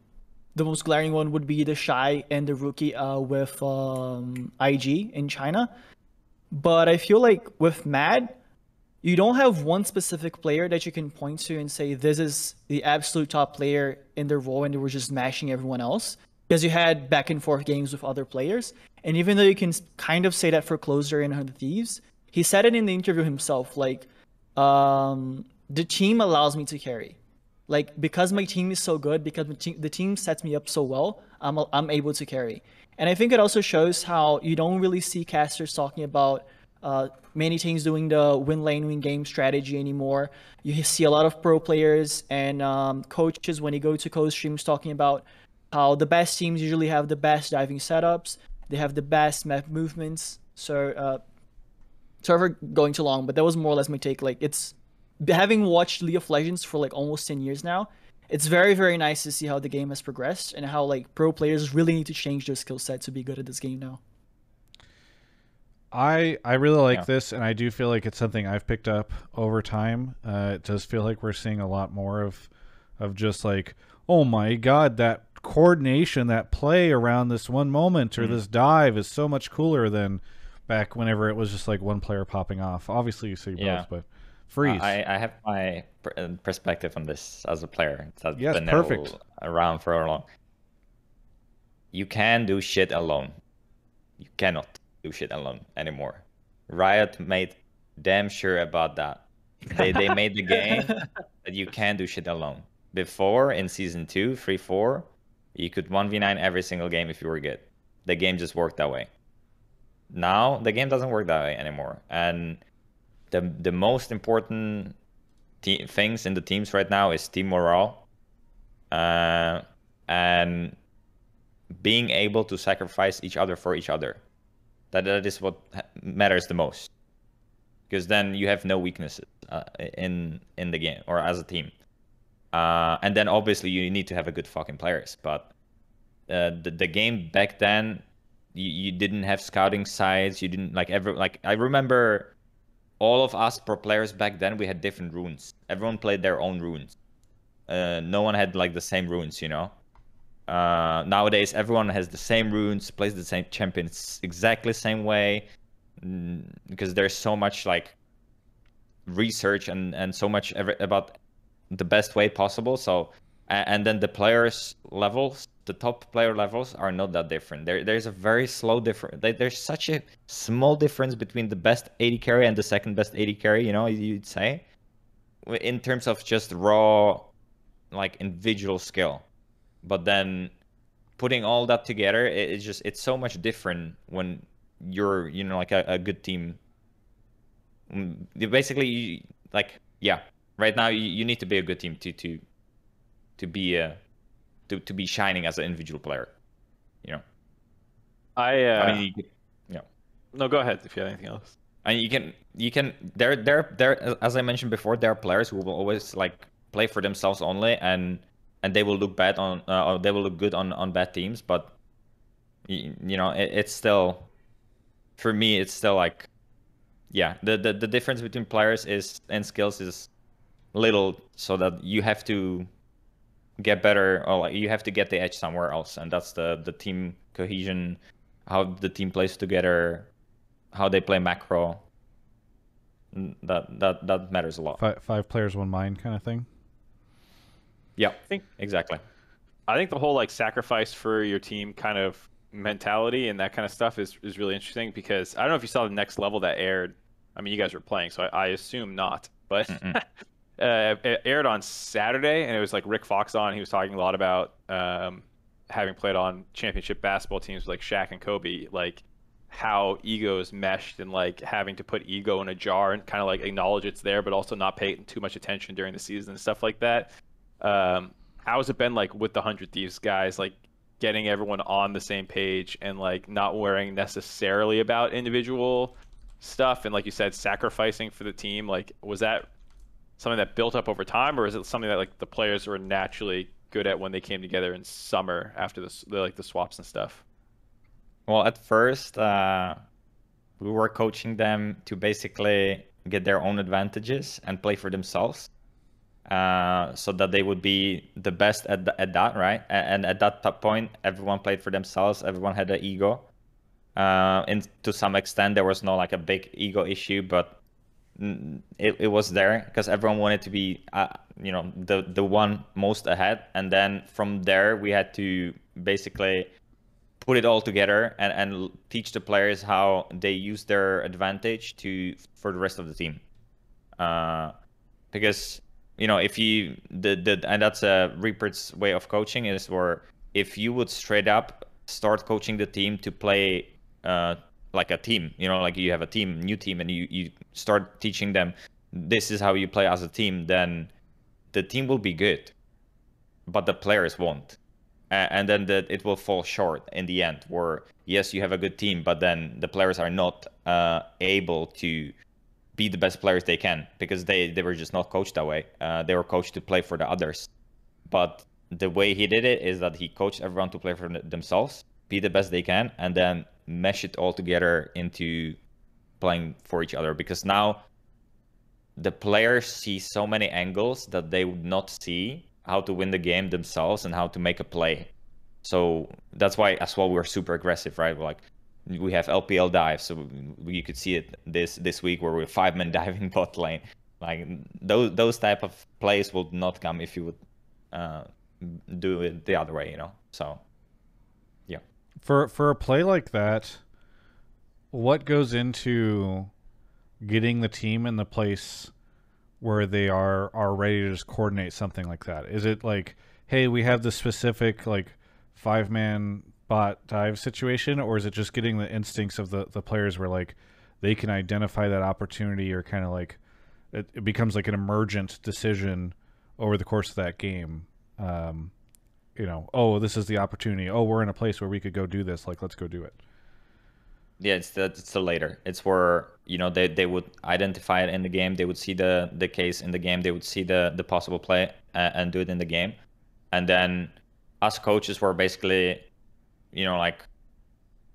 the most glaring one would be the Shy and the Rookie uh, with um, IG in China. But I feel like with Mad, you don't have one specific player that you can point to and say this is the absolute top player in their role and they were just mashing everyone else. Because you had back and forth games with other players. And even though you can kind of say that for Closer and 100 Thieves, he said it in the interview himself like, um, the team allows me to carry. Like, because my team is so good, because the team, sets me up so well, I'm, I'm able to carry. And I think it also shows how you don't really see casters talking about uh, many teams doing the win lane, win game strategy anymore. You see a lot of pro players and um, coaches when you go to coach streams talking about how the best teams usually have the best diving setups, they have the best map movements. So, uh, sorry for going too long, but that was more or less my take. Like, it's having watched League of Legends for like almost 10 years now, it's very, very nice to see how the game has progressed and how like pro players really need to change their skill set to be good at this game now. I I really like Yeah. this, and I do feel like it's something I've picked up over time. Uh, it does feel like we're seeing a lot more of of just like, oh my god, that coordination, that play around this one moment or this dive is so much cooler than back whenever it was just like one player popping off. Obviously, you see both, Yeah. but freeze. I, I have my uh, perspective on this as a player that's Yes, been perfect. around for a long. You can do shit alone. You cannot do shit alone anymore. Riot made damn sure about that. They they [laughs] made the game that you can do shit alone. Before in season two, three, four, you could one v nine every single game if you were good. The game just worked that way. Now the game doesn't work that way anymore, and the the most important te- things in the teams right now is team morale, uh, and being able to sacrifice each other for each other. That that is what matters the most. because then you have no weaknesses uh, in in the game or as a team. Uh, and then obviously you need to have a good fucking players. But uh, the the game back then, you, you didn't have scouting sites. You didn't like ever like I remember all of us pro players back then we had different runes. Everyone played their own runes. Uh, no one had like the same runes, you know. Uh, nowadays, everyone has the same runes, plays the same champions exactly same way, mm, because there's so much like research and and so much about the best way possible. So, and then the players levels, the top player levels are not that different. There, there's a very slow difference. There's such a small difference between the best AD carry and the second best AD carry. You know, you'd say, in terms of just raw, like individual skill but then putting all that together it, it's just it's so much different when you're you know like a, a good team Mm, basically like yeah right now you, you need to be a good team to to to be a to, to be shining as an individual player you know I, uh, i mean you could, yeah no, go ahead if you have anything else. and you can you can there there there as i mentioned before there are players who will always like play for themselves only and and they will look bad on uh, or they will look good on on bad teams but you, you know it, it's still for me it's still like yeah the, the the difference between players is and skills is little so that you have to get better or like you have to get the edge somewhere else and that's the the team cohesion how the team plays together how they play macro Mm, that that that matters a lot Five, five players, one mind kind of thing. yeah I think exactly I think the whole like sacrifice for your team kind of mentality and that kind of stuff is, is really interesting because I don't know if you saw the next level that aired. I mean, you guys were playing, so I, I assume not, but [laughs] uh, it aired on Saturday and it was like Rick Fox on. He was talking a lot about um, having played on championship basketball teams like Shaq and Kobe, like how egos meshed and like having to put ego in a jar and kind of like acknowledge it's there, but also not pay too much attention during the season and stuff like that. Um, how has it been like with the Hundred Thieves guys, like getting everyone on the same page and like not worrying necessarily about individual stuff and like you said, sacrificing for the team? Like, was that something that built up over time, or is it something that like the players were naturally good at when they came together in summer after the, the like the swaps and stuff? Well, at first, uh, we were coaching them to basically get their own advantages and play for themselves, uh, so that they would be the best at, th- at that, right? And at that point, everyone played for themselves. Everyone had an ego. Uh, and to some extent, there was no like a big ego issue, but it, it was there because everyone wanted to be, uh, you know, the the one most ahead. And then from there, we had to basically put it all together and, and teach the players how they use their advantage to for the rest of the team. Uh, because you know if you the, the and that's a Reapered's way of coaching is where if you would straight up start coaching the team to play uh, like a team, you know, like you have a team, new team, and you you start teaching them this is how you play as a team, then the team will be good, but the players won't. And then that it will fall short in the end where yes you have a good team but then the players are not uh, able to be the best players they can because they, they were just not coached that way. Uh, they were coached to play for the others. But the way he did it is that he coached everyone to play for themselves be the best they can and then mesh it all together into playing for each other because now the players see so many angles that they would not see how to win the game themselves and how to make a play. So that's why as well we're super aggressive, right? Like we have LPL dives, so you could see it this this week where we're five men [laughs] diving bot lane. Like those those type of plays would not come if you would uh, do it the other way, you know. So. For for a play like that, what goes into getting the team in the place where they are are ready to just coordinate something like that? Is it like, hey, we have this specific like five man bot dive situation, or is it just getting the instincts of the the players where like they can identify that opportunity or kind of like it, it becomes like an emergent decision over the course of that game? Um, you know, oh, this is the opportunity. Oh, we're in a place where we could go do this. Like, let's go do it. yeah, it's the it's the later. It's where you know they, they would identify it in the game. They would see the the case in the game. They would see the the possible play and, and do it in the game, and then us coaches were basically, you know, like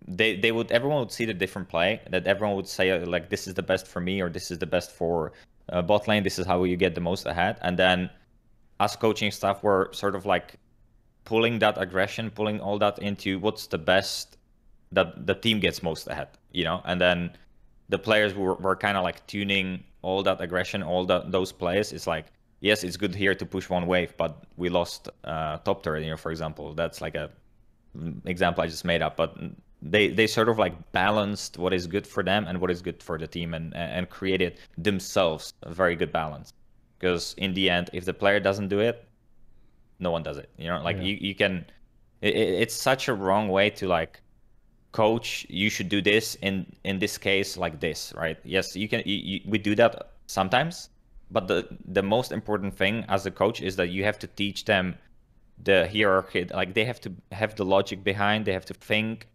they they would everyone would see the different play that everyone would say uh, like this is the best for me or this is the best for uh, bot lane. This is how you get the most ahead, and then us coaching staff were sort of like pulling that aggression, pulling all that into what's the best that the team gets most ahead, you know, and then the players were, were kind of like tuning all that aggression, all that those plays. It's like, yes, it's good here to push one wave, but we lost uh, top turret, you know, for example. That's like a mm, example I just made up, but they they sort of like balanced what is good for them and what is good for the team and and created themselves a very good balance. Because in the end, if the player doesn't do it, no one does it. You know, like Yeah. you you can. It, it- it's such a wrong way to like coach you should do this in in this case like this right yes you can you, you, we do that sometimes but the the most important thing as a coach is that you have to teach them the hierarchy like they have to have the logic behind they have to think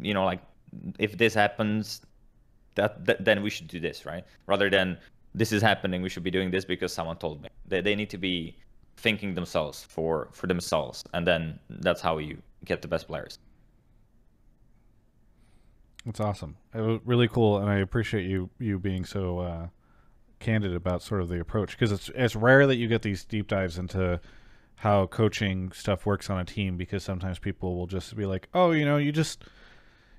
you know like if this happens that, that then we should do this right rather than this is happening we should be doing this because someone told me they, they need to be thinking themselves for for themselves and then that's how you get the best players That's awesome. It was really cool, and I appreciate you you being so uh, candid about sort of the approach because it's it's rare that you get these deep dives into how coaching stuff works on a team because sometimes people will just be like, oh, you know, you just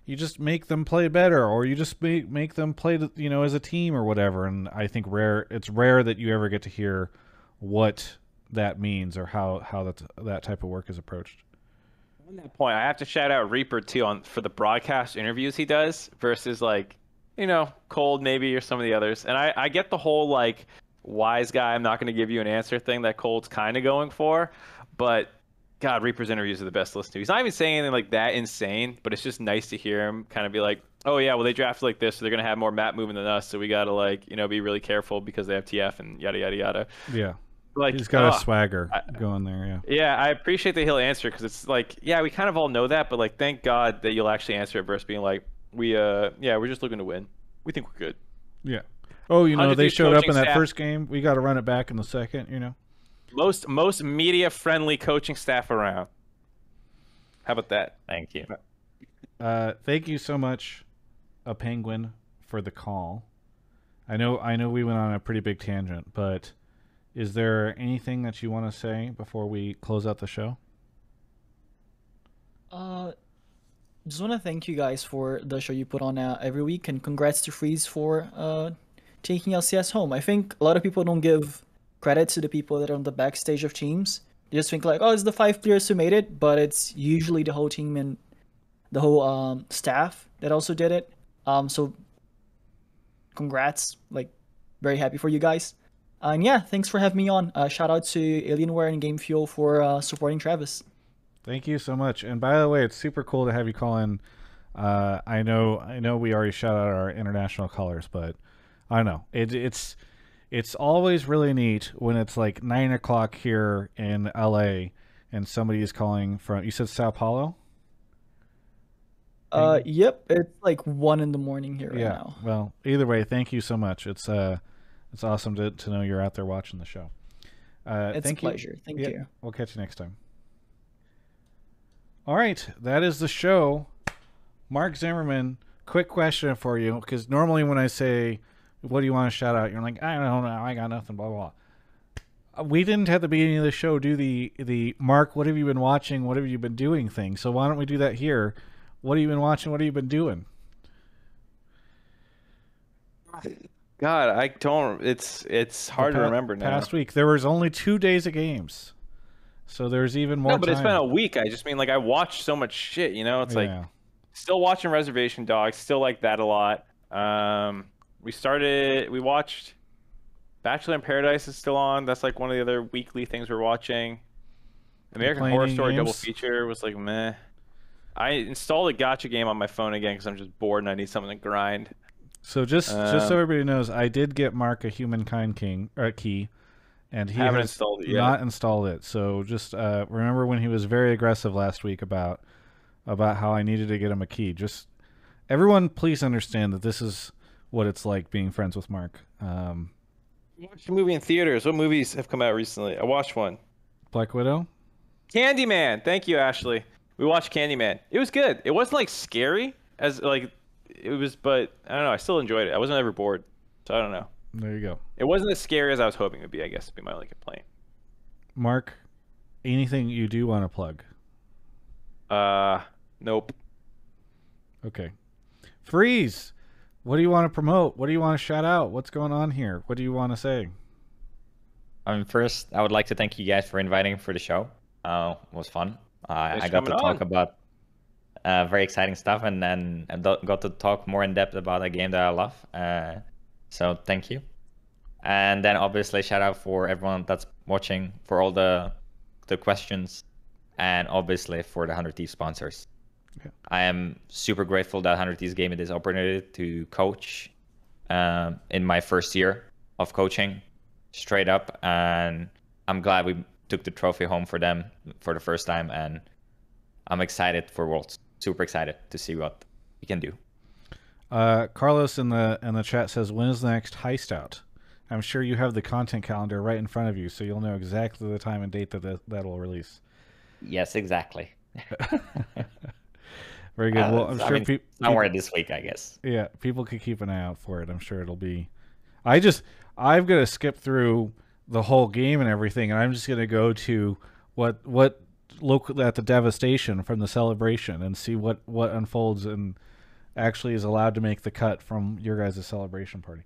you just make them play better or you just make make them play you know as a team or whatever and i think rare it's rare that you ever get to hear what that means or how how that that type of work is approached On that point, I have to shout out Reaper too on for the broadcast interviews he does versus like, you know, Cold maybe or some of the others. And I, I get the whole like wise guy, I'm not going to give you an answer thing that Cold's kind of going for, but God, Reaper's interviews are the best to listen to. He's not even saying anything like that insane, but it's just nice to hear him kind of be like, oh yeah, well they drafted like this, so they're gonna have more map movement than us, so we gotta like, you know, be really careful because they have TF and yada yada yada. yeah Like he's got a swagger I- going there yeah Yeah, I appreciate that he'll answer because it's like, yeah, we kind of all know that, but like, thank God that you'll actually answer it versus being like, we, uh, yeah, we're just looking to win. We think we're good. Yeah. Oh, you know, they showed up in that staff. first game. We got to run it back in the second, you know. Most most media friendly coaching staff around. How about that? thank you Uh, thank you so much, a penguin, for the call. I know I know we went on a pretty big tangent, but is there anything that you want to say before we close out the show? Uh, just want to thank you guys for the show you put on uh, every week, and congrats to Freeze for uh, taking LCS home. I think a lot of people don't give credit to the people that are on the backstage of teams. They just think like, oh, it's the five players who made it, but it's usually the whole team and the whole um, staff that also did it. Um, so congrats, like very happy for you guys. And yeah, thanks for having me on. Uh, shout out to Alienware and Game Fuel for uh, supporting Travis. Thank you so much. And by the way, it's super cool to have you call in. Uh, I know I know we already shout out our international callers, but I know it, it's it's always really neat when it's like nine o'clock here in LA and somebody is calling from. You said Sao Paulo. Uh, yep, it's like one in the morning here right yeah. now. Well, either way, thank you so much. It's uh, it's awesome to to know you're out there watching the show. Uh, It's a thank you. pleasure. Thank Yeah, you. We'll catch you next time. All right, that is the show. Mark Zimmerman, quick question for you, because normally when I say, "What do you want to shout out?" you're like, "I don't know, I got nothing." Blah blah. blah. Uh, We didn't at the beginning of the show do the the Mark. What have you been watching? What have you been doing? Thing. So why don't we do that here? What have you been watching? What have you been doing? God, I don't. It's it's hard to remember now. Past week there was only two days of games, so there's even more. no, but it's been a week. I just mean like I watched so much shit. You know, it's like still watching Reservation Dogs. Still like that a lot. Um, we started. We watched Bachelor in Paradise is still on. That's like one of the other weekly things we're watching. American Horror Story double feature was like meh. I installed a gotcha game on my phone again because I'm just bored and I need something to grind. So just just so Um, everybody knows, I did get Mark a humankind king uh, key, and he Haven't has installed it yet. not installed it. So just uh, remember when he was very aggressive last week about about how I needed to get him a key. Just everyone, please understand that this is what it's like being friends with Mark. Um, Watch a movie in theaters. What movies have come out recently? I watched one. Black Widow. Candyman. Thank you, Ashley. We watched Candyman. It was good. It wasn't like scary as like it was, but I don't know. I still enjoyed it. I wasn't ever bored, so I don't know. There you go. It wasn't as scary as I was hoping it would be. I guess would be my only complaint. Mark, anything you do want to plug? Uh, nope. Okay. Freeze. What do you want to promote? What do you want to shout out? What's going on here? What do you want to say? Um, first, I would like to thank you guys for inviting for the show. Uh, it was fun. Uh, I got to coming talk about uh, very exciting stuff, and then got to talk more in depth about a game that I love. Uh, so thank you. And then obviously shout out for everyone that's watching for all the the questions, and obviously for the Hundred Thieves sponsors. I am super grateful that Hundred Thieves gave me this opportunity to coach um, in my first year of coaching, straight up, and I'm glad we took the trophy home for them for the first time, and I'm excited for Worlds. Super excited to see what we can do. Uh, Carlos in the in the chat says, "When is the next heist out?" I'm sure you have the content calendar right in front of you, so you'll know exactly the time and date that that that'll release. Yes, exactly. [laughs] Very good. Uh, well, I'm I sure mean, peop- somewhere people- this week, I guess. Yeah, people could keep an eye out for it. I'm sure it'll be. I just I've got to skip through the whole game and everything, and I'm just gonna go to what what look at the devastation from the celebration and see what what unfolds and actually is allowed to make the cut from your guys' celebration party.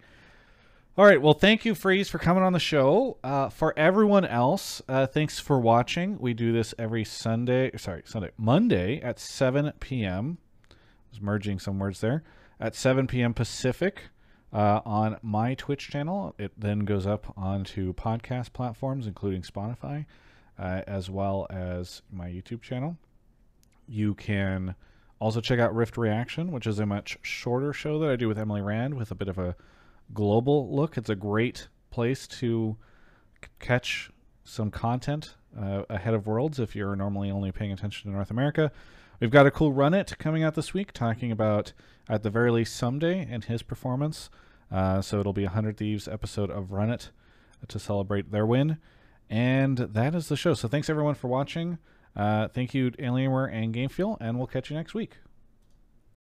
All right. Well, thank you, Freeze, for coming on the show. Uh, for everyone else, uh, thanks for watching. We do this every Sunday. Sorry, Sunday, Monday at 7 p.m. I was merging some words there. At 7 p.m. Pacific uh, on my Twitch channel. It then goes up onto podcast platforms, including Spotify, uh, as well as my YouTube channel. You can also check out Rift Reaction, which is a much shorter show that I do with Emily Rand with a bit of a global look. It's a great place to c- catch some content uh, ahead of Worlds if you're normally only paying attention to North America. We've got a cool Run It coming out this week talking about, at the very least, Ssumday and his performance. Uh, so it'll be a 100 Thieves episode of Run It to celebrate their win. And that is the show. So thanks everyone for watching. Uh, thank you, Alienware and Game Fuel, and we'll catch you next week.